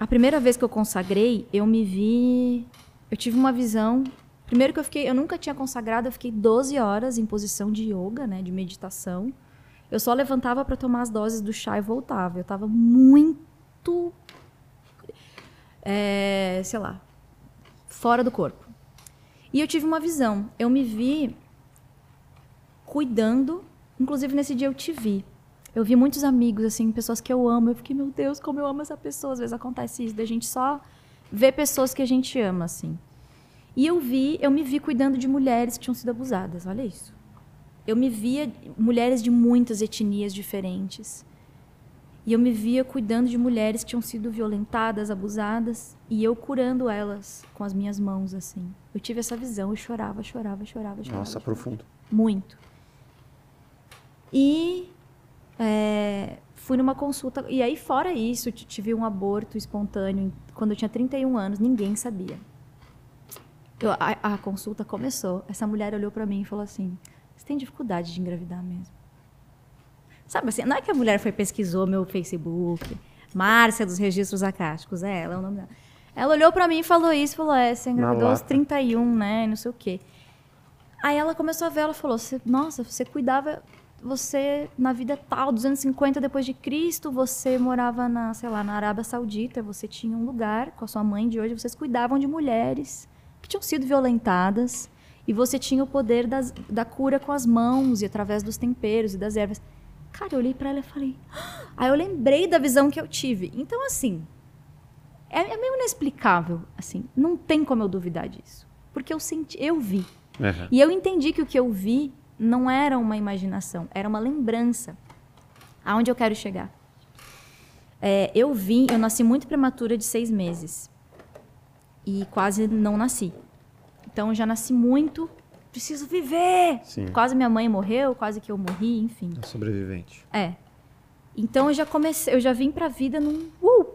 [SPEAKER 4] a primeira vez que eu consagrei, eu me vi, eu tive uma visão. Primeiro que eu fiquei, eu nunca tinha consagrado, eu fiquei 12 horas em posição de yoga, né, de meditação. Eu só levantava para tomar as doses do chá e voltava. Eu tava muito é, sei lá, fora do corpo. E eu tive uma visão. Eu me vi cuidando. Inclusive, nesse dia eu te vi. Eu vi muitos amigos, assim, pessoas que eu amo. Eu fiquei, meu Deus, como eu amo essa pessoa. Às vezes acontece isso, da gente só ver pessoas que a gente ama, assim. E eu vi, eu me vi cuidando de mulheres que tinham sido abusadas. Olha isso. Eu me via mulheres de muitas etnias diferentes. E eu me via cuidando de mulheres que tinham sido violentadas, abusadas, e eu curando elas com as minhas mãos, assim. Eu tive essa visão, eu chorava, chorava, chorava, chorava.
[SPEAKER 1] Nossa,
[SPEAKER 4] chorava.
[SPEAKER 1] profundo.
[SPEAKER 4] Muito. E é, fui numa consulta. E aí, fora isso, tive um aborto espontâneo quando eu tinha 31 anos, ninguém sabia. Eu- a, a consulta começou. Essa mulher olhou pra mim e falou assim: Você tem dificuldade de engravidar mesmo? Sabe assim, não é que a mulher foi pesquisou meu Facebook, Márcia dos registros acásticos, é ela, é o nome dela. Ela olhou pra mim e falou isso, falou: É, você engravidou aos
[SPEAKER 1] lata.
[SPEAKER 4] 31, né? Não sei o quê. Aí ela começou a ver, ela falou: "Você- Nossa, você cuidava, você na vida tal, 250 depois de Cristo, você morava na, sei lá, na Arábia Saudita, você tinha um lugar com a sua mãe de hoje, vocês cuidavam de mulheres que tinham sido violentadas e você tinha o poder das- da cura com as mãos e através dos temperos e das ervas. Cara, eu olhei pra ela e falei. "Ah!" Aí eu lembrei da visão que eu tive. Então, assim, é, é meio inexplicável, assim. Não tem como eu duvidar disso. Porque eu senti, eu vi.
[SPEAKER 1] Uhum.
[SPEAKER 4] E eu entendi que o que eu vi não era uma imaginação, era uma lembrança. Aonde eu quero chegar? É, eu vi, eu nasci muito prematura de seis meses. E quase não nasci. Então eu já nasci muito, preciso viver.
[SPEAKER 1] Sim.
[SPEAKER 4] Quase minha mãe morreu, quase que eu morri, enfim.
[SPEAKER 1] É sobrevivente.
[SPEAKER 4] É. Então eu já comecei, eu já vim pra vida num uh!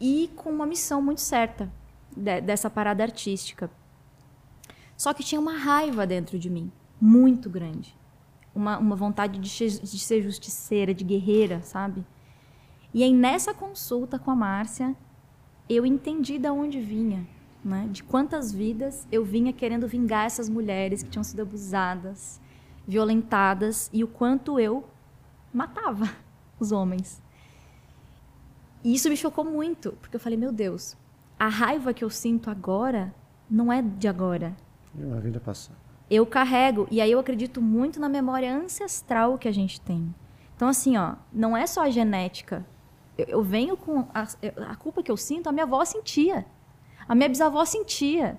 [SPEAKER 4] e com uma missão muito certa de- dessa parada artística. Só que tinha uma raiva dentro de mim, muito grande. Uma, uma vontade de, de ser justiceira, de guerreira, sabe? E aí nessa consulta com a Márcia, eu entendi de onde vinha, né? De quantas vidas eu vinha querendo vingar essas mulheres que tinham sido abusadas, violentadas e o quanto eu matava os homens. E isso me chocou muito, porque eu falei, meu Deus, a raiva que eu sinto agora não é de agora.
[SPEAKER 1] E uma vida passada.
[SPEAKER 4] Eu carrego, e aí eu acredito muito na memória ancestral que a gente tem. Então, assim, ó, não é só a genética. Eu, eu venho com. A, a culpa que eu sinto, a minha avó sentia. A minha bisavó sentia.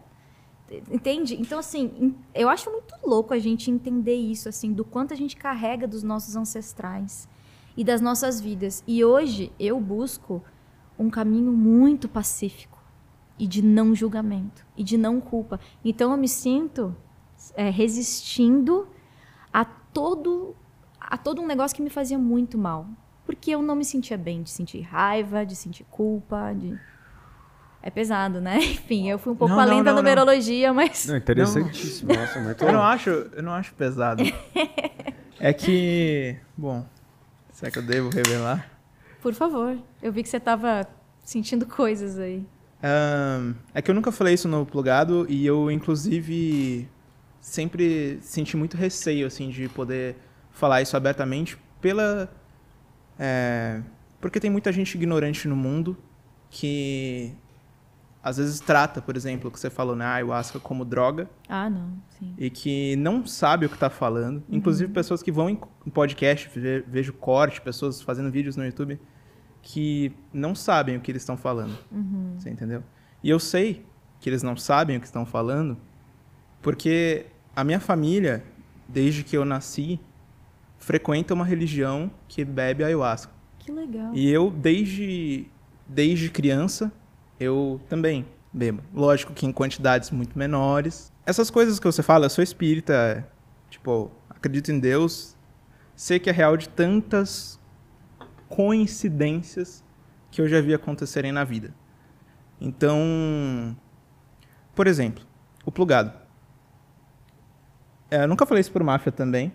[SPEAKER 4] Entende? Então, assim, eu acho muito louco a gente entender isso, assim, do quanto a gente carrega dos nossos ancestrais e das nossas vidas. E hoje eu busco um caminho muito pacífico e de não julgamento e de não culpa. Então eu me sinto é, resistindo a todo a todo um negócio que me fazia muito mal, porque eu não me sentia bem de sentir raiva, de sentir culpa, de é pesado, né? Enfim, eu fui um pouco
[SPEAKER 2] Não,
[SPEAKER 4] além
[SPEAKER 2] não,
[SPEAKER 4] da
[SPEAKER 2] não, não.
[SPEAKER 4] numerologia, mas
[SPEAKER 3] Não, interessantíssimo.
[SPEAKER 1] Nossa, muito
[SPEAKER 2] Eu não acho, eu não acho pesado. É que, bom, será que eu devo revelar?
[SPEAKER 4] por favor, eu vi que você estava sentindo coisas aí.
[SPEAKER 2] Ahn, é que eu nunca falei isso no plugado e eu, inclusive, sempre senti muito receio, assim, de poder falar isso abertamente pela... é, porque tem muita gente ignorante no mundo que às vezes trata, por exemplo, o que você falou na ayahuasca como droga
[SPEAKER 4] Ah, não, sim.
[SPEAKER 2] e que não sabe o que está falando. Inclusive pessoas que vão em podcast, ve- vejo corte, pessoas fazendo vídeos no YouTube que não sabem o que eles estão falando. Você entendeu? E eu sei que eles não sabem o que estão falando porque a minha família, desde que eu nasci, frequenta uma religião que bebe ayahuasca.
[SPEAKER 4] Que legal.
[SPEAKER 2] E eu, desde, desde criança, eu também bebo. Lógico que em quantidades muito menores. Essas coisas que você fala, eu sou espírita, tipo, acredito em Deus, sei que é real de tantas coincidências que eu já vi acontecerem na vida. Então, por exemplo, o plugado. É, eu nunca falei isso por máfia também,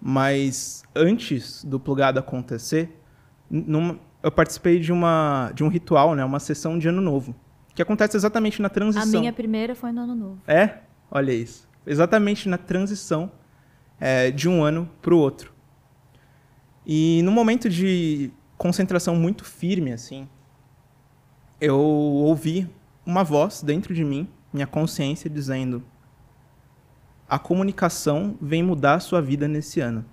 [SPEAKER 2] mas antes do plugado acontecer, numa- eu participei de uma de um ritual, né, uma sessão de ano novo, que acontece exatamente na
[SPEAKER 4] A
[SPEAKER 2] transição.
[SPEAKER 4] minha primeira foi no ano novo.
[SPEAKER 2] É, olha isso, exatamente na transição é, de um ano para o outro. E no momento de concentração muito firme, assim, eu ouvi uma voz dentro de mim, minha consciência, dizendo: a comunicação vem mudar a sua vida nesse ano.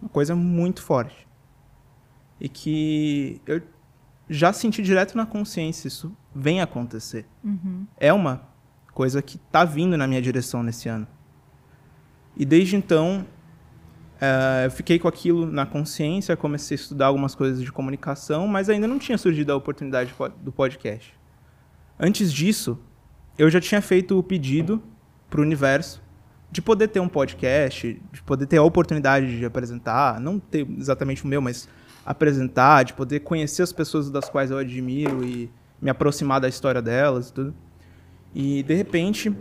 [SPEAKER 2] Uma coisa muito forte. E que eu já senti direto na consciência, isso vem acontecer. É uma coisa que tá vindo na minha direção nesse ano. E desde então, eh, eu fiquei com aquilo na consciência, comecei a estudar algumas coisas de comunicação, mas ainda não tinha surgido a oportunidade po- do podcast. Antes disso, eu já tinha feito o pedido para o universo de poder ter um podcast, de poder ter a oportunidade de apresentar, não ter exatamente o meu, mas apresentar, de poder conhecer as pessoas das quais eu admiro e me aproximar da história delas e tudo. E de repente,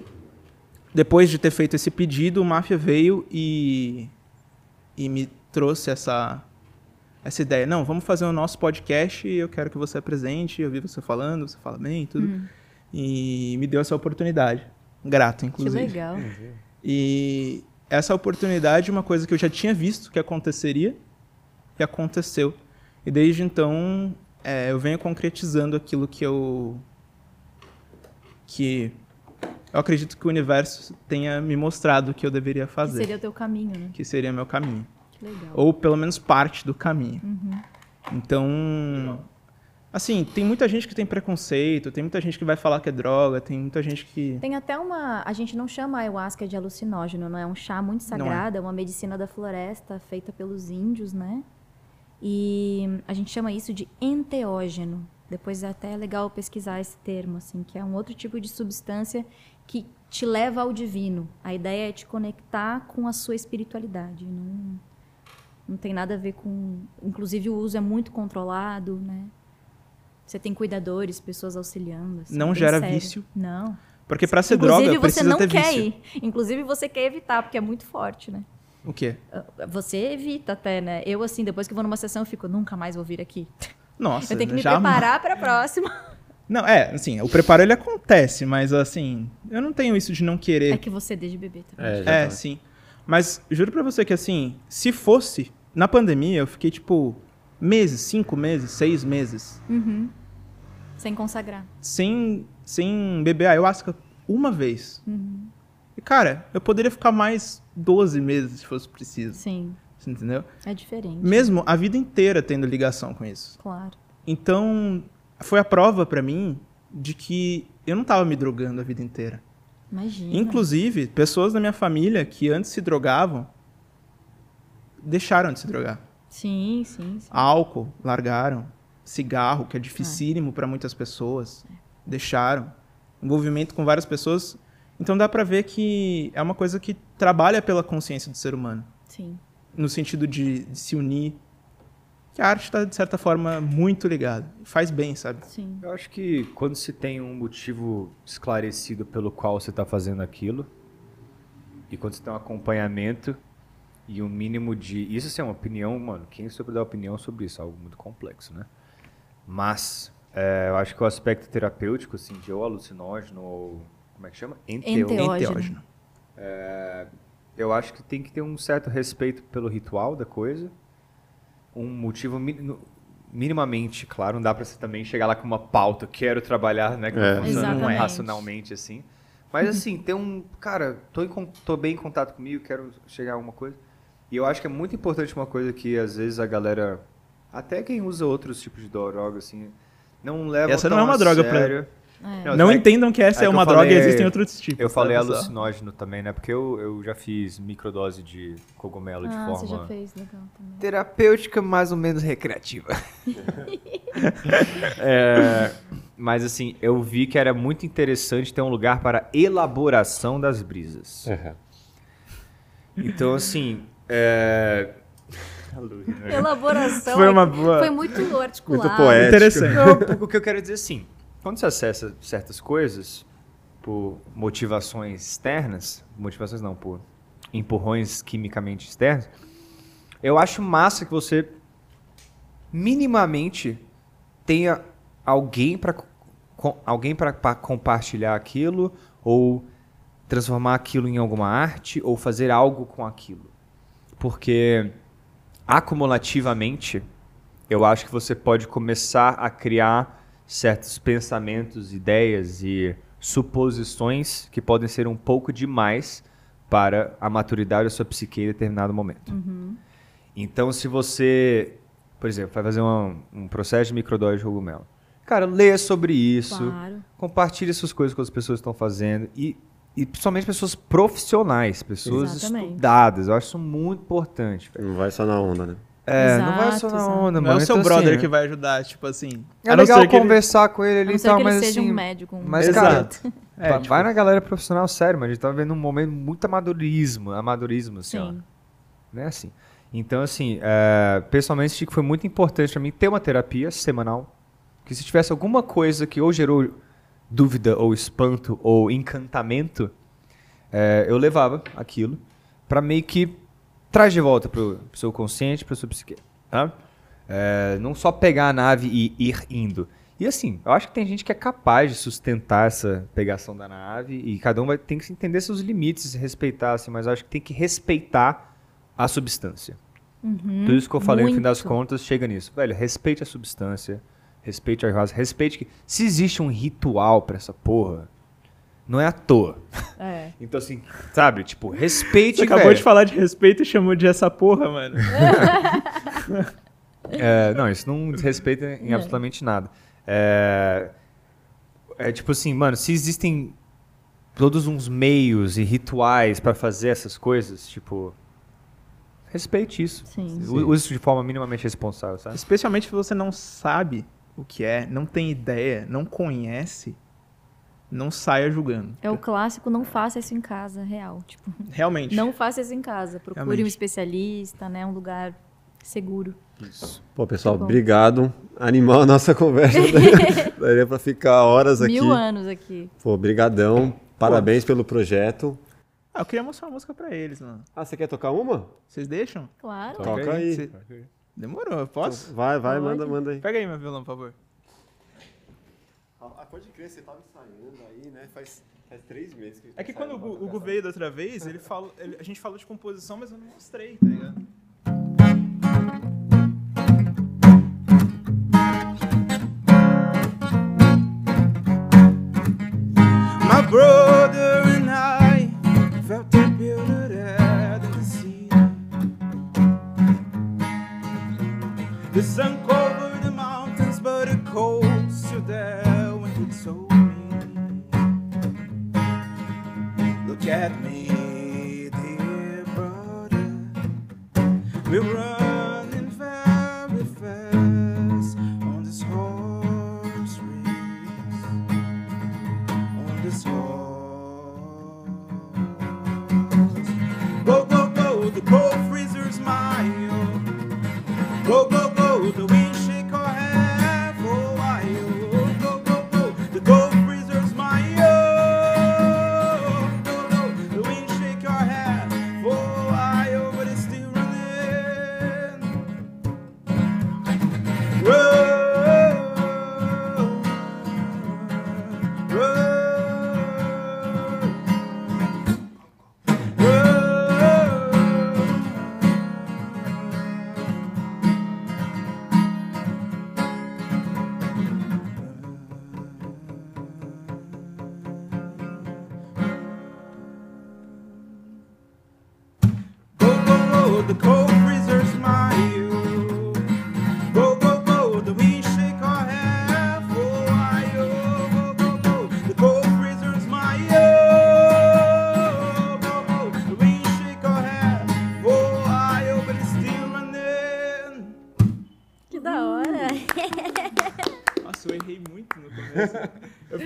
[SPEAKER 2] depois de ter feito esse pedido, o Máfia veio e, e me trouxe essa, essa ideia. Não, vamos fazer o nosso podcast e eu quero que você apresente. Eu vi você falando, você fala bem e tudo. E me deu essa oportunidade. Grato,
[SPEAKER 4] Que
[SPEAKER 2] inclusive.
[SPEAKER 4] legal.
[SPEAKER 2] E essa oportunidade é uma coisa que eu já tinha visto que aconteceria e aconteceu. E desde então é, eu venho concretizando aquilo que eu que eu acredito que o universo tenha me mostrado que eu deveria
[SPEAKER 4] Que
[SPEAKER 2] fazer,
[SPEAKER 4] seria o teu caminho, né?
[SPEAKER 2] que seria meu caminho,
[SPEAKER 4] Que legal.
[SPEAKER 2] ou pelo menos parte do caminho. Então, assim, tem muita gente que tem preconceito, tem muita gente que vai falar que é droga, tem muita gente que
[SPEAKER 4] Tem até uma. A gente não chama a ayahuasca de alucinógeno, não é um chá muito
[SPEAKER 2] é.
[SPEAKER 4] sagrado, é. uma medicina da floresta feita pelos índios, né? E a gente chama isso de enteógeno. Depois é até legal pesquisar esse termo, assim, que é um outro tipo de substância que te leva ao divino. A ideia é te conectar com a sua espiritualidade. Não, não tem nada a ver com. Inclusive, o uso é muito controlado, né? Você tem cuidadores, pessoas auxiliando. assim,
[SPEAKER 2] Não gera
[SPEAKER 4] sério.
[SPEAKER 2] vício.
[SPEAKER 4] Não.
[SPEAKER 2] porque para ser
[SPEAKER 4] Inclusive,
[SPEAKER 2] droga
[SPEAKER 4] você
[SPEAKER 2] precisa
[SPEAKER 4] não
[SPEAKER 2] ter
[SPEAKER 4] quer
[SPEAKER 2] vício.
[SPEAKER 4] ir. Inclusive, você quer evitar, porque é muito forte, né?
[SPEAKER 2] O quê?
[SPEAKER 4] Você evita até, né? Eu, assim, depois que vou numa sessão, eu fico, nunca mais vou vir aqui.
[SPEAKER 2] Nossa,
[SPEAKER 4] eu tenho que me
[SPEAKER 2] já
[SPEAKER 4] preparar pra próxima.
[SPEAKER 2] Não, é, assim, o preparo ele acontece, mas assim, eu não tenho isso de não
[SPEAKER 4] É
[SPEAKER 2] querer.
[SPEAKER 4] que você desde bebê também.
[SPEAKER 3] É,
[SPEAKER 2] É,
[SPEAKER 3] tá.
[SPEAKER 2] sim. Mas juro pra você que assim, se fosse, na pandemia eu fiquei tipo meses, cinco meses, seis meses,
[SPEAKER 4] Uhum. Sem consagrar.
[SPEAKER 2] sem, sem beber ayahuasca uma vez.
[SPEAKER 4] Uhum.
[SPEAKER 2] Cara, eu poderia ficar mais 12 meses se fosse preciso.
[SPEAKER 4] Sim.
[SPEAKER 2] Você entendeu?
[SPEAKER 4] É diferente.
[SPEAKER 2] Mesmo a vida inteira tendo ligação com isso.
[SPEAKER 4] Claro.
[SPEAKER 2] Então, foi a prova pra mim de que eu não tava me drogando a vida inteira.
[SPEAKER 4] Imagina.
[SPEAKER 2] Inclusive, pessoas da minha família que antes se drogavam deixaram de se drogar.
[SPEAKER 4] Sim, sim, sim.
[SPEAKER 2] Álcool, largaram. Cigarro, que é dificílimo para muitas pessoas, deixaram. Envolvimento com várias pessoas. Então dá pra ver que é uma coisa que trabalha pela consciência do ser humano,
[SPEAKER 4] Sim.
[SPEAKER 2] no sentido de, de se unir. Que a arte está, de certa forma, muito ligada. Faz bem, sabe?
[SPEAKER 4] Sim.
[SPEAKER 3] Eu acho que quando se tem um motivo esclarecido pelo qual você está fazendo aquilo, e quando você tem um acompanhamento e um mínimo de. Isso assim, é uma opinião, mano. Quem sobre dar opinião sobre isso? É algo muito complexo, né? Mas É, eu acho que o aspecto terapêutico, assim, de ou alucinógeno ou. Como é que chama? Enteo-
[SPEAKER 4] Enteógeno.
[SPEAKER 2] Enteógeno.
[SPEAKER 3] É, eu acho que tem que ter um certo respeito pelo ritual da coisa. Um motivo minimamente, claro, não dá pra você também chegar lá com uma pauta, quero trabalhar, né, que
[SPEAKER 1] É.
[SPEAKER 3] não
[SPEAKER 4] Exatamente.
[SPEAKER 3] racionalmente assim. Mas assim, ter um, cara, tô, em tô bem em contato comigo, quero chegar a alguma coisa. E eu acho que é muito importante uma coisa que às vezes a galera, até quem usa outros tipos de droga assim, não leva
[SPEAKER 2] Essa não é uma
[SPEAKER 3] a
[SPEAKER 2] droga pra-
[SPEAKER 3] sério.
[SPEAKER 4] É.
[SPEAKER 2] Não
[SPEAKER 3] é-
[SPEAKER 2] entendam que essa
[SPEAKER 3] é
[SPEAKER 2] é, uma
[SPEAKER 3] eu
[SPEAKER 2] droga e
[SPEAKER 3] falei-
[SPEAKER 2] existem outros tipos.
[SPEAKER 3] Eu falei
[SPEAKER 2] tá, pessoal?
[SPEAKER 3] alucinógeno também, né? Porque eu, eu já fiz microdose de cogumelo de
[SPEAKER 4] Ah,
[SPEAKER 3] forma
[SPEAKER 4] você já fez, legal também.
[SPEAKER 3] terapêutica, mais ou menos recreativa. É, mas assim, eu vi que era muito interessante ter um lugar para elaboração das brisas. Então, assim, é...
[SPEAKER 4] Elaboração.
[SPEAKER 2] Foi
[SPEAKER 4] é-
[SPEAKER 2] uma boa-
[SPEAKER 4] Foi muito articulado.
[SPEAKER 1] Muito poético.
[SPEAKER 2] Interessante.
[SPEAKER 3] Não, o que eu quero dizer assim, quando você acessa certas coisas por motivações externas, motivações não, por empurrões quimicamente externos, eu acho massa que você minimamente tenha alguém para alguém para compartilhar aquilo ou transformar aquilo em alguma arte ou fazer algo com aquilo. Porque acumulativamente eu acho que você pode começar a criar certos pensamentos, ideias e suposições que podem ser um pouco demais para a maturidade da sua psique em determinado momento. Então, se você, por exemplo, vai fazer uma- um processo de microdose de cogumelo, cara, lê sobre isso,
[SPEAKER 4] Claro.
[SPEAKER 3] compartilhe essas coisas que as pessoas estão fazendo e, e principalmente pessoas profissionais, pessoas
[SPEAKER 4] Exatamente.
[SPEAKER 3] estudadas. Eu acho isso muito importante.
[SPEAKER 1] Não vai só na onda, né?
[SPEAKER 3] É, não vai
[SPEAKER 4] Exato,
[SPEAKER 3] só na
[SPEAKER 4] exato.
[SPEAKER 3] onda,
[SPEAKER 2] Não é
[SPEAKER 3] mano.
[SPEAKER 2] o seu
[SPEAKER 3] Então,
[SPEAKER 2] brother
[SPEAKER 3] assim,
[SPEAKER 2] que vai ajudar, tipo assim.
[SPEAKER 3] É legal
[SPEAKER 2] ser que ele-
[SPEAKER 3] conversar com ele ali e tal,
[SPEAKER 4] que ele
[SPEAKER 3] mas
[SPEAKER 4] seja
[SPEAKER 3] assim...
[SPEAKER 4] um médico. Um
[SPEAKER 3] mas,
[SPEAKER 2] Exato.
[SPEAKER 3] cara,
[SPEAKER 2] É,
[SPEAKER 3] vai-
[SPEAKER 2] tipo-
[SPEAKER 3] vai na galera profissional sério, mas a gente tá vivendo um momento muito amadorismo, amadorismo, assim, ó.
[SPEAKER 4] Sim.
[SPEAKER 3] Né, assim. Então, assim, é, pessoalmente, acho que foi muito importante pra mim ter uma terapia semanal, que se tivesse alguma coisa que ou gerou dúvida, ou espanto, ou encantamento, é, eu levava aquilo pra meio que traz de volta pro, pro seu consciente, pro seu psique. Tá? É, não só pegar a nave e ir indo. E assim, eu acho que tem gente que é capaz de sustentar essa pegação da nave e cada um vai ter que entender seus limites, respeitar, assim, mas eu acho que tem que respeitar a substância. Tudo isso que eu falei no fim das
[SPEAKER 4] muito.
[SPEAKER 3] contas chega nisso. Velho, respeite a substância, respeite a ayahuasca, respeite que se existe um ritual pra essa porra, não é à toa.
[SPEAKER 4] É.
[SPEAKER 3] Então assim, sabe, tipo, respeite,
[SPEAKER 2] Você acabou
[SPEAKER 3] velho.
[SPEAKER 2] de falar de respeito e chamou de essa porra, mano.
[SPEAKER 3] É, não, isso não desrespeita em absolutamente nada. É, é tipo assim, mano, se existem todos uns meios e rituais pra fazer essas coisas, tipo, respeite isso.
[SPEAKER 4] Sim.
[SPEAKER 3] Use isso de forma minimamente responsável, sabe?
[SPEAKER 2] Especialmente se você não sabe o que é, não tem ideia, não conhece, não saia julgando.
[SPEAKER 4] É o clássico, não faça isso em casa, real. Tipo,
[SPEAKER 2] Realmente.
[SPEAKER 4] não faça isso em casa. Procure
[SPEAKER 2] Realmente.
[SPEAKER 4] um especialista, né? Um lugar seguro.
[SPEAKER 1] Pô, pessoal,
[SPEAKER 4] Tá
[SPEAKER 1] obrigado. Animal a nossa conversa. Daria pra ficar horas aqui.
[SPEAKER 4] Mil anos aqui.
[SPEAKER 1] Pô, brigadão. Parabéns pelo projeto.
[SPEAKER 2] Ah, eu queria mostrar uma música pra eles, mano.
[SPEAKER 1] Ah, você quer tocar uma?
[SPEAKER 2] Vocês deixam?
[SPEAKER 4] Claro.
[SPEAKER 1] Toca aí.
[SPEAKER 2] Cê- Demorou, eu posso?
[SPEAKER 1] Vai, vai,
[SPEAKER 4] Pode.
[SPEAKER 1] manda, manda aí.
[SPEAKER 2] Pega aí meu violão, por favor.
[SPEAKER 1] Pode crer, você tava ensaiando aí, né? Faz, faz três meses que
[SPEAKER 2] É que quando o Gu- Hugo veio da outra vez, ele falou, ele- a gente falou de composição, mas eu não mostrei, tá ligado? My brother and I felt build it out in the sea. The sun covered the mountains, but the coast Look at me, dear brother. We're running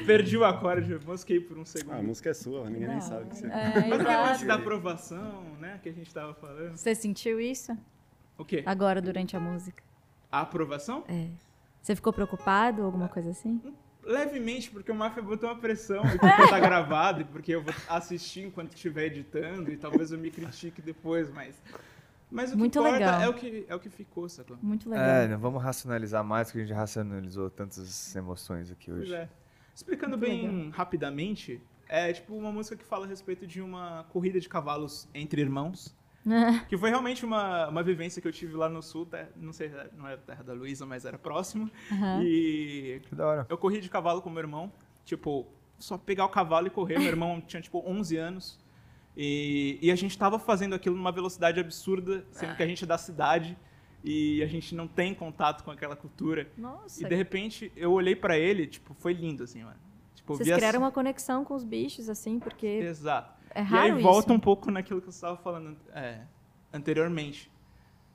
[SPEAKER 2] perdi o acorde, eu mosquei por um
[SPEAKER 1] Ah, a
[SPEAKER 2] segundo.
[SPEAKER 1] música é sua, ninguém nem sabe o que você...
[SPEAKER 4] É,
[SPEAKER 2] Mas aquele lance da aprovação, né, que a gente tava falando.
[SPEAKER 4] Você sentiu isso
[SPEAKER 2] O quê?
[SPEAKER 4] agora durante a música?
[SPEAKER 2] A aprovação?
[SPEAKER 4] É. Você ficou preocupado, alguma coisa assim?
[SPEAKER 2] Levemente, porque o Mafia botou uma pressão e porque tá gravado e porque eu vou assistir enquanto estiver editando e talvez eu me critique depois, mas. Mas o que
[SPEAKER 4] Muito
[SPEAKER 2] importa
[SPEAKER 4] legal.
[SPEAKER 2] é o que, é o que ficou, sacou?
[SPEAKER 4] Muito legal.
[SPEAKER 3] É, não vamos racionalizar mais, que a gente racionalizou tantas emoções aqui
[SPEAKER 2] Pois
[SPEAKER 3] hoje.
[SPEAKER 2] é. Explicando
[SPEAKER 4] Muito
[SPEAKER 2] bem rapidamente, é tipo uma música que fala a respeito de uma corrida de cavalos entre irmãos. Que foi realmente uma, uma vivência que eu tive lá no sul, tá? não sei, não era terra da Luísa, mas era próximo.
[SPEAKER 4] Aham.
[SPEAKER 2] E
[SPEAKER 3] Que da hora.
[SPEAKER 2] Eu corri de cavalo com meu irmão, tipo, só pegar o cavalo e correr. Meu irmão tinha, tipo, 11 anos. E, e a gente tava fazendo aquilo numa velocidade absurda, sendo que a gente é da cidade e a gente não tem contato com aquela cultura.
[SPEAKER 4] Nossa.
[SPEAKER 2] E de repente eu olhei pra ele, tipo, foi lindo, assim, mano. Tipo, eu
[SPEAKER 4] Vocês criaram uma conexão com os bichos, assim, porque
[SPEAKER 2] Exato.
[SPEAKER 4] é
[SPEAKER 2] E
[SPEAKER 4] raro
[SPEAKER 2] aí volta
[SPEAKER 4] isso.
[SPEAKER 2] um pouco naquilo que você estava falando é, anteriormente.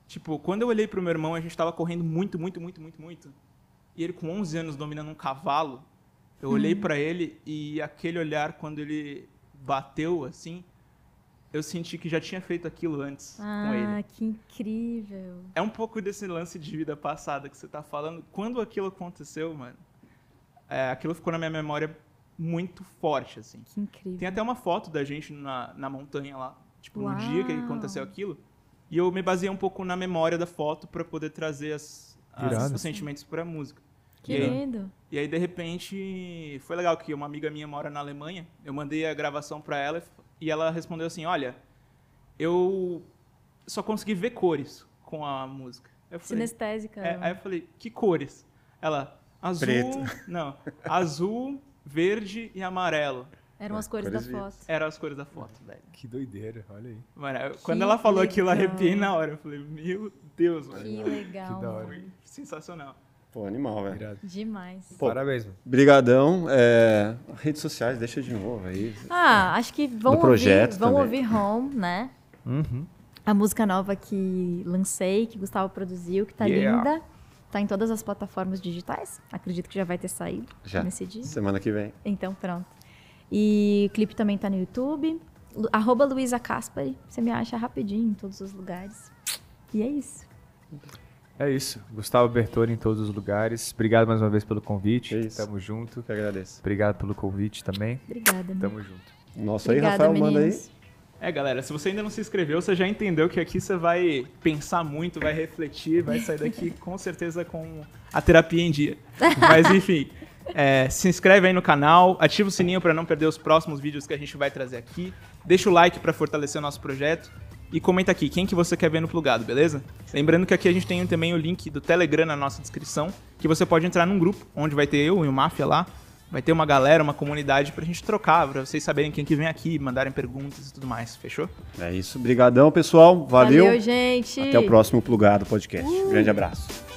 [SPEAKER 2] Tipo, quando eu olhei pro meu irmão, a gente tava correndo muito, muito, muito, muito, muito. E ele com 11 anos dominando um cavalo, eu
[SPEAKER 4] Uhum.
[SPEAKER 2] olhei pra ele e aquele olhar quando ele bateu assim, eu senti que já tinha feito aquilo antes com ele.
[SPEAKER 4] Ah, que incrível.
[SPEAKER 2] É um pouco desse lance de vida passada que você tá falando. Quando aquilo aconteceu, mano, é, aquilo ficou na minha memória muito forte, assim.
[SPEAKER 4] Que incrível.
[SPEAKER 2] Tem até uma foto da gente na, na montanha lá, tipo, no dia que
[SPEAKER 4] Uau.
[SPEAKER 2] aconteceu aquilo. E eu me baseei um pouco na memória da foto pra poder trazer as, as- os sentimentos pra música.
[SPEAKER 4] Que
[SPEAKER 2] E aí?
[SPEAKER 4] lindo.
[SPEAKER 2] E aí, de repente, foi legal que uma amiga minha mora na Alemanha. Eu mandei a gravação pra ela e ela respondeu assim: Olha, eu só consegui ver cores com a música. Eu falei,
[SPEAKER 4] Sinestésica.
[SPEAKER 2] é, aí eu falei: Que cores? Ela, azul.
[SPEAKER 1] Preto.
[SPEAKER 2] Não, azul, verde e amarelo.
[SPEAKER 4] Eram as
[SPEAKER 1] Ah,
[SPEAKER 4] cores da
[SPEAKER 1] cores vivas.
[SPEAKER 4] foto.
[SPEAKER 2] Eram as cores da foto, velho.
[SPEAKER 3] Que doideira, olha aí.
[SPEAKER 2] Mano, eu- quando ela falou aquilo, eu
[SPEAKER 4] legal.
[SPEAKER 2] arrepiei na hora. Eu falei, meu Deus, mano.
[SPEAKER 4] Que legal.
[SPEAKER 3] Que da hora.
[SPEAKER 2] Foi sensacional.
[SPEAKER 1] Pô, animal, velho.
[SPEAKER 4] Demais.
[SPEAKER 1] Pô,
[SPEAKER 3] Parabéns, mano.
[SPEAKER 1] Brigadão. É, redes sociais, deixa de novo aí.
[SPEAKER 4] Ah, acho que vão ouvir, vão
[SPEAKER 1] também.
[SPEAKER 4] ouvir Home, né?
[SPEAKER 3] Uhum.
[SPEAKER 4] A música nova que lancei, que Gustavo produziu, que tá
[SPEAKER 3] Yeah.
[SPEAKER 4] linda. Tá em todas as plataformas digitais. Acredito que já vai ter saído
[SPEAKER 1] Já.
[SPEAKER 4] nesse dia.
[SPEAKER 1] Semana que vem.
[SPEAKER 4] Então, pronto. E o clipe também tá no YouTube. Lu- Arroba Luísa Caspari. Você me acha rapidinho em todos os lugares. E é isso.
[SPEAKER 3] É isso. Gustavo Bertoni em todos os lugares. Obrigado mais uma vez pelo convite.
[SPEAKER 1] É isso.
[SPEAKER 3] Tamo junto.
[SPEAKER 1] Que agradeço.
[SPEAKER 3] Obrigado pelo convite também.
[SPEAKER 4] Obrigada.
[SPEAKER 3] Tamo junto.
[SPEAKER 1] Nosso aí,
[SPEAKER 4] Obrigada,
[SPEAKER 1] Rafael, manda aí.
[SPEAKER 4] meninos.
[SPEAKER 2] É, galera, se você ainda não se inscreveu, você já entendeu que aqui você vai pensar muito, vai refletir, vai sair daqui com certeza com a terapia em dia. Mas enfim, é, se inscreve aí no canal, ativa o sininho para não perder os próximos vídeos que a gente vai trazer aqui. Deixa o like para fortalecer o nosso projeto. E comenta aqui quem que você quer ver no plugado, beleza? Lembrando que aqui a gente tem também o link do Telegram na nossa descrição, que você pode entrar num grupo, onde vai ter eu e o Máfia lá. Vai ter uma galera, uma comunidade pra gente trocar, pra vocês saberem quem que vem aqui, mandarem perguntas e tudo mais, fechou?
[SPEAKER 1] É isso. Brigadão, pessoal. Valeu.
[SPEAKER 4] Valeu, gente.
[SPEAKER 1] Até o próximo Plugado Podcast. Grande abraço.